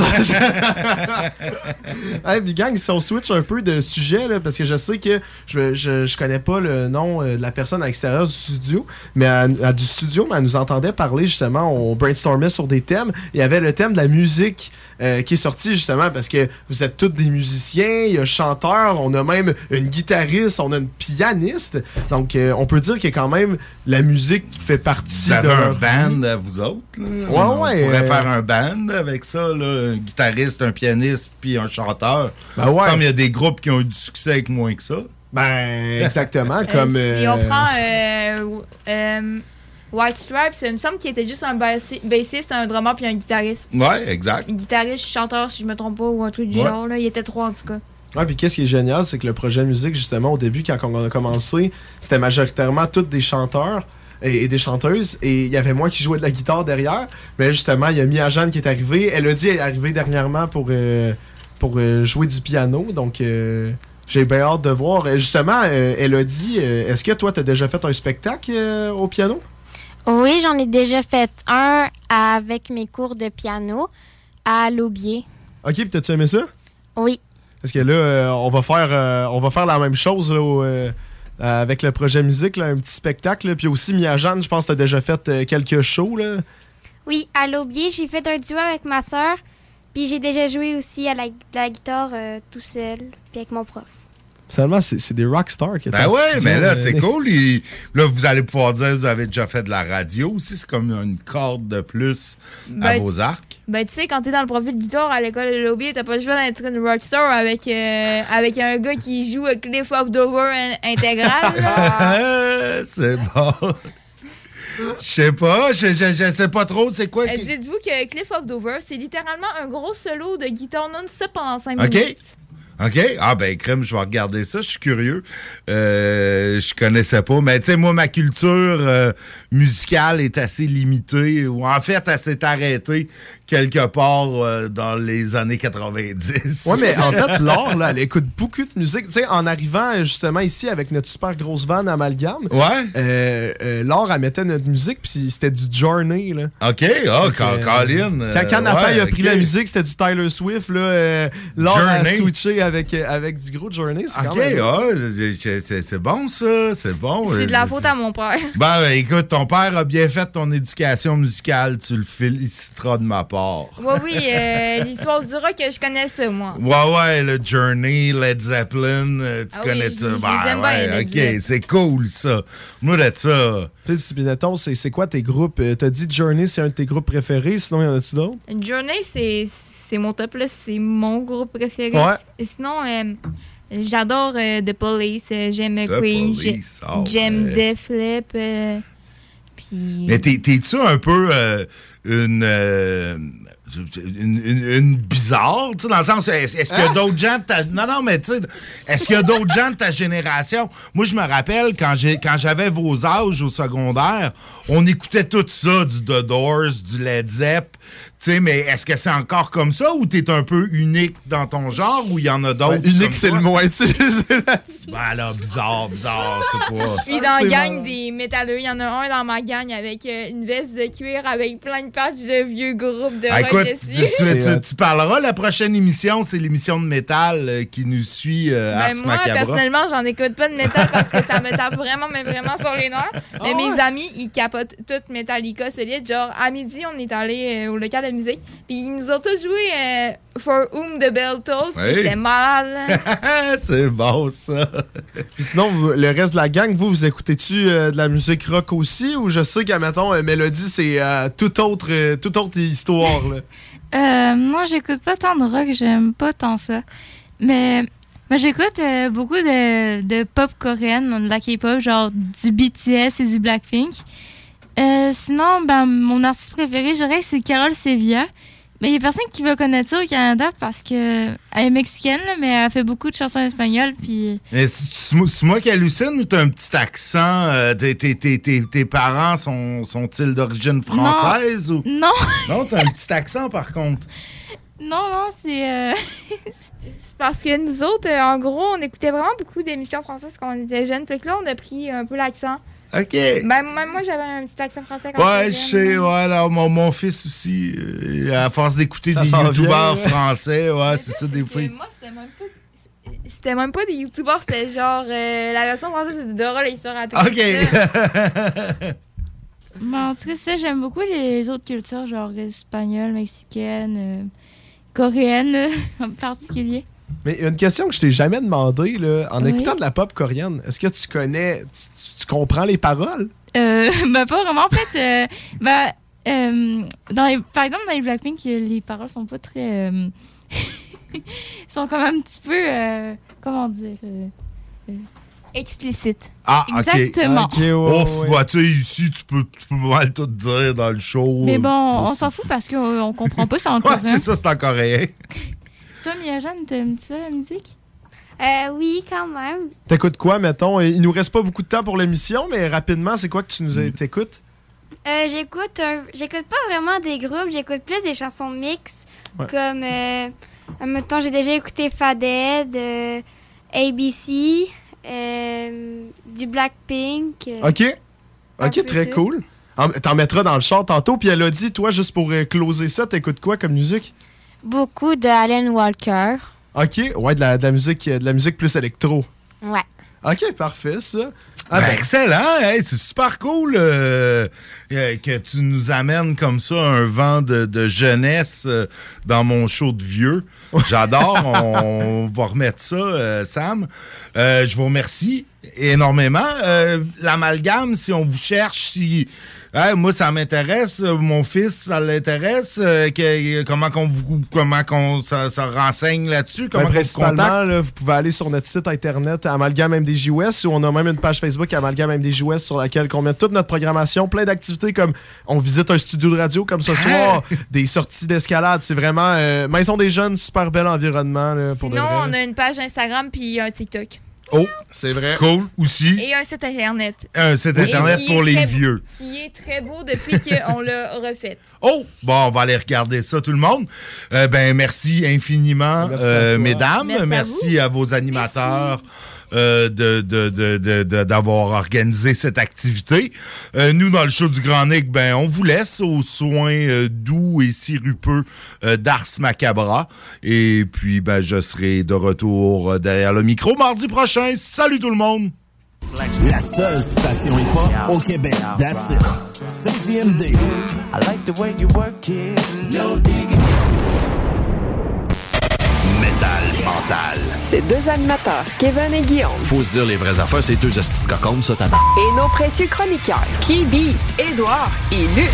hey, puis gang, si on switch un peu de sujet, là, parce que je sais que je, je, je connais pas le nom euh, de la personne à l'extérieur du studio, mais à, à du studio, mais elle nous entendait parler justement, on brainstormait sur des thèmes. Il y avait le thème de la musique euh, qui est sorti justement parce que vous êtes tous des musiciens, il y a chanteur, on a même une guitariste, on a une pianiste. Donc euh, on peut dire que quand même la musique fait partie Vous avez de un leur vie. band à vous autres? là? Ouais, on ouais, pourrait euh, faire un band avec ça, là, un guitariste, un pianiste, puis un chanteur. Ben ouais. Il y a des groupes qui ont eu du succès avec moins que ça. Ben, exactement, Euh, comme... si on prend euh, euh, White Stripes, il me semble qu'il était juste un bassi- bassiste, un drummer puis un guitariste. Ouais, exact. Un guitariste, chanteur, si je me trompe pas, ou un truc du Ouais. genre. Là. Il était trois en tout cas. Ouais, puis qu'est-ce qui est génial, c'est que le projet musique, justement, au début, quand on a commencé, c'était majoritairement tous des chanteurs et, et des chanteuses, et il y avait moi qui jouais de la guitare derrière. Mais justement, il y a Mia Jeanne qui est arrivée. Elodie est arrivée dernièrement pour, euh, pour euh, jouer du piano, donc euh, j'ai bien hâte de voir. Et justement, euh, Elodie, euh, est-ce que toi, tu as déjà fait un spectacle euh, au piano? Oui, j'en ai déjà fait un avec mes cours de piano à Laubier. Ok, puis t'as-tu aimé ça? Oui. Parce que là, euh, on, va faire, euh, on va faire la même chose là, au, euh, avec le projet musique, là, un petit spectacle. Puis aussi, Mia Jeanne, je pense que tu as déjà fait quelques shows. Là. Oui, à l'Aubier, j'ai fait un duo avec ma soeur. Puis j'ai déjà joué aussi à la, guitare tout seul, puis avec mon prof. Finalement, c'est c'est des rockstars qui étaient Ben en ouais, studio, mais là, c'est cool. Là, vous allez pouvoir dire que vous avez déjà fait de la radio aussi. C'est comme une corde de plus à Ben, vos arcs. Ben, tu sais, quand t'es dans le profil de guitare à l'école de Lobby, t'as pas le choix d'être une rockstar avec, euh, avec un gars qui joue Cliff of Dover in- intégral. <laughs> c'est bon. Je sais pas, je, je, je sais pas trop, c'est quoi. Euh, Dites-vous que Cliff of Dover, c'est littéralement un gros solo de guitare non-stop pendant 5 OK. minutes. OK? Ah, ben, crème, je vais regarder ça. Je suis curieux. Euh, je connaissais pas. Mais, tu sais, moi, ma culture euh, musicale est assez limitée. Ou, en fait, elle s'est arrêtée quelque part euh, dans les années 90. Ouais, mais en <laughs> fait, Laure, là, elle écoute beaucoup de musique. Tu sais, en arrivant justement ici avec notre super grosse van Amalgame, ouais. euh, euh, Laure, elle mettait notre musique, puis c'était du Journey. Là. OK. Ah, Fait que, Ca- Colin. euh, Quand, quand Nathan ouais, il a pris la musique, c'était du Tyler Swift. Là, euh, Laure a switché avec, avec du gros Journey. Quand OK, ah, c'est- bon, ça. C'est bon. C'est de la faute à mon père. Ben, ben, écoute, ton père a bien fait ton éducation musicale. Tu le féliciteras de ma part. Oui, oui, euh, <laughs> l'histoire du rock, je connais ça, moi. Ouais, ouais, le Journey, Led Zeppelin, euh, tu Ah oui, connais je- ça. je les Ben, aime bien, ouais, Led ok, c'est cool ça. Moi, de ça. Puis, mettons, c'est c'est quoi tes groupes? Euh, T'as dit Journey, c'est un de tes groupes préférés, sinon y en a-tu d'autres? Journey, c'est c'est mon top, là. C'est mon groupe préféré. Ouais. Et sinon, euh, j'adore euh, The Police. J'aime Queen. Ah J'aime ouais. Def Lep. euh, puis... Mais t'es- t'es-tu un peu euh, une, euh, une, une- une bizarre, tu sais, dans le sens, est-ce est-ce qu'il y a Hein? d'autres gens de ta... Non, non, mais tu sais, est-ce a d'autres gens de ta génération? Moi, je me rappelle, quand j'ai quand j'avais vos âges au secondaire, on écoutait tout ça, du The Doors, du Led Zepp, sais, mais est-ce que c'est encore comme ça ou t'es un peu unique dans ton genre ou il y en a d'autres? Ouais, unique, c'est le mot utilisé là-dessus. Ben là, bizarre, bizarre, <laughs> c'est pas... Je suis dans la gang des métalleux. Il y en a un dans ma gang avec euh, une veste de cuir avec plein de patchs de vieux groupes de Ah, rock écoute, tu, dessus. tu- tu- tu parleras la prochaine émission, c'est l'émission de métal euh, qui nous suit euh, Ars Ben, moi, Macabra. personnellement, j'en écoute pas de métal parce que ça me tape vraiment, mais vraiment sur les nerfs. <laughs> Ah Mais mes amis, ils capotent tout Metallica solide. Genre, à midi, on est allé euh, au local Puis ils nous ont tous joué euh, For Whom the Bell Tolls. Hey. C'était malade. là. <laughs> c'est bon, ça. Puis sinon, vous- le reste de la gang, vous, vous écoutez-tu euh, de la musique rock aussi? Ou je sais qu'à mettons, euh, Mélodie, c'est euh, toute autre, euh, toute autre histoire. Là. <laughs> Euh, moi, j'écoute pas tant de rock, j'aime pas tant ça. Mais moi, j'écoute euh, beaucoup de, de pop coréenne, de la K-pop, genre du BTS et du Blackpink. Euh, sinon, ben, mon artiste préféré, je dirais que c'est Carol Sevilla. Mais il y a personne qui va connaître ça au Canada parce que elle est mexicaine, mais elle fait beaucoup de chansons espagnoles. Puis c'est- moi- qui hallucine ou t'as un petit accent? euh, tes, tes- tes- tes- tes parents sont- sont-ils d'origine française? Ou... Non. Non, t'as un petit accent par contre. <laughs> non, non, c'est. euh, <laughs> C'est parce que nous autres, euh, en gros, on écoutait vraiment beaucoup d'émissions françaises quand on était jeunes. Fait que là, on a pris un peu l'accent. OK. Ben, même moi, j'avais un petit accent français quand Ouais, je sais, jeune. ouais, là, mon, mon fils aussi, euh, à force d'écouter des youtubeurs vient. français, ouais, c'est ça, des fois. Moi, c'était même pas. C'était même pas des youtubeurs, c'était genre. euh, la version française, c'était Dora l'exploratrice. OK. <laughs> Ben, en tout cas, ça, j'aime beaucoup les autres cultures, genre espagnole, mexicaine, euh, coréenne euh, <laughs> en particulier. Mais une question que je t'ai jamais demandé, là, en Oui. écoutant de la pop coréenne, est-ce que tu connais, tu, comprends les paroles? Euh, <laughs> ben, pas vraiment. En fait, euh, ben, euh, dans les- par exemple, dans les Blackpink, les paroles sont pas très. euh, <laughs> sont quand même un petit peu. euh, comment dire euh, euh, Explicites. Ah, OK. Exactement. Ouf, bah, tu sais, ici, tu peux, tu peux mal tout dire dans le show. Mais bon, on s'en fout parce qu'on on comprend pas, c'est en Ouais, coréen. c'est ça, c'est en coréen. Toi, Mia-Jeanne, t'aimes ça, la musique? Euh, oui, quand même. T'écoutes quoi, mettons? Il nous reste pas beaucoup de temps pour l'émission, mais rapidement, c'est quoi que tu nous Mm. t'écoutes? Euh, j'écoute un- j'écoute pas vraiment des groupes, j'écoute plus des chansons mixtes Ouais. comme euh, mettons j'ai déjà écouté Faded, euh, ABC, euh, du Blackpink. Ok. Ok, très tout. cool. En- T'en mettras dans le char tantôt, puis elle a dit, toi, juste pour closer ça, t'écoutes quoi comme musique? Beaucoup de Alan Walker. Ok, ouais, de la, de la musique, de la musique plus électro. Ouais. Ok, parfait, ça. Ah, ben, ben, excellent, hey, c'est super cool euh, euh, que tu nous amènes comme ça un vent de, de jeunesse euh, dans mon show de vieux. J'adore, <laughs> on, va remettre ça, euh, Sam. Euh, je vous remercie énormément. Euh, L'amalgame, si on vous cherche, si Hey, moi ça m'intéresse, euh, mon fils ça l'intéresse, euh, que- comment qu'on vous comment qu'on ça, ça renseigne là-dessus, Ben, comment vous principalement, là, vous pouvez aller sur notre site internet Amalgame MDJUS ou on a même une page Facebook Amalgame MDJUS sur laquelle on met toute notre programmation, plein d'activités comme on visite un studio de radio comme ce soir, des sorties d'escalade. C'est vraiment euh, Maison des Jeunes, super bel environnement là, pour de Sinon, vrai. on a une page Instagram puis un TikTok. Oh, c'est vrai. Cool aussi. Et un site internet. Un site Et internet pour les très- vieux. Qui est très beau depuis <laughs> qu'on l'a refait. Oh, bon, on va aller regarder ça, tout le monde. Euh, ben, merci infiniment, Merci euh, mesdames. Merci à Merci à, vos animateurs. Euh, de, de, de, de- d'avoir organisé cette activité. Euh, nous, dans le show du Grand Nick, ben, on vous laisse aux soins euh, doux et sirupeux euh, d'Ars Macabra. Et puis, ben, je serai de retour euh, derrière le micro mardi prochain. Salut tout le monde! La. Métal mental. Ces deux animateurs, Kevin et Guillaume, Faut se dire les vraies affaires, c'est deux hosties de ça, tabac. et nos précieux chroniqueurs, Kibi, Édouard et Luc.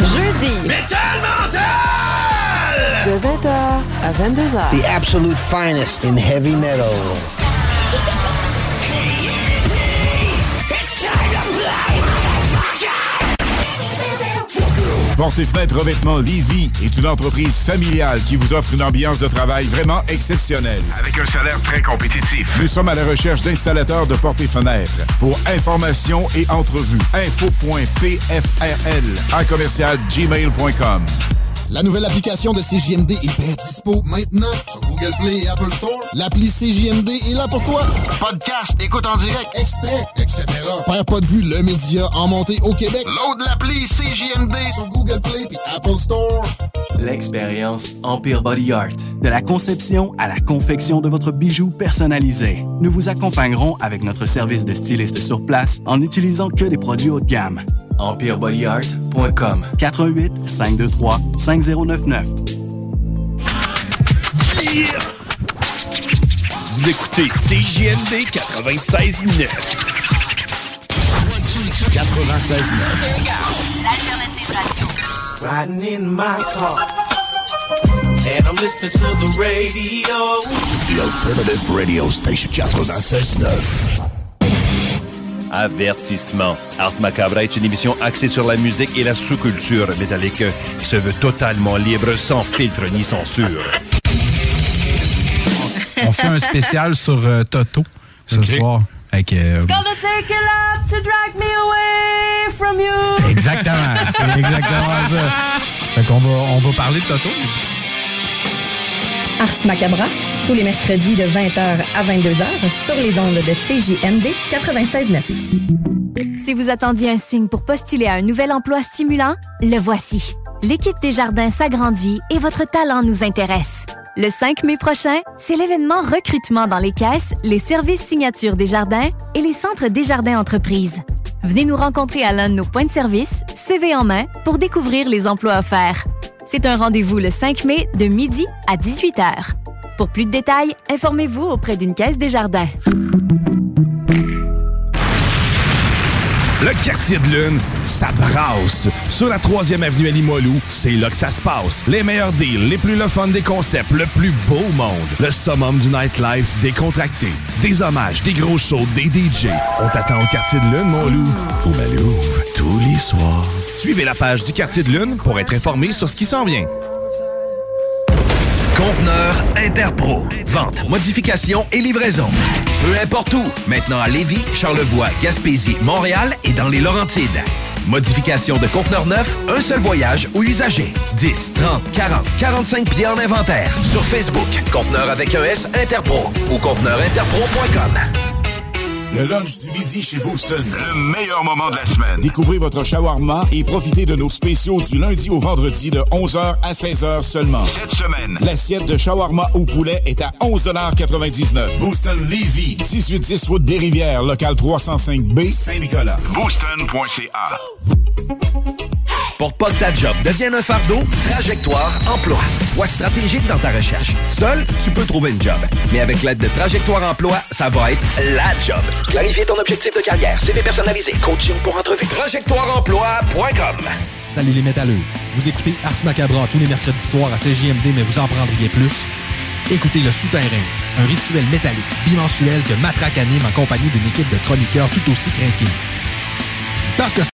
Jeudi. De 20h à 22h. The absolute finest in heavy metal. Porte et fenêtre revêtement Lévy est une entreprise familiale qui vous offre une ambiance de travail vraiment exceptionnelle. Avec un salaire très compétitif. Nous sommes à la recherche d'installateurs de portes et fenêtres. Pour information et entrevue, info.pfrl à commercial gmail.com. La nouvelle application de CJMD est bien dispo maintenant sur Google Play et Apple Store. L'appli CJMD est là pour toi. Podcast, écoute en direct, extrait, etc. Père pas de vue, le média en montée au Québec. Load l'appli CJMD sur Google Play et Apple Store. L'expérience Empire Body Art. De la conception à la confection de votre bijou personnalisé. Nous vous accompagnerons avec notre service de styliste sur place en n'utilisant que des produits haut de gamme. EmpireBodyArt.com 418 523 5099 Vous écoutez CJMD 96.9. 96.9. L'alternative radio. Riding in my car. And I'm listening to the radio. The Alternative Radio Station 96.9. Avertissement. Ars Macabra est une émission axée sur la musique et la sous-culture métallique qui se veut totalement libre, sans filtre ni censure. On fait un spécial sur euh, Toto ce soir. Avec, euh, Gonna take a lot to drag me away from you. exactement, c'est exactement ça. Fait qu'on va, on va parler de Toto. Ars Macabra, tous les mercredis de 20h à 22h sur les ondes de CJMD 96.9. Si vous attendiez un signe pour postuler à un nouvel emploi stimulant, le voici. L'équipe des jardins s'agrandit et votre talent nous intéresse. Le 5 mai prochain, c'est l'événement recrutement dans les caisses, les services signature des jardins et les centres des jardins entreprises. Venez nous rencontrer à l'un de nos points de service, CV en main, pour découvrir les emplois offerts. C'est un rendez-vous le 5 mai de midi à 18h. Pour plus de détails, informez-vous auprès d'une caisse des jardins. Le quartier de lune, ça brasse. Sur la 3e avenue à Limoilou, c'est là que ça se passe. Les meilleurs deals, les plus le fun des concepts, le plus beau monde. Le summum du nightlife décontracté. Des hommages, des gros shows, des DJ. On t'attend au quartier de lune, mon loup. Au Malou, tous les soirs. Suivez la page du quartier de lune pour être informé sur ce qui s'en vient. Conteneur Interpro. Vente, modification et livraison. Peu importe où. Maintenant à Lévis, Charlevoix, Gaspésie, Montréal et dans les Laurentides. Modification de conteneur neuf, un seul voyage ou usager. 10, 30, 40, 45 pieds en inventaire. Sur Facebook, conteneur avec un S Interpro ou conteneurinterpro.com. Le lunch du midi chez Booston. Le meilleur moment de la semaine. Découvrez votre shawarma et profitez de nos spéciaux du lundi au vendredi de 11h à 16h seulement. Cette semaine, l'assiette de shawarma au poulet est à 11,99 Booston Levy, 1810 route des Rivières, local 305B, Saint-Nicolas. Booston.ca. Pour pas que ta job devienne un fardeau, Trajectoire Emploi. Sois stratégique dans ta recherche. Seul, tu peux trouver une job. Mais avec l'aide de Trajectoire Emploi, ça va être la job. Clarifier ton objectif de carrière, CV personnalisé, coaching pour entrevue. TrajectoireEmploi.com Salut les métalleux. Vous écoutez Ars Macabra tous les mercredis soirs à CJMD, mais vous en prendriez plus. Écoutez Le Souterrain, un rituel métallique bimensuel que Matraque anime en compagnie d'une équipe de chroniqueurs tout aussi craqués. Parce que